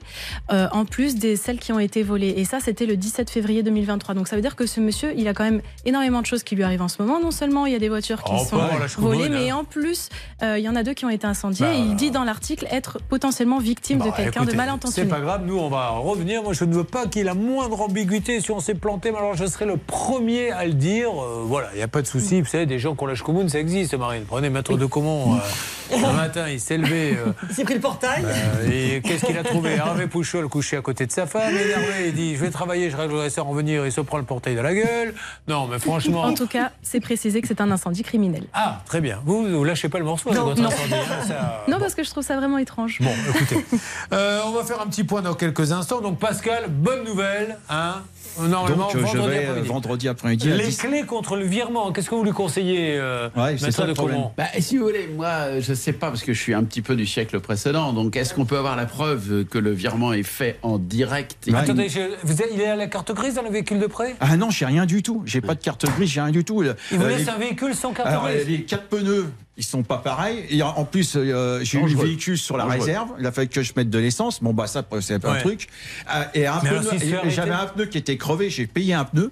[SPEAKER 3] en plus des celles qui ont été volées. Et ça, c'était le 17 février 2023. Donc ça veut dire que ce monsieur, il a quand même énormément de choses qui lui arrivent en ce moment. Non seulement il y a des voitures qui
[SPEAKER 2] Oh,
[SPEAKER 3] sont
[SPEAKER 2] choucroute,
[SPEAKER 3] volées,
[SPEAKER 2] hein.
[SPEAKER 3] mais en plus, il y en a deux qui ont été incendiées.
[SPEAKER 2] Bah,
[SPEAKER 3] et il dit dans l'article être potentiellement victime de
[SPEAKER 2] Bah,
[SPEAKER 3] quelqu'un de
[SPEAKER 2] écoutez,
[SPEAKER 3] mal
[SPEAKER 2] C'est pas grave, nous on va revenir. Moi je ne veux pas qu'il y ait la moindre ambiguïté si on s'est planté, mais alors je serai le premier à le dire. Euh, voilà, il n'y a pas de souci. Vous savez, des gens qui ont l'âge commun, ça existe, Marine. Prenez Maître de Comont. euh, un matin, il s'est levé. euh,
[SPEAKER 11] Il s'est pris le portail.
[SPEAKER 2] euh, et qu'est-ce qu'il a trouvé? Hervé Pouchol couché à côté de sa femme, énervé. Il dit Je vais travailler, je réglerai ça en venir. Il se prend le portail de la gueule. Non, mais franchement.
[SPEAKER 3] En tout cas, c'est précisé que c'est un incendie criminel.
[SPEAKER 2] Ah, très bien. Vous, vous lâchez pas le morceau avec
[SPEAKER 3] Non,
[SPEAKER 2] votre
[SPEAKER 3] non.
[SPEAKER 2] incendie, hein, ça-
[SPEAKER 3] Non, parce que je trouve ça vraiment étrange.
[SPEAKER 2] Bon, écoutez, euh, on va faire un petit point dans quelques instants. Donc, Pascal, bonne nouvelle, hein Normalement,
[SPEAKER 28] Donc, euh, je
[SPEAKER 2] vendredi
[SPEAKER 28] vais euh,
[SPEAKER 2] après-midi.
[SPEAKER 28] vendredi après-midi
[SPEAKER 2] Les
[SPEAKER 28] 10.
[SPEAKER 2] clés contre le virement, qu'est-ce que vous lui conseillez, euh,
[SPEAKER 9] Ouais, c'est ça
[SPEAKER 2] de
[SPEAKER 9] le problème.
[SPEAKER 2] Comont
[SPEAKER 9] Bah, si vous voulez, moi, euh, je sais pas parce que je suis un petit peu du siècle précédent. Donc, est-ce qu'on peut avoir la preuve que le virement est fait en direct?
[SPEAKER 2] Attendez, je- vous êtes- il est à la carte grise dans le véhicule de prêt?
[SPEAKER 28] Ah non, j'ai rien du tout. J'ai pas de carte grise, j'ai rien du tout.
[SPEAKER 2] Il vous
[SPEAKER 28] Euh,
[SPEAKER 2] laisse
[SPEAKER 28] les-
[SPEAKER 2] un véhicule sans carte
[SPEAKER 28] Alors,
[SPEAKER 2] grise
[SPEAKER 28] les quatre pneus, ils sont pas pareils. Et en plus, euh, j'ai eu le véhicule sur la
[SPEAKER 9] Dangereux.
[SPEAKER 28] réserve. Il a fallu que je mette de l'essence. Bon, bah, ça, c'est un
[SPEAKER 2] Ouais.
[SPEAKER 28] truc. Euh, et pneu, et- j'avais un pneu qui était crevé. J'ai payé un pneu.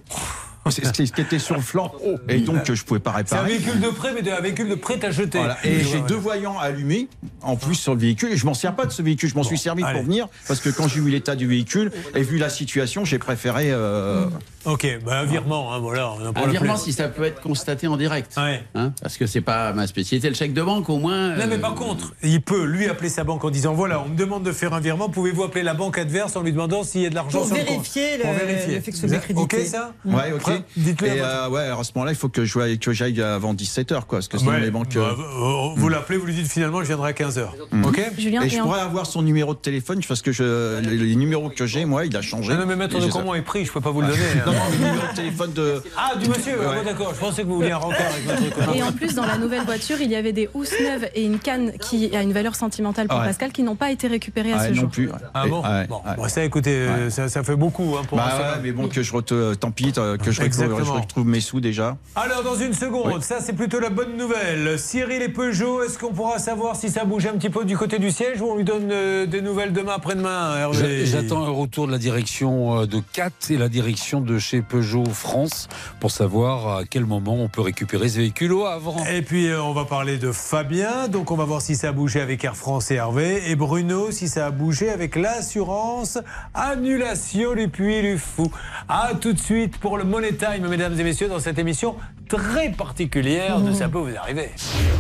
[SPEAKER 28] C'est ce qui était sur le flanc. Et donc, je pouvais pas
[SPEAKER 2] C'est un
[SPEAKER 28] réparer.
[SPEAKER 2] véhicule de prêt, mais un véhicule de prêt à jeter.
[SPEAKER 28] Voilà. Et j'ai deux voyants allumés en plus sur le véhicule. Et je m'en sers pas de ce véhicule. Je m'en suis servi
[SPEAKER 2] allez.
[SPEAKER 28] pour venir parce que quand j'ai vu l'état du véhicule et vu la situation, j'ai préféré. euh,
[SPEAKER 2] Ok, bah, un virement, hein, voilà. on
[SPEAKER 9] Un virement,
[SPEAKER 2] plus.
[SPEAKER 9] si ça peut être constaté en direct. Hein, parce que c'est pas ma spécialité. Le chèque de banque, au moins.
[SPEAKER 2] Non, mais
[SPEAKER 9] euh,
[SPEAKER 2] par contre, il peut lui appeler sa banque en disant voilà, on me demande de faire un virement, pouvez-vous appeler la banque adverse en lui demandant s'il y a de l'argent
[SPEAKER 11] Pour
[SPEAKER 2] sur le compte
[SPEAKER 11] vérifier le-
[SPEAKER 2] Pour vérifier.
[SPEAKER 11] le
[SPEAKER 2] êtes
[SPEAKER 11] crédité.
[SPEAKER 2] Ok, ça
[SPEAKER 28] Ouais.
[SPEAKER 2] À
[SPEAKER 28] Et euh, ouais, alors à ce moment-là, il faut que je voie- que j'aille avant 17h, quoi, parce que sinon
[SPEAKER 2] Ouais,
[SPEAKER 28] les banques.
[SPEAKER 2] bah,
[SPEAKER 28] euh,
[SPEAKER 2] vous- vous l'appelez, vous lui dites finalement, je viendrai à 15h.
[SPEAKER 28] Mm.
[SPEAKER 2] Ok
[SPEAKER 3] Julien,
[SPEAKER 28] et je
[SPEAKER 3] en-
[SPEAKER 28] pourrais avoir son numéro de téléphone parce que je, les, les numéros que j'ai, moi, il a changé.
[SPEAKER 2] Non, non, mais maître de comment est pris, je peux pas vous le donner.
[SPEAKER 28] Non,
[SPEAKER 2] hein.
[SPEAKER 28] non, le numéro de téléphone de.
[SPEAKER 2] Ah, du monsieur
[SPEAKER 28] Ouais.
[SPEAKER 2] ah, D'accord, je pensais que vous vouliez un rencard avec votre comment.
[SPEAKER 3] Et en plus, dans la nouvelle voiture, il y avait des housses neuves et une canne qui a une valeur sentimentale pour
[SPEAKER 28] Ouais.
[SPEAKER 3] Pascal qui n'ont pas été récupérées à ce
[SPEAKER 28] non
[SPEAKER 3] jour.
[SPEAKER 28] plus.
[SPEAKER 2] Ah bon,
[SPEAKER 28] ouais,
[SPEAKER 2] bon,
[SPEAKER 28] ouais.
[SPEAKER 2] bon, ça, écoutez, euh, ça, ça fait beaucoup hein, pour
[SPEAKER 28] Bah ouais, mais bon, que je retrouve, tant pis, euh, que je
[SPEAKER 2] Exactement.
[SPEAKER 28] je retrouve mes sous déjà.
[SPEAKER 2] Alors, dans une seconde, ça c'est plutôt la bonne nouvelle. Cyril et Peugeot, est-ce qu'on pourra savoir si ça bouge un petit peu du côté du siège ou on lui donne euh, des nouvelles demain, après-demain, Hervé?
[SPEAKER 13] J'a- J'attends un retour de la direction euh, de CAT et la direction de chez Peugeot France pour savoir à quel moment on peut récupérer ce véhicule au Havre.
[SPEAKER 2] Et puis euh, on va parler de Fabien, donc on va voir si ça a bougé avec Air France et Hervé. Et Bruno, si ça a bougé avec l'assurance, annulation du puits du fou. A tout de suite pour le Money Mesdames et messieurs, dans cette émission très particulière de Ça peut vous arriver.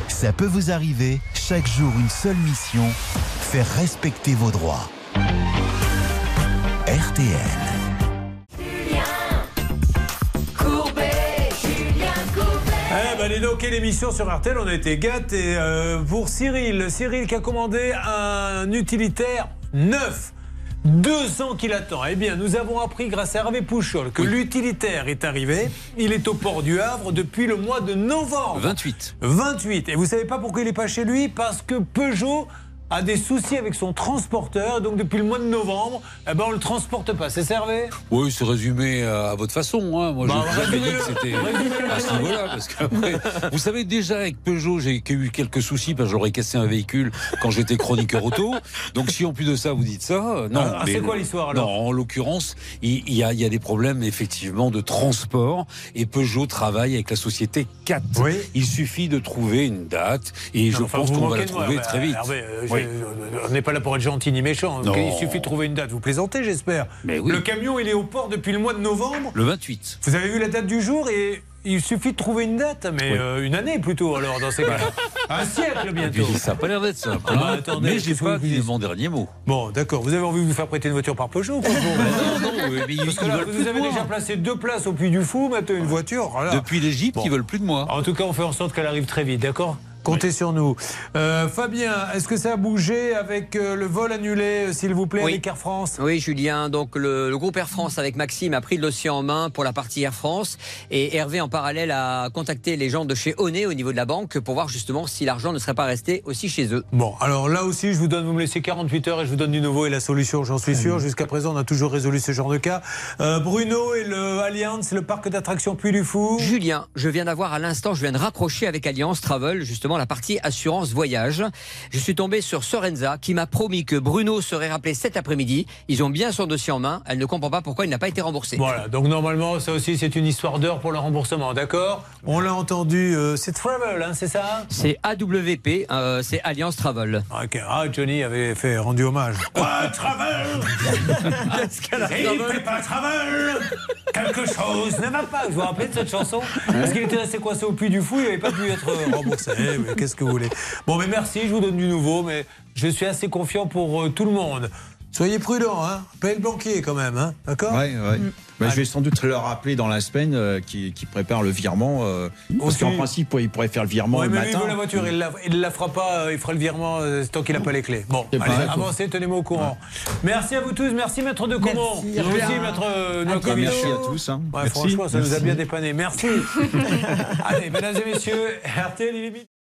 [SPEAKER 1] Ça peut vous arriver, chaque jour une seule mission, faire respecter vos droits. RTL.
[SPEAKER 2] Eh ben donc, quelle émission sur RTL, on a été gâtés. Euh, pour Cyril, Cyril qui a commandé un utilitaire neuf. Deux ans qu'il attend. Eh bien, nous avons appris grâce à Hervé Pouchol que l'utilitaire est arrivé. Il est au port du Havre depuis le mois de novembre.
[SPEAKER 13] 28.
[SPEAKER 2] 28. Et vous savez pas pourquoi il est pas chez lui? Parce que Peugeot a des soucis avec son transporteur. Donc depuis le mois de novembre, eh ben, on le transporte pas. C'est servé
[SPEAKER 13] Oui, c'est résumé à votre façon. hein. Moi,
[SPEAKER 2] Bah,
[SPEAKER 13] je vous dit que c'était
[SPEAKER 2] Résumez-le.
[SPEAKER 13] à ce niveau-là. Parce qu'après, vous savez, déjà avec Peugeot, j'ai eu quelques soucis parce que j'aurais cassé un véhicule quand j'étais chroniqueur auto. Donc, si en plus de ça, vous dites ça, euh, non.
[SPEAKER 2] Ah, c'est quoi l'histoire, alors
[SPEAKER 13] Non, en l'occurrence, il y, a, il y a des problèmes effectivement de transport et Peugeot travaille avec la société 4. Il suffit de trouver une date et je
[SPEAKER 2] enfin,
[SPEAKER 13] pense qu'on va la
[SPEAKER 2] moi,
[SPEAKER 13] trouver
[SPEAKER 2] Hervé.
[SPEAKER 13] très vite.
[SPEAKER 2] Hervé, euh,
[SPEAKER 13] Oui.
[SPEAKER 2] euh, on n'est pas là pour être gentil ni méchant.
[SPEAKER 13] Non.
[SPEAKER 2] Il suffit de trouver une date. Vous plaisantez, j'espère.
[SPEAKER 13] Mais oui.
[SPEAKER 2] Le camion, il est au port depuis le mois de novembre.
[SPEAKER 13] Le 28.
[SPEAKER 2] Vous avez vu la date du jour et il suffit de trouver une date, mais
[SPEAKER 13] Oui.
[SPEAKER 2] euh, une année plutôt, alors, dans ces cas-là. Un siècle bientôt.
[SPEAKER 13] puis, ça n'a pas l'air d'être simple.
[SPEAKER 2] Ah bah,
[SPEAKER 13] hein.
[SPEAKER 2] attendez,
[SPEAKER 13] mais j'ai
[SPEAKER 2] que
[SPEAKER 13] pas
[SPEAKER 2] vous
[SPEAKER 13] dit mon dernier mot.
[SPEAKER 2] Bon, d'accord. Vous avez envie de vous faire prêter une voiture par Peugeot ou pas
[SPEAKER 13] non, non, mais ils-
[SPEAKER 2] Parce que
[SPEAKER 13] ils
[SPEAKER 2] là,
[SPEAKER 13] veulent
[SPEAKER 2] vous avez déjà placé deux places au Puy du Fou, maintenant une voiture. voilà.
[SPEAKER 13] Depuis l'Égypte,
[SPEAKER 2] Bon.
[SPEAKER 13] ils veulent plus de moi.
[SPEAKER 2] En tout cas, on fait en sorte qu'elle arrive très vite, d'accord? Comptez sur nous. Euh, Fabien, est-ce que ça a bougé avec euh, le vol annulé, euh, s'il vous plaît,
[SPEAKER 4] Oui.
[SPEAKER 2] avec Air France?
[SPEAKER 4] Oui, Julien. Donc, le, le groupe Air France avec Maxime a pris le dossier en main pour la partie Air France. Et Hervé, en parallèle, a contacté les gens de chez Onet au niveau de la banque pour voir justement si l'argent ne serait pas resté aussi chez eux.
[SPEAKER 2] Bon, alors là aussi, je vous donne, vous me laissez 48 heures et je vous donne du nouveau et la solution, j'en suis sûr. Jusqu'à présent, on a toujours résolu ce genre de cas. Euh, Bruno et le Allianz, le parc d'attractions Puy du Fou.
[SPEAKER 4] Julien, je viens d'avoir à l'instant, je viens de raccrocher avec Alliance Travel, justement la partie assurance voyage. Je suis tombé sur Sorenza qui m'a promis que Bruno serait rappelé cet après-midi. Ils ont bien son dossier en main. Elle ne comprend pas pourquoi il n'a pas été remboursé.
[SPEAKER 2] Voilà, donc normalement, ça aussi, c'est une histoire d'heure pour le remboursement, d'accord? On l'a entendu, euh, c'est Travel, hein, c'est ça?
[SPEAKER 4] C'est AWP, euh, c'est Alliance Travel.
[SPEAKER 2] Ok, ah, Johnny avait fait rendu hommage. Quoi, Travel Et il fait pas Travel Quelque chose ne va pas. Vous vous rappelez de cette chanson Parce qu'il était resté coincé au puits du fou, il n'avait pas pu être remboursé. Oui, Qu'est-ce que vous voulez? Bon, mais merci, je vous donne du nouveau, mais je suis assez confiant pour euh, tout le monde. Soyez prudents, hein. Payez le banquier quand même, hein. D'accord?
[SPEAKER 28] Ouais, ouais. Bah, je vais sans doute leur rappeler dans la semaine euh, qui, qui prépare le virement. euh, parce qu'en principe, ouais, il pourrait faire le virement
[SPEAKER 2] Ouais,
[SPEAKER 28] le
[SPEAKER 2] mais lui, il
[SPEAKER 28] matin.
[SPEAKER 2] veut la voiture, il la, il la fera pas, euh, il fera le virement euh, tant qu'il n'a pas les clés. Bon, allez, avancez, tenez-moi au courant. Merci à vous tous, merci Maître de Comont.
[SPEAKER 11] Merci,
[SPEAKER 2] aussi, Maître.
[SPEAKER 28] Merci à tous. hein.
[SPEAKER 2] Ouais,
[SPEAKER 28] Merci.
[SPEAKER 2] franchement, ça nous a
[SPEAKER 28] Merci.
[SPEAKER 2] bien dépanné. Merci. allez, mesdames et messieurs, RTL, il est.